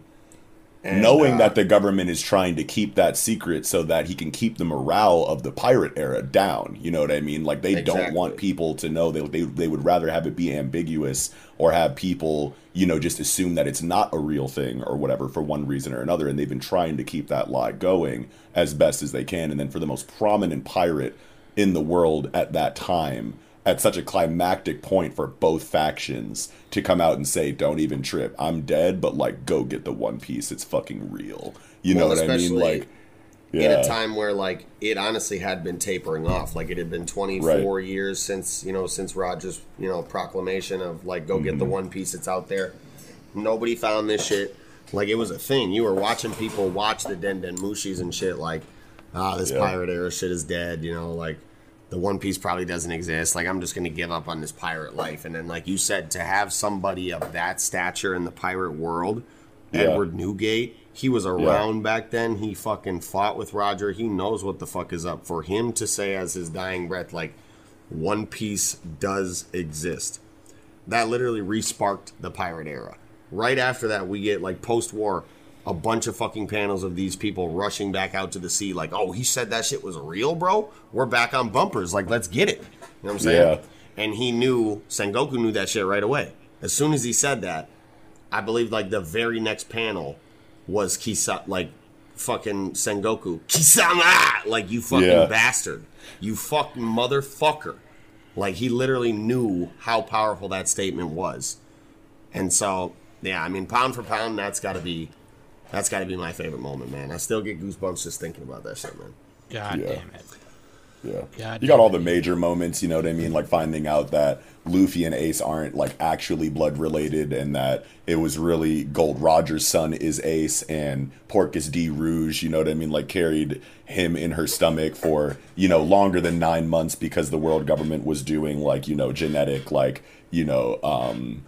And, knowing uh, that the government is trying to keep that secret so that he can keep the morale of the pirate era down. You know what I mean? Like they don't want people to know they, they they would rather have it be ambiguous or have people, you know, just assume that it's not a real thing or whatever for one reason or another and they've been trying to keep that lie going as best as they can and then for the most prominent pirate in the world at that time at such a climactic point for both factions to come out and say, "Don't even trip. I'm dead, but like, go get the One Piece. It's fucking real." You know what I mean? Like, in yeah, a time where like it honestly had been tapering off like it had been 24 years since you know since roger's you know proclamation of like go Mm-hmm. get the one piece that's out there nobody found this shit like it was a thing you were watching people watch the den den mushis and shit like ah this Yeah. pirate era shit is dead you know like the one piece probably doesn't exist like i'm just gonna give up on this pirate life and then like you said to have somebody of that stature in the pirate world Yeah. edward newgate he was around back then. He fucking fought with Roger. He knows what the fuck is up. For him to say as his dying breath, like, One Piece does exist. That literally resparked the pirate era. Right after that, we get, like, post war, a bunch of fucking panels of these people rushing back out to the sea, like, oh, he said that shit was real, bro? We're back on bumpers. Like, let's get it. You know what I'm saying? Yeah. And he knew, Sengoku knew that shit right away. As soon as he said that, I believe, like, the very next panel was Kisa like fucking Sengoku. Kisama like you fucking Yeah. bastard. You fucking motherfucker. Like he literally knew how powerful that statement was. And so, yeah, I mean pound for pound that's gotta be That's got to be my favorite moment, man. I still get goosebumps just thinking about that shit, man. God Yeah. damn it. Yeah. God you got all the major moments, you know what I mean? Like finding out that Luffy and Ace aren't like actually blood related and that it was really Gold Roger's son is Ace and Portgas D Rouge, you know what I mean? Like carried him in her stomach for, you know, longer than nine months because the world government was doing like, you know, genetic, like, you know, um,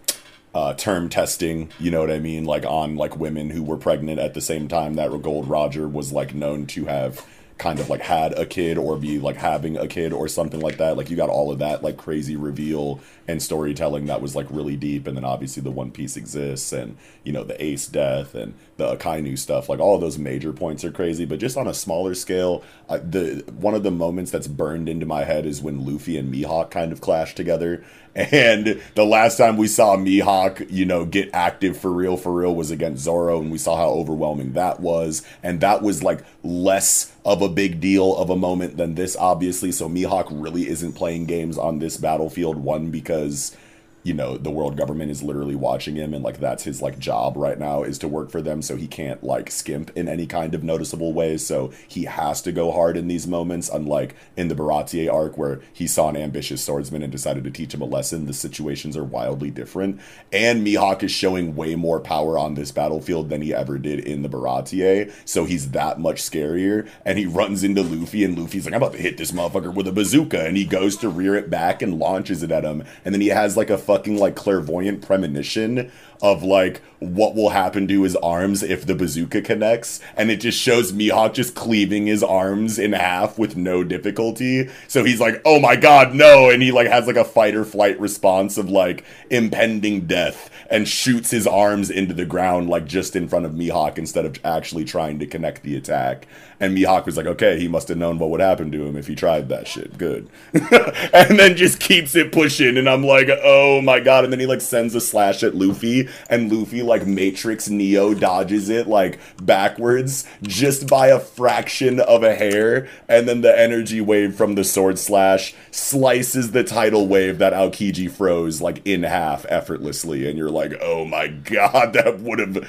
uh, term testing, you know what I mean, like on like women who were pregnant at the same time that Gold Roger was like known to have kind of like had a kid or be like having a kid or something like that. Like you got all of that like crazy reveal and storytelling that was like really deep, and then obviously the One Piece exists and you know the Ace death and the Akainu stuff. Like all those major points are crazy, but just on a smaller scale, uh, the one of the moments that's burned into my head is when Luffy and Mihawk kind of clash together. [laughs] And the last time we saw Mihawk, you know, get active for real, for real was against Zoro, and we saw how overwhelming that was. And that was like less of a big deal of a moment than this, obviously. So Mihawk really isn't playing games on this battlefield, one, because you know the world government is literally watching him and like that's his like job right now is to work for them so he can't like skimp in any kind of noticeable way. So he has to go hard in these moments unlike in the Baratie arc where he saw an ambitious swordsman and decided to teach him a lesson. The situations are wildly different. And Mihawk is showing way more power on this battlefield than he ever did in the Baratie so he's that much scarier. And he runs into Luffy and Luffy's like I'm about to hit this motherfucker with a bazooka. And he goes to rear it back and launches it at him. And then he has like a fucking like clairvoyant premonition of like what will happen to his arms if the bazooka connects. And it just shows Mihawk just cleaving his arms in half with no difficulty. So he's like oh my god no. And he like has like a fight or flight response of like impending death and shoots his arms into the ground like just in front of Mihawk instead of actually trying to connect the attack and Mihawk was like okay he must have known what would happen to him if he tried that shit. Good. [laughs] And then just keeps it pushing. And I'm like oh my god. And then he like sends a slash at Luffy. And Luffy like Matrix Neo dodges it like backwards just by a fraction of a hair. And then the energy wave from the sword slash slices the tidal wave that Aokiji froze like in half effortlessly. And you're like oh my god [laughs] that would have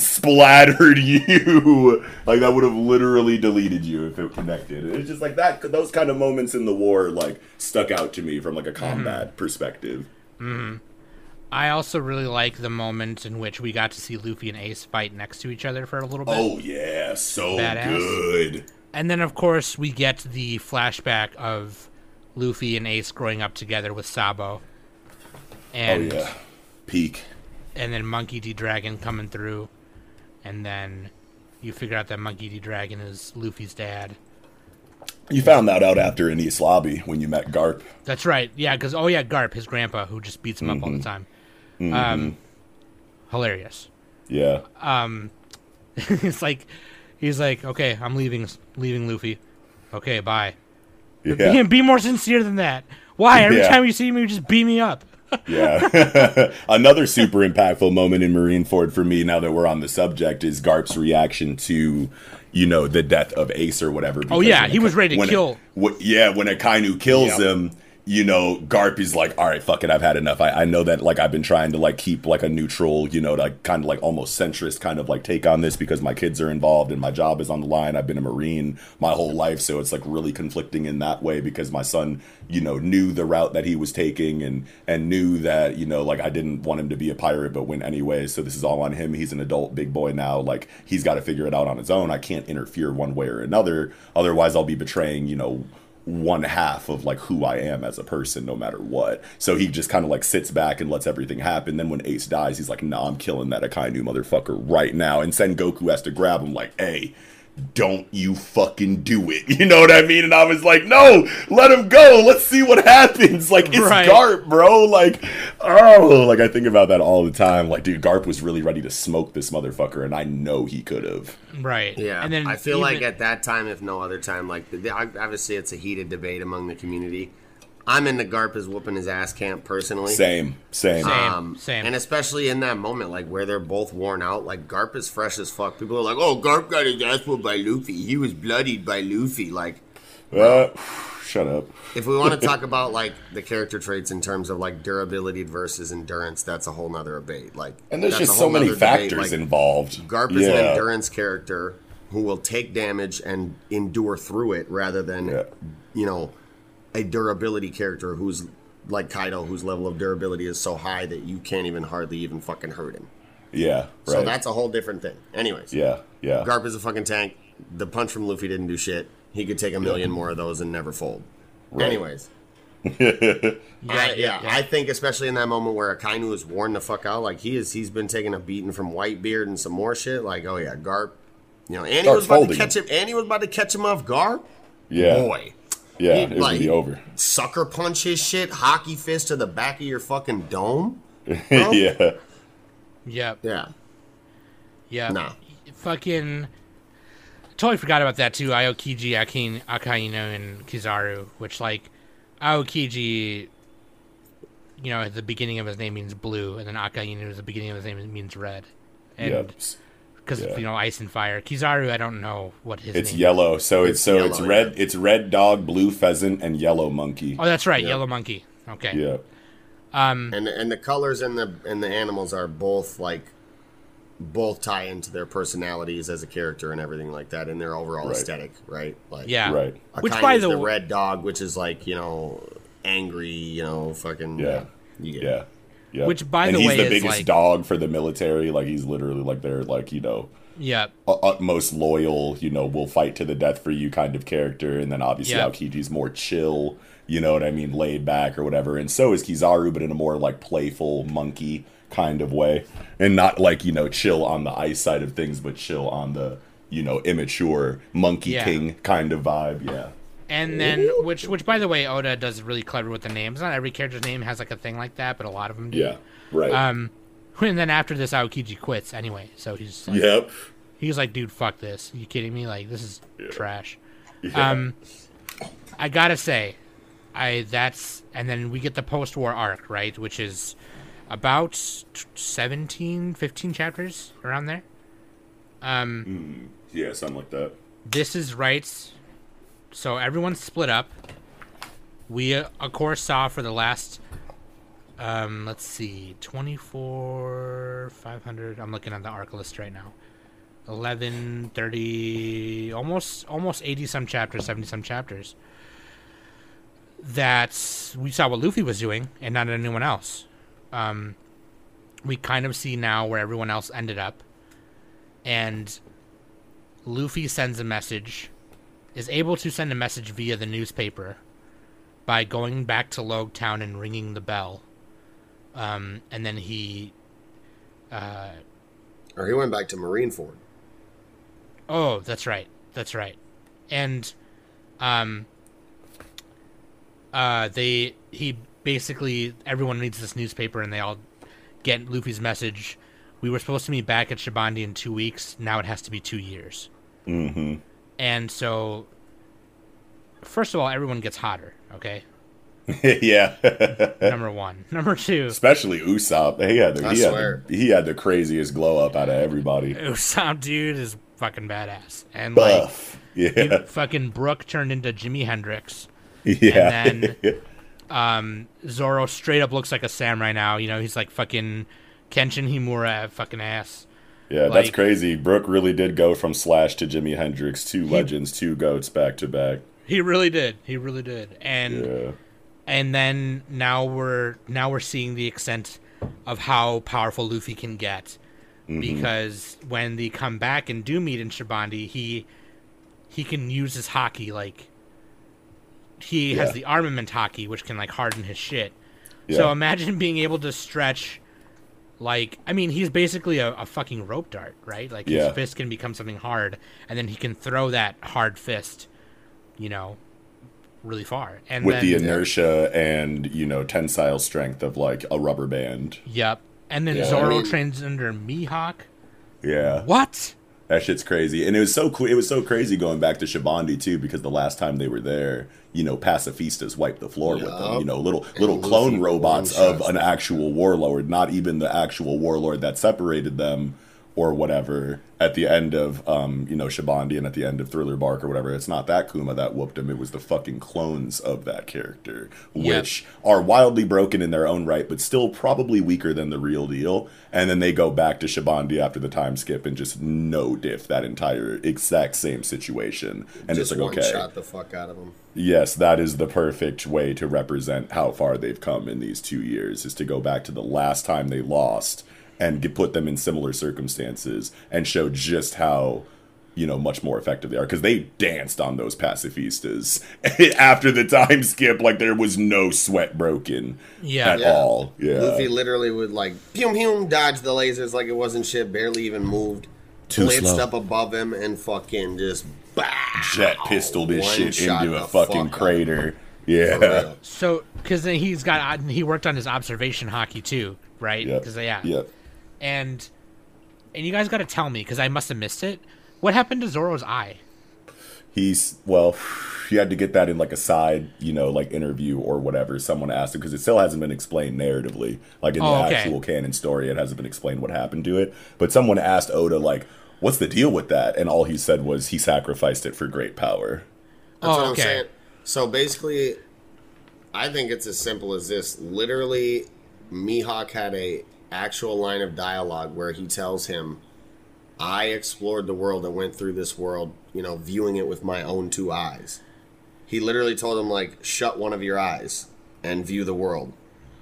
splattered [laughs] you like that would have literally deleted you if it connected it's just like that those kind of moments in the war like stuck out to me from like a mm-hmm. combat perspective mm-hmm. I also really like the moment in which we got to see Luffy and Ace fight next to each other for a little bit. oh yeah so Badass. good And then, of course, we get the flashback of Luffy and Ace growing up together with Sabo. oh And, yeah peak and then Monkey D. Dragon coming through. And then you figure out that Monkey D. Dragon is Luffy's dad. You found that out after in Enies Lobby when you met Garp. That's right. Yeah, because, oh, yeah, Garp, his grandpa, who just beats him up all Mm-hmm. the time. Um, hilarious. Yeah. Um, [laughs] it's like, he's like, okay, I'm leaving, leaving Luffy. Okay, bye. Yeah. Be, [laughs] be more sincere than that. Why? Every Yeah. time you see me, you just beat me up. Yeah. [laughs] Another super impactful moment in Marineford for me, now that we're on the subject, is Garp's reaction to, you know, the death of Ace or whatever. Oh, yeah, he was ready to kill. wh- yeah, when Akainu kills Yep. him, you know, Garp is like, all right, fuck it, I've had enough. I, I know that, like, I've been trying to, like, keep, like, a neutral, you know, like, kind of, like, almost centrist kind of, like, take on this because my kids are involved and my job is on the line. I've been a Marine my whole life, so it's, like, really conflicting in that way because my son, you know, knew the route that he was taking and, and knew that, you know, like, I didn't want him to be a pirate but went anyway, so this is all on him. He's an adult, big boy now. Like, he's got to figure it out on his own. I can't interfere one way or another. Otherwise, I'll be betraying, you know, one half of like who I am as a person, no matter what. So he just kind of like sits back and lets everything happen. Then when Ace dies, he's like, "Nah, I'm killing that Akainu motherfucker right now." And Sengoku has to grab him, like, "Hey." Don't you fucking do it. [laughs] You know what I mean? And I was like, no, let him go. Let's see what happens. [laughs] Like, it's Right. Garp, bro. Like, oh, like I think about that all the time. Like, dude, Garp was really ready to smoke this motherfucker, and I know he could have. Right. Yeah, And then I feel like at that time, if no other time, like obviously it's a heated debate among the community. I'm in the Garp is whooping his ass camp personally. Same, same. Same. same. And especially in that moment, like where they're both worn out, like Garp is fresh as fuck. People are like, "Oh, Garp got his ass whooped by Luffy. He was bloodied by Luffy." Like, Uh, [sighs] shut up. if we want to talk [laughs] about like the character traits in terms of like durability versus endurance, that's a whole nother debate. Like, And there's just so many factors Like, involved. Garp is an endurance character who will take damage and endure through it rather than, Yeah. you know, a durability character who's like Kaido, whose level of durability is so high that you can't even hardly even fucking hurt him. Yeah, right. So that's a whole different thing. Anyways, yeah, yeah. Garp is a fucking tank. The punch from Luffy didn't do shit. He could take a million more of those and never fold. Right. Anyways, [laughs] Yeah, I, yeah, I think especially in that moment where Akainu is worn the fuck out, like he is, he's been taking a beating from Whitebeard and some more shit. Like, oh yeah, Garp, you know, and he Garp's was about to catch him, and he was about to catch him off guard. yeah, Boy, yeah. he, It was like, gonna be over. Sucker punch his shit, Haki fist to the back of your fucking dome. [laughs] yeah, Yep. Yeah, Yep. Nah. Fucking. Totally forgot about that too. Aokiji, Akin, Akainu, and Kizaru, which like Aokiji, you know, at the beginning of his name means blue, and then Akainu at the beginning of his name means red. And yep. Because Yeah. you know ice and fire. Kizaru, I don't know what his It's name. yellow, so it's, It's so it's red. yeah. It's red dog, blue pheasant, and yellow monkey. Oh, that's right, Yeah. yellow monkey. Okay. Yeah, Um. and and the colors and the and the animals are both like both tie into their personalities as a character and everything like that, and their overall Right. aesthetic, right? Like, Yeah. right. Which, Akainu's by the the red dog, which is like you know angry, you know, fucking Yeah. you get. Yeah. Yeah. Which, by the way, and the he's way, the biggest like- dog for the military. Like he's literally like they're like you know Yep. u- utmost loyal. You know, will fight to the death for you kind of character. And then obviously Yeah. Aokiji's more chill. You know what I mean, laid back or whatever. And so is Kizaru, but in a more like playful monkey kind of way, and not like you know chill on the ice side of things, but chill on the you know immature monkey Yeah. king kind of vibe. Yeah. And then, which, which, by the way, Oda does really clever with the names. Not every character's name has like a thing like that, but a lot of them do. Yeah. Right. Um, [laughs] and then after this, Aokiji quits anyway. So he's like, yep. he's like, dude, fuck this. you kidding me? Like, this is trash. Yeah. Um, I gotta say, I that's and then we get the post-war arc, right, which is about t- 17, 15 chapters around there. Um, yeah, something like that. this is right. So everyone's split up. We uh, of course saw for the last um let's see 24 500 I'm looking at the arc list right now. 11 30 almost almost 80 some chapters, 70 some chapters. That we saw what Luffy was doing and not anyone else. Um we kind of see now where everyone else ended up. And Luffy sends a message, is able to send a message via the newspaper by going back to Logue Town and ringing the bell. Um, and then he, uh, Or he went back to Marineford. oh, that's right, that's right, and, um, uh, they he basically everyone reads this newspaper and they all get Luffy's message. We were supposed to meet back at Shabondy in two weeks. Now it has to be two years. Mm-hmm. And so, first of all, everyone gets hotter. Okay, [laughs] yeah. [laughs] number one. Number two, Especially Usopp. He had the, I he, had the, he had the craziest glow up out of everybody. Usopp dude is fucking badass, and like [laughs] Yeah. he- fucking Brook turned into Jimi Hendrix. Yeah. and Um, Zoro straight up looks like a samurai now. You know, he's like fucking Kenshin Himura fucking ass. Yeah, that's crazy. Brook really did go from Slash to Jimi Hendrix, two legends, two goats back to back. He really did. He really did. And Yeah. and then now we're now we're seeing the extent of how powerful Luffy can get Mm-hmm. because when they come back and do meet in Shabondy, he he can use his Haki like he Yeah. has the armament Haki which can like harden his shit. Yeah. So imagine [laughs] being able to stretch like I mean he's basically a, a fucking rope dart, right? Like Yeah. his fist can become something hard and then he can throw that hard fist, you know, really far. And With then, the inertia and, you know, tensile strength of like a rubber band. Yep. And then Yeah. Zoro I mean- trains under Mihawk. Yeah. What? That shit's crazy, and it was so cool. It was so crazy going back to Shabondy too, because the last time they were there, you know, pacifistas wiped the floor with them. You know, little little clone robots of an actual warlord, not even the actual warlord that separated them, or whatever at the end of um, you know Shabondy and at the end of Thriller Bark or whatever. It's not that Kuma that whooped him. It was the fucking clones of that character, Yep. which are wildly broken in their own right, but still probably weaker than the real deal. And then they go back to Shabondy after the time skip and just no diff that entire exact same situation. And Just it's like okay, shot the fuck out of him. yes, that is the perfect way to represent how far they've come in these two years. Is to go back to the last time they lost and get, put them in similar circumstances and show just how you know much more effective they are because they danced on those pacifistas [laughs] after the time skip like there was no sweat broken Yeah. at Yeah. all yeah Luffy literally would like pew pew dodge the lasers like it wasn't shit, barely even moved. Too blitzed slow. up above him and fucking just bah, jet pistol this shit into a fucking fuck crater [laughs] For yeah. So, because he's got uh, he worked on his observation Haki too, right? Yep. Because uh, yeah, yep and and you guys got to tell me because I must have missed it. What happened to Zoro's eye? he's well he had to get that in like a side you know like interview or whatever someone asked him because it still hasn't been explained narratively like in Oh, the okay. actual canon story it hasn't been explained what happened to it but someone asked oda like what's the deal with that and all he said was he sacrificed it for great power That's Oh, what I'm okay. saying. So basically, I think it's as simple as this. Literally, Mihawk had a actual line of dialogue where he tells him, "I explored the world and went through this world, you know, viewing it with my own two eyes." He literally told him like, "Shut one of your eyes and view the world."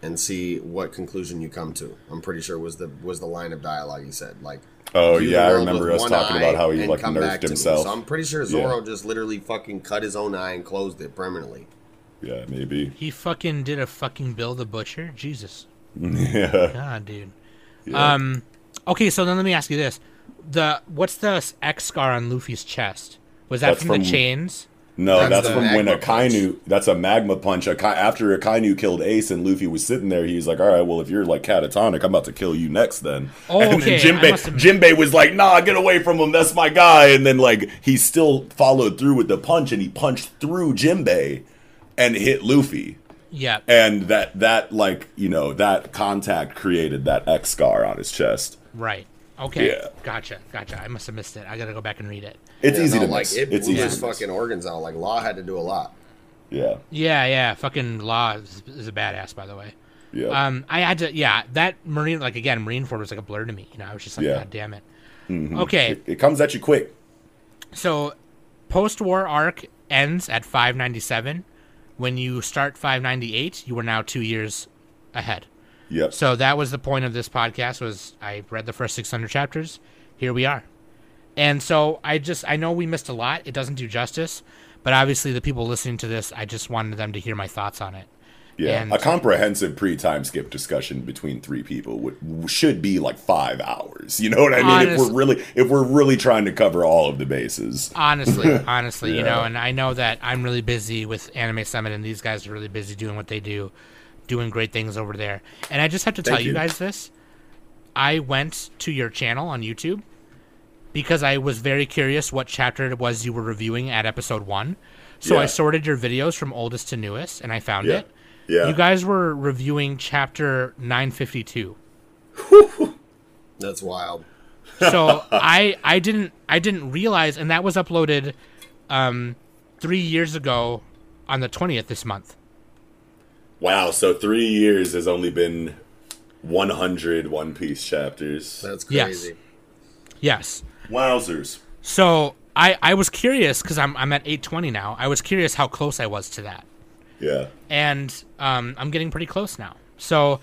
And see what conclusion you come to. I'm pretty sure was the was the line of dialogue he said. Like, Oh, yeah, I remember us talking about how he, like, nerfed back to me. himself. So I'm pretty sure Yeah. Zoro just literally fucking cut his own eye and closed it permanently. yeah maybe He fucking did a fucking Bill the Butcher. Jesus, yeah [laughs] God, dude. Yeah. Um, okay, so then let me ask you this: the what's the X scar on Luffy's chest? Was that from, from- the chains? No, That's that's, from when magma Akainu. That's a magma punch. Akai, after Akainu killed Ace and Luffy was sitting there, he's like, "All right, well, if you're like catatonic, I'm about to kill you next." Then, Oh, and okay, I then Jinbei, have- Jinbei was like, "Nah, get away from him. That's my guy." And then like he still followed through with the punch, and he punched through Jinbei and hit Luffy. Yeah. And that that like you know that contact created that X scar on his chest. Right. Okay. Yeah. Gotcha. Gotcha. I must have missed it. I gotta go back and read it. It's Yeah, easy no, to like miss. it it's blew easy his fucking organs out. Like Law had to do a lot. Yeah, Yeah, yeah. Fucking Law is, is a badass, by the way. yeah. Um, I had to, yeah. That Marine, like again, Marineford was like a blur to me. You know, I was just like, Yeah. God damn it. Okay, it, it comes at you quick. so post-war arc ends at 597. When you start 598, you are now two years ahead. Yep. So that was the point of this podcast. Was I read the first 600 chapters? Here we are. And so I just I know we missed a lot. It doesn't do justice, but obviously the people listening to this, I just wanted them to hear my thoughts on it. Yeah, And- a comprehensive pre-time skip discussion between three people would should be like five hours. You know what I mean? If we're really if we're really trying to cover all of the bases. Honestly, [laughs] honestly, you know, and I know that I'm really busy with Anime Summit, and these guys are really busy doing what they do, doing great things over there. And I just have to tell Thank you you. guys this: I went to your channel on YouTube because I was very curious what chapter it was you were reviewing at episode one. So I sorted your videos from oldest to newest, and I found Yeah. it. Yeah. You guys were reviewing chapter 952. That's wild. so [laughs] I I didn't I didn't realize, and that was uploaded um, three years ago on the twentieth this month. wow, so three years has only been 100 One Piece chapters. That's Yes. crazy. Yes. Wowzers. So I I was curious because I'm I'm at eight twenty now. I was curious how close I was to that, Yeah. and um, I'm getting pretty close now. So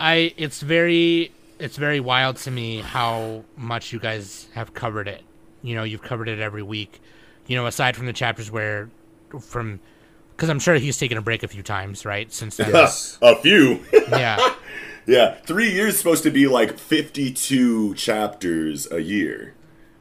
I it's very it's very wild to me how much you guys have covered it. You know, you've covered it every week. You know, aside from the chapters where from because I'm sure he's taken a break a few times, right? Since then. [laughs] A few. [laughs] yeah. yeah, three years is supposed to be like 52 chapters a year.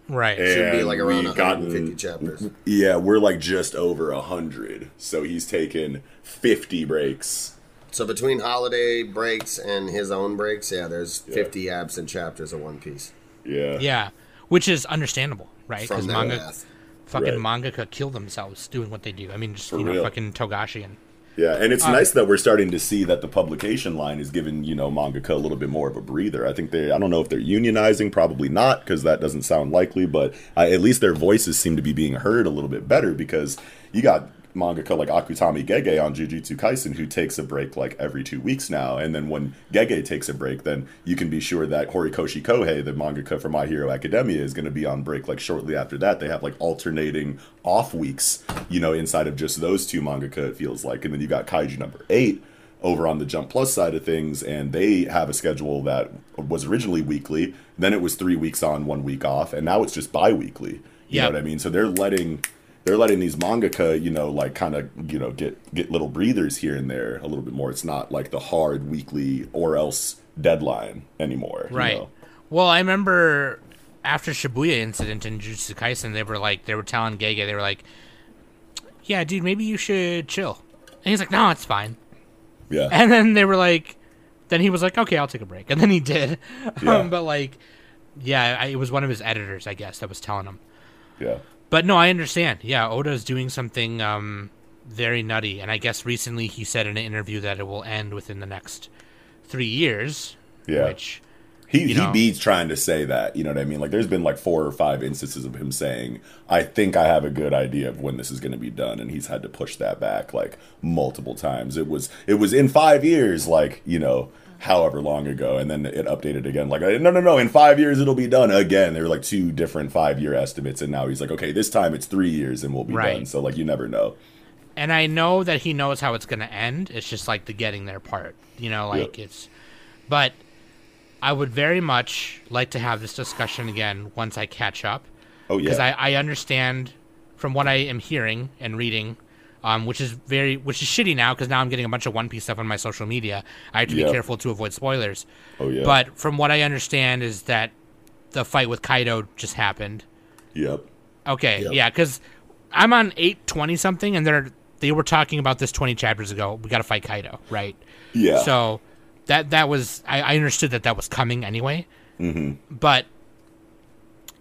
Right. Should be And like around we've 150 gotten- chapters. Yeah, we're like just over a hundred. So he's taken 50 breaks. So between holiday breaks and his own breaks, yeah, there's 50 absent chapters of One Piece. Yeah. Yeah. Which is understandable, right? Because that manga, math. fucking Right. mangaka kill themselves doing what they do. I mean, just For you know, real. fucking Togashi and Yeah, and it's Um, nice that we're starting to see that the publication line is giving you know mangaka a little bit more of a breather. I think they, I don't know if they're unionizing, probably not, because that doesn't sound likely. But at least their voices seem to be being heard a little bit better because you got mangaka like Akutami Gege on Jujutsu Kaisen who takes a break like every two weeks now, and then when Gege takes a break, then you can be sure that Horikoshi Kohei, the mangaka for My Hero Academia, is going to be on break like shortly after that. They have like alternating off weeks, you know, inside of just those two mangaka. It feels like, and then you got Kaiju number eight over on the Jump Plus side of things, and they have a schedule that was originally weekly. Then it was three weeks on, one week off, and now it's just bi-weekly. You Yep. know what I mean? So they're letting they're letting these mangaka, you know, like kind of you know get get little breathers here and there a little bit more. It's not like the hard weekly or else deadline anymore. you Right. know? Well, I remember after Shibuya incident in Jujutsu Kaisen, they were like, they were telling Gege, they were like, "Yeah, dude, maybe you should chill." And he's like, "No, it's fine." Yeah. And then they were like, then he was like, "Okay, I'll take a break," and then he did. Yeah. Um, [laughs] but like, yeah, I, it was one of his editors, I guess, that was telling him. yeah. But no, I understand. Yeah, Oda's doing something um, very nutty, and I guess recently he said in an interview that it will end within the next three years. Yeah. Which, He you he know. beats trying to say that. You know what I mean? Like there's been like four or five instances of him saying, "I think I have a good idea of when this is going to be done," and he's had to push that back like multiple times. It was it was in five years, like you know. However long ago, and then it updated again. Like, no, no, no! In five years, it'll be done again. There were like two different five-year estimates, and now he's like, okay, this time it's three years, and we'll be Right. done. So, like, you never know. and I know that he knows how it's going to end. It's just like the getting there part, you know, like Yeah. it's. But I would very much like to have this discussion again once I catch up. Oh yeah, because I, I understand from what I am hearing and reading, um, which is very which is shitty now because now I'm getting a bunch of One Piece stuff on my social media. I have to Yeah. be careful to avoid spoilers. oh yeah, But from what I understand is that the fight with Kaido just happened. yep, Okay, Yep. yeah, because I'm on eight twenty something, and they're they were talking about this twenty chapters ago. We got to fight Kaido, right? yeah. So that that was I, I understood that that was coming anyway. Mm-hmm. But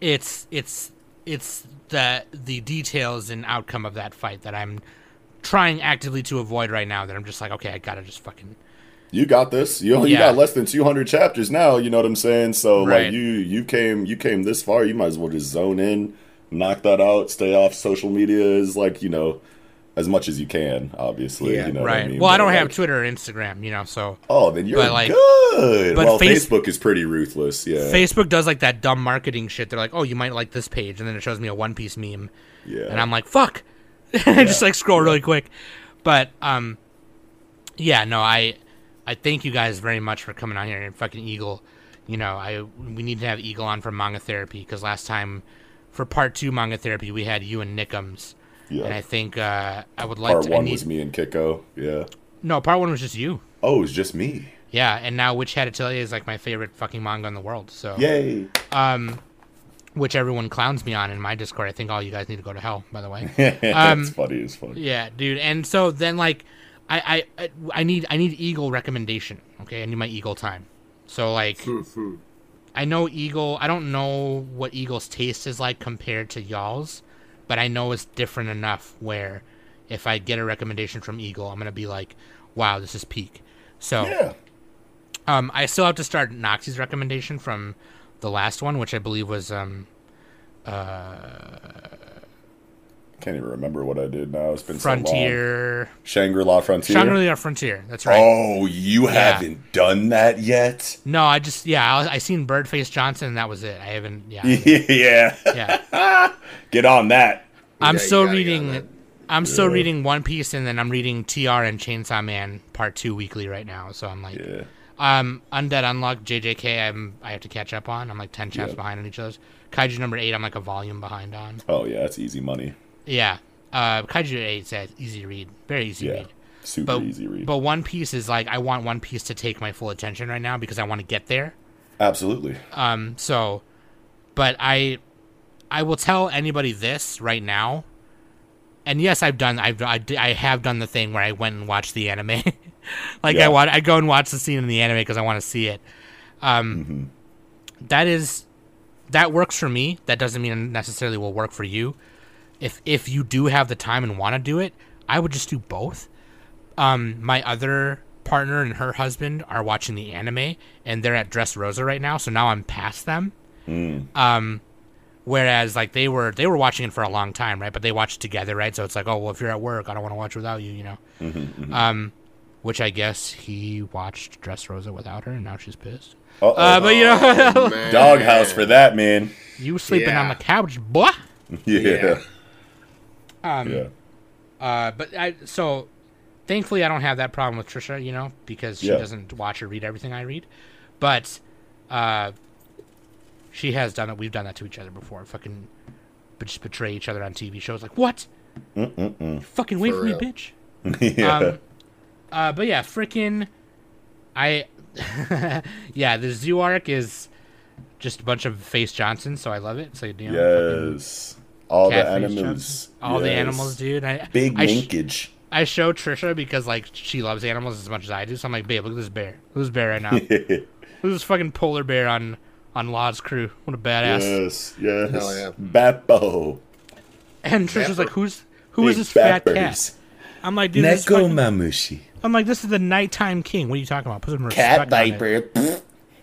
it's it's it's the the details and outcome of that fight that I'm trying actively to avoid right now. That I'm just like, okay, I gotta just fucking you got this. You only you got less than 200 chapters now. You know what I'm saying? So Right. like you you came you came this far. You might as well just zone in, knock that out, stay off social media is like you know as much as you can. Obviously, Yeah. you know right. I mean? well, I don't have Twitter or Instagram, you know, so Oh, then you're but, like- good. but well, Face- Facebook is pretty ruthless. Yeah, Facebook does like that dumb marketing shit. They're like, oh, you might like this page, and then it shows me a One Piece meme. yeah. and I'm like, fuck. [laughs] I just like scroll really quick. But um yeah, no, I I thank you guys very much for coming on here and fucking Eagle. You know, I we need to have Eagle on for manga therapy because last time for part two manga therapy we had you and Nickums. yeah. And I think uh, I would like Part to. One need, was me and Kiko. Yeah. No, part one was just you. Oh, it's just me. Yeah, and now Witch Tell You is like my favorite fucking manga in the world. So, Yay. Which everyone clowns me on in my Discord. I think all you guys need to go to hell. By the way. [laughs] That's funny as fuck. Yeah, dude. And so then like I I I need I need Eagle recommendation. Okay, I need my Eagle time. So like I know Eagle I don't know what Eagle's taste is like compared to y'all's, but I know it's different enough where if I get a recommendation from Eagle, I'm gonna be like, wow, this is peak. So Yeah. um I still have to start Noxi's recommendation from the last one, which I believe was um uh, I Can't even remember what I did now. It's been so long. Frontier Shangri-La Frontier. Shangri-La Frontier. That's right. Oh, you haven't done that yet? No, I just yeah, I, I seen Birdface Johnson and that was it. I haven't yeah, [laughs] yeah. yeah. [laughs] Get on that. I'm Yeah, still gotta get on reading. I'm still reading One Piece and then I'm reading TR and Chainsaw Man Part Two weekly right now. So I'm like, Yeah. Um, Undead Unluck JJK. I'm I have to catch up on. I'm like ten chapters Yeah. behind on each of those. Kaiju number eight. I'm like a volume behind on. Oh yeah, that's easy money. Yeah. Uh, Kaiju eight says easy to read, very easy to Yeah. read. Super But easy read. but One Piece is like I want One Piece to take my full attention right now because I want to get there. Absolutely. Um, so, but I, I will tell anybody this right now. And yes, I've done. I've I, I have done the thing where I went and watched the anime. [laughs] [laughs] like Yeah. I want, I go and watch the scene in the anime because I want to see it. Um, that is, that works for me. That doesn't mean it necessarily will work for you. If if you do have the time and want to do it, I would just do both. um, my other partner and her husband are watching the anime, and they're at Dressrosa right now. So now I'm past them. Um, whereas like they were they were watching it for a long time, right? But they watched together, right? So it's like, oh well, if you're at work, I don't want to watch without you, you know. Um, which I guess he watched Dressrosa without her, and now she's pissed. Uh-oh. Uh, but you know, Oh. [laughs] Doghouse for that, man. you sleeping on the couch, boy. [laughs] Yeah. Yeah. Um, Yeah. Uh, but I so thankfully I don't have that problem with Trisha, you know, because she Yeah. doesn't watch or read everything I read. But uh, she has done it. We've done that to each other before. Fucking bet- just betray each other on TV shows. Like what? You fucking wait For for, me, bitch. [laughs] yeah. Um, uh, but yeah, freaking, I, [laughs] yeah, the zoo arc is just a bunch of face Johnson, so I love it. So you know, yes. All the animals. Johnson. all the animals, dude. I, Big I sh- linkage. I show Trisha because like she loves animals as much as I do. So I'm like, babe, look at this bear. Look at this bear right now. [laughs] look at this fucking polar bear on on Law's crew. What a badass. yes. Yes. Hell yeah. Bepo. And Trisha's like, who's who is Big this fat cat? I'm like, dude, this is Neko fucking, Mamushi. I'm like, this is the nighttime king. What are you talking about? Put some Cat respect on it. diaper.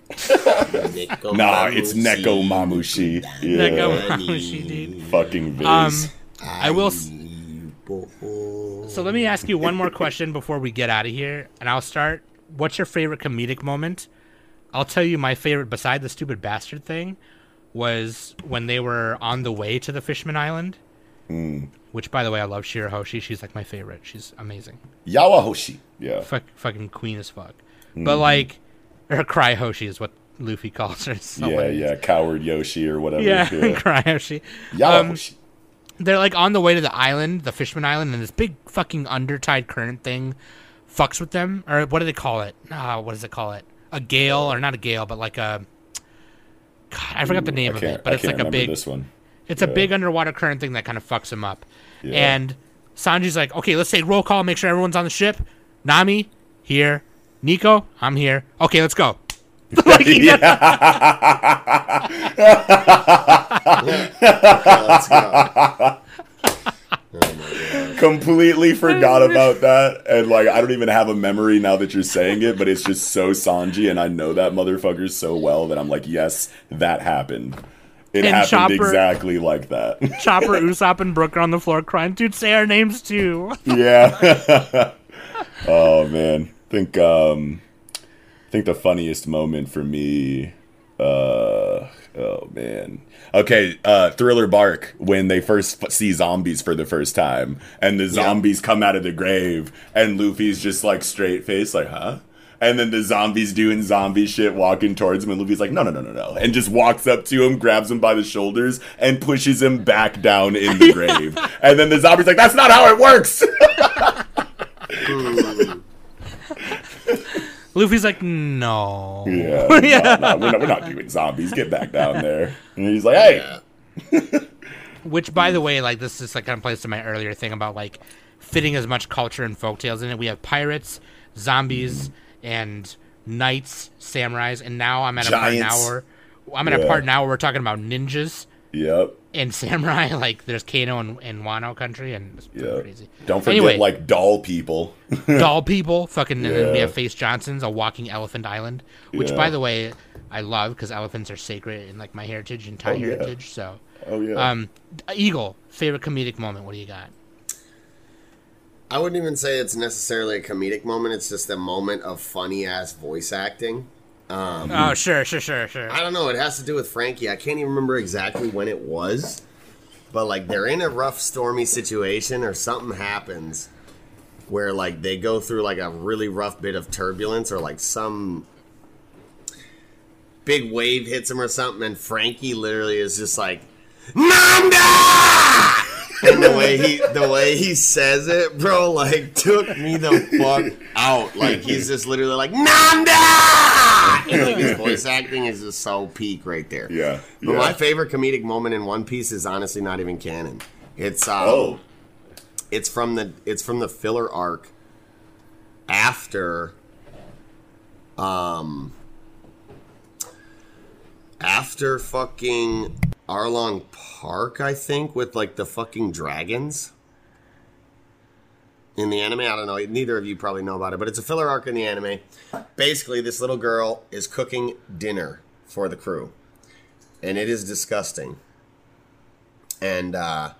Neko [laughs] Nah, it's Mamushi. Neko Mamushi. Yeah. Neko Mamushi, dude. Fucking Viz. Um, I will. s- So let me ask you one more question before we get out of here, and I'll start. What's your favorite comedic moment? I'll tell you my favorite, beside the stupid bastard thing, was when they were on the way to the Fishman Island. Which, by the way, I love Shirahoshi. She's like my favorite. She's amazing. Yowahoshi. Yeah. Fuck, fucking queen as fuck. But like, her Cry Hoshi is what Luffy calls her. [laughs] Yeah, yeah. Coward Yoshi or whatever. Yeah, [laughs] yeah. [laughs] Cry Hoshi. Yowahoshi. they're like on the way to the island, the Fishman Island, and this big fucking undertide current thing fucks with them. Or what do they call it? Ah, what does it call it? A gale, or not a gale, but like a. God, I forgot the name of it, but I it's like a big. this one. It's a big underwater current thing that kind of fucks him up. Yeah. And Sanji's like, okay, let's take roll call, make sure everyone's on the ship. Nami, here. Nico, I'm here. Okay, let's go. [laughs] [laughs] Like, he Let's go. [laughs] Completely forgot about that, and like I don't even have a memory now that you're saying it, but it's just so Sanji, and I know that motherfucker so well that I'm like, yes, that happened. It And happened Chopper- exactly like that. [laughs] Chopper, Usopp, and Brook are on the floor crying. Dude, say our names too. [laughs] yeah. [laughs] oh man, think um, think the funniest moment for me. Uh, oh man. Okay, uh, Thriller Bark when they first f- see zombies for the first time, and the zombies come out of the grave, and Luffy's just like straight face, like, huh? And then the zombies doing zombie shit, walking towards him, and Luffy's like, no, no, no, no, no, and just walks up to him, grabs him by the shoulders, and pushes him back down in the [laughs] grave. And then the zombie's like, that's not how it works. [laughs] Luffy's like, no. Yeah, [laughs] no, no, we're, not, we're not doing zombies. Get back down there. And he's like, hey, Yeah. Which, by the way, like this is like kind of plays to my earlier thing about like fitting as much culture and folktales in it. We have pirates, zombies, and knights, samurais, and now I'm at a part now Giants. where I'm at a part now where we're talking about ninjas yep, and [laughs] samurai. Like there's Kano and, and Wano country, and it's yep. crazy. Don't forget, Anyway. like doll people. [laughs] doll people, fucking, and then we have Face Johnson's, a walking elephant island, which, Yeah. by the way, I love because elephants are sacred in like my heritage and Thai Oh, yeah. heritage. So, Oh yeah. um, Eagle, favorite comedic moment. What do you got? I wouldn't even say it's necessarily a comedic moment. It's just a moment of funny ass voice acting. Um, Oh, sure, sure, sure, sure. I don't know. It has to do with Franky. I can't even remember exactly when it was, but like they're in a rough, stormy situation, or something happens where like they go through like a really rough bit of turbulence, or like some big wave hits them or something, and Franky literally is just like, Nanda! And the way he the way he says it, bro, like took me the fuck out. Like he's just literally like Nanda, and like his voice acting is just so peak right there. yeah. But yeah. my favorite comedic moment in One Piece is honestly not even canon. It's um, oh, it's from the it's from the filler arc after um after fucking Arlong Park, I think, with like the fucking dragons. in the anime. I don't know. Neither of you probably know about it, but it's a filler arc in the anime. Basically, this little girl is cooking dinner for the crew, and it is disgusting. And uh,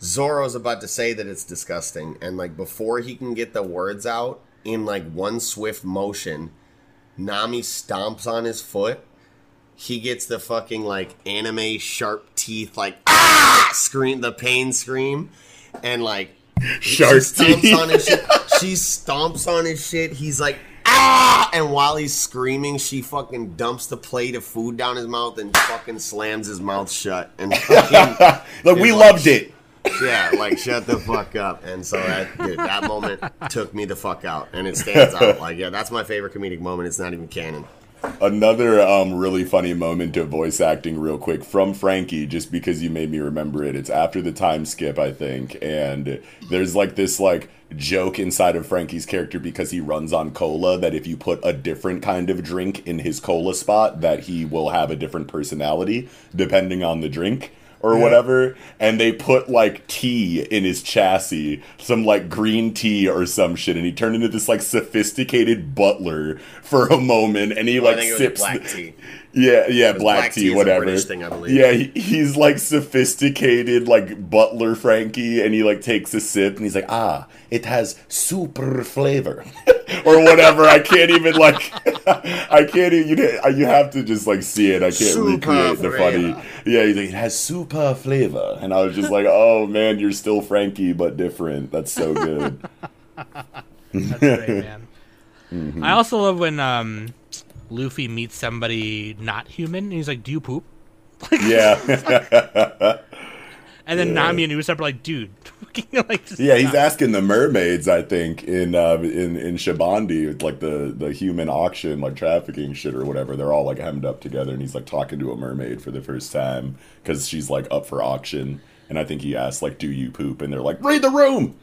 Zoro's about to say that it's disgusting, and like before he can get the words out, in like one swift motion, Nami stomps on his foot. He gets the fucking like anime sharp teeth, like ah scream, the pain scream, and like Shark she stomps teeth. on his shit. She stomps on his shit. He's like, ah! And while he's screaming, she fucking dumps the plate of food down his mouth and fucking slams his mouth shut. And [laughs] fucking, Look, we like- loved it. yeah, like shut the fuck up. And so that dude, that moment took me the fuck out, and it stands out. Like, yeah, that's my favorite comedic moment. It's not even canon. Another um, really funny moment of voice acting, real quick, from Franky, just because you made me remember it. It's after the time skip, I think, and there's like this like joke inside of Franky's character because he runs on cola that if you put a different kind of drink in his cola spot, that he will have a different personality depending on the drink or whatever and they put like tea in his chassis some like green tea or some shit and he turned into this like sophisticated butler for a moment and he Well, like think it was sips black tea. Yeah yeah black, black tea, tea whatever British thing, I believe. yeah he, he's like sophisticated like butler franky and he like takes a sip and he's like ah it has super flavor [laughs] or whatever i can't even like [laughs] i can't even you, you have to just like see it i can't Super recreate the funny yeah, he's like, it has super flavor. And I was just like, [laughs] oh man, you're still Franky, but different. That's so good. That's great, man. I also love when um, Luffy meets somebody not human. And he's like, "Do you poop?" [laughs] yeah. And then Yeah. Nami and Usopp are like, "Dude, [laughs] like, yeah, he's stop." asking the mermaids, I think, in uh, in in Shabondy, it's like the the human auction, like trafficking shit or whatever. They're all like hemmed up together, and he's like talking to a mermaid for the first time because she's like up for auction. And I think he asks like, "Do you poop?" And they're like, "Read the room."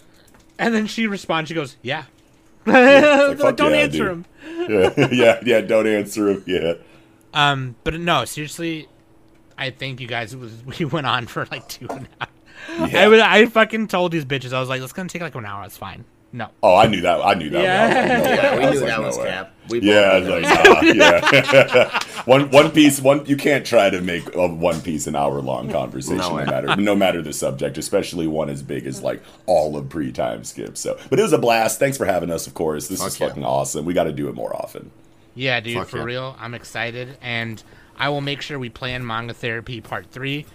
And then she responds. She goes, "Yeah." [laughs] like, fuck Don't yeah, answer dude. him. [laughs] Yeah, yeah, yeah. Don't answer him. Yeah. Um, but no, seriously, I think you guys was [laughs] we went on for like two and a half. Yeah. I was I fucking told these bitches I was like, "It's gonna take like an hour. It's fine." No. Oh, I knew that. I knew that. Yeah. I was like, no way. Yeah, I we was knew like, that no was way. cap. We Yeah, I both was knew like, that nah, [laughs] yeah. [laughs] one one piece, one you can't try to make a One Piece an hour long conversation, No no, matter no matter the subject, especially one as big as like all of pre time skip. So, but it was a blast. Thanks for having us. Of course, this is yeah. fucking awesome. We got to do it more often. Yeah, dude, Fuck for yeah. real. I'm excited, and I will make sure we plan manga therapy part three,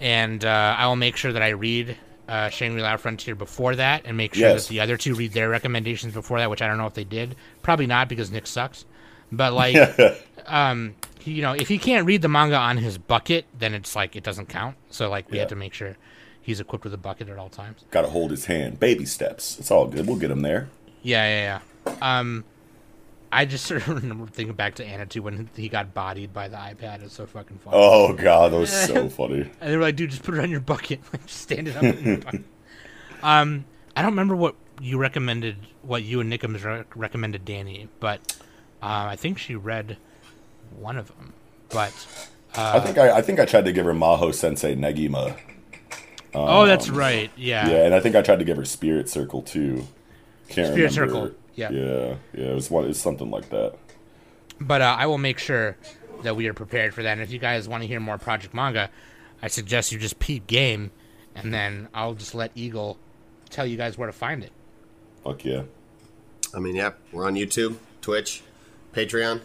and uh, I will make sure that I read uh, Shangri-La Frontier before that, and make sure Yes. that the other two read their recommendations before that, which I don't know if they did. Probably not because Nick sucks. But like, [laughs] um, he- you know, if he can't read the manga on his bucket, then it's like it doesn't count. So like, we Yeah. have to make sure he's equipped with a bucket at all times. Got to hold his hand. Baby steps. It's all good. We'll get him there. Yeah, yeah, yeah. Um, I just [laughs] sort of remember thinking back to Anna too when he got bodied by the iPad. It's so fucking funny. Oh god, that was so [laughs] funny. And they were like, dude, just put it on your bucket. [laughs] Like, just stand it up in your bucket. Um, I don't remember what you recommended, what you and Nickums re- recommended Danny, but uh, I think she read one of them. But, I think I, I think I tried to give her Maho Sensei Negima. oh, that's right. Yeah. Yeah, and I think I tried to give her Spirit Circle too. Can't Spirit remember. Circle, yeah. Yeah, yeah. It was one. It's something like that. But uh, I will make sure that we are prepared for that. And if you guys want to hear more Project Manga, I suggest you just peep game, and then I'll just let Eagle tell you guys where to find it. Fuck yeah. I mean, yep, we're on YouTube, Twitch, Patreon.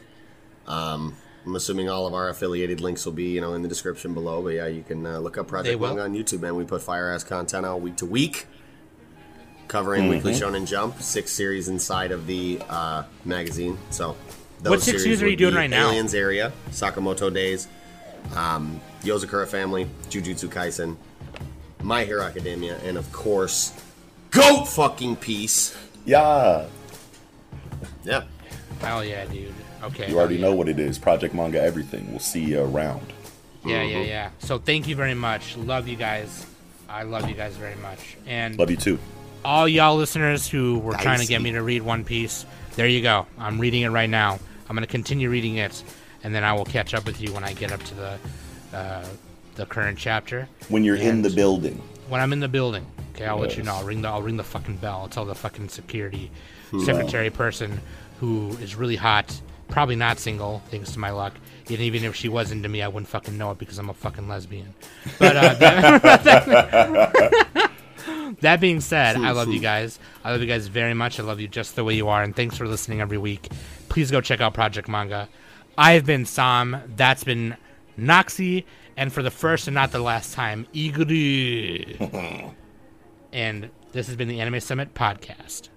Um, I'm assuming all of our affiliated links will be, you know, in the description below. But yeah, you can uh, look up Project. Manga on YouTube, man. We put fire ass content out week to week, covering Weekly Shonen Jump, six series inside of the uh, magazine. So, those What six series are you doing right now? Aliens Area, Sakamoto Days, um, Yozakura Family, Jujutsu Kaisen, My Hero Academia, and of course, Goat Fucking Peace. Yeah. Yeah. Hell yeah, dude. Okay. You already yeah. know what it is. Project Manga Everything. We'll see you around. Yeah, yeah, yeah. So thank you very much. Love you guys. I love you guys very much. And Love you too. All y'all listeners who were trying to get me to read One Piece, there you go. I'm reading it right now. I'm going to continue reading it, and then I will catch up with you when I get up to the uh, the current chapter. When you're in the building. When I'm in the building. Okay, I'll let you know. I'll ring the I'll ring the fucking bell. I'll tell the fucking security secretary person who is really hot, probably not single, thanks to my luck. And even if she was into me, I wouldn't fucking know it because I'm a fucking lesbian. But uh, [laughs] [laughs] that being said, I love you guys. I love you guys very much. I love you just the way you are, and thanks for listening every week. Please go check out Project Manga. I've been Sam. That's been Noxi, and for the first and not the last time, Iguru. [laughs] and this has been the Anime Summit podcast.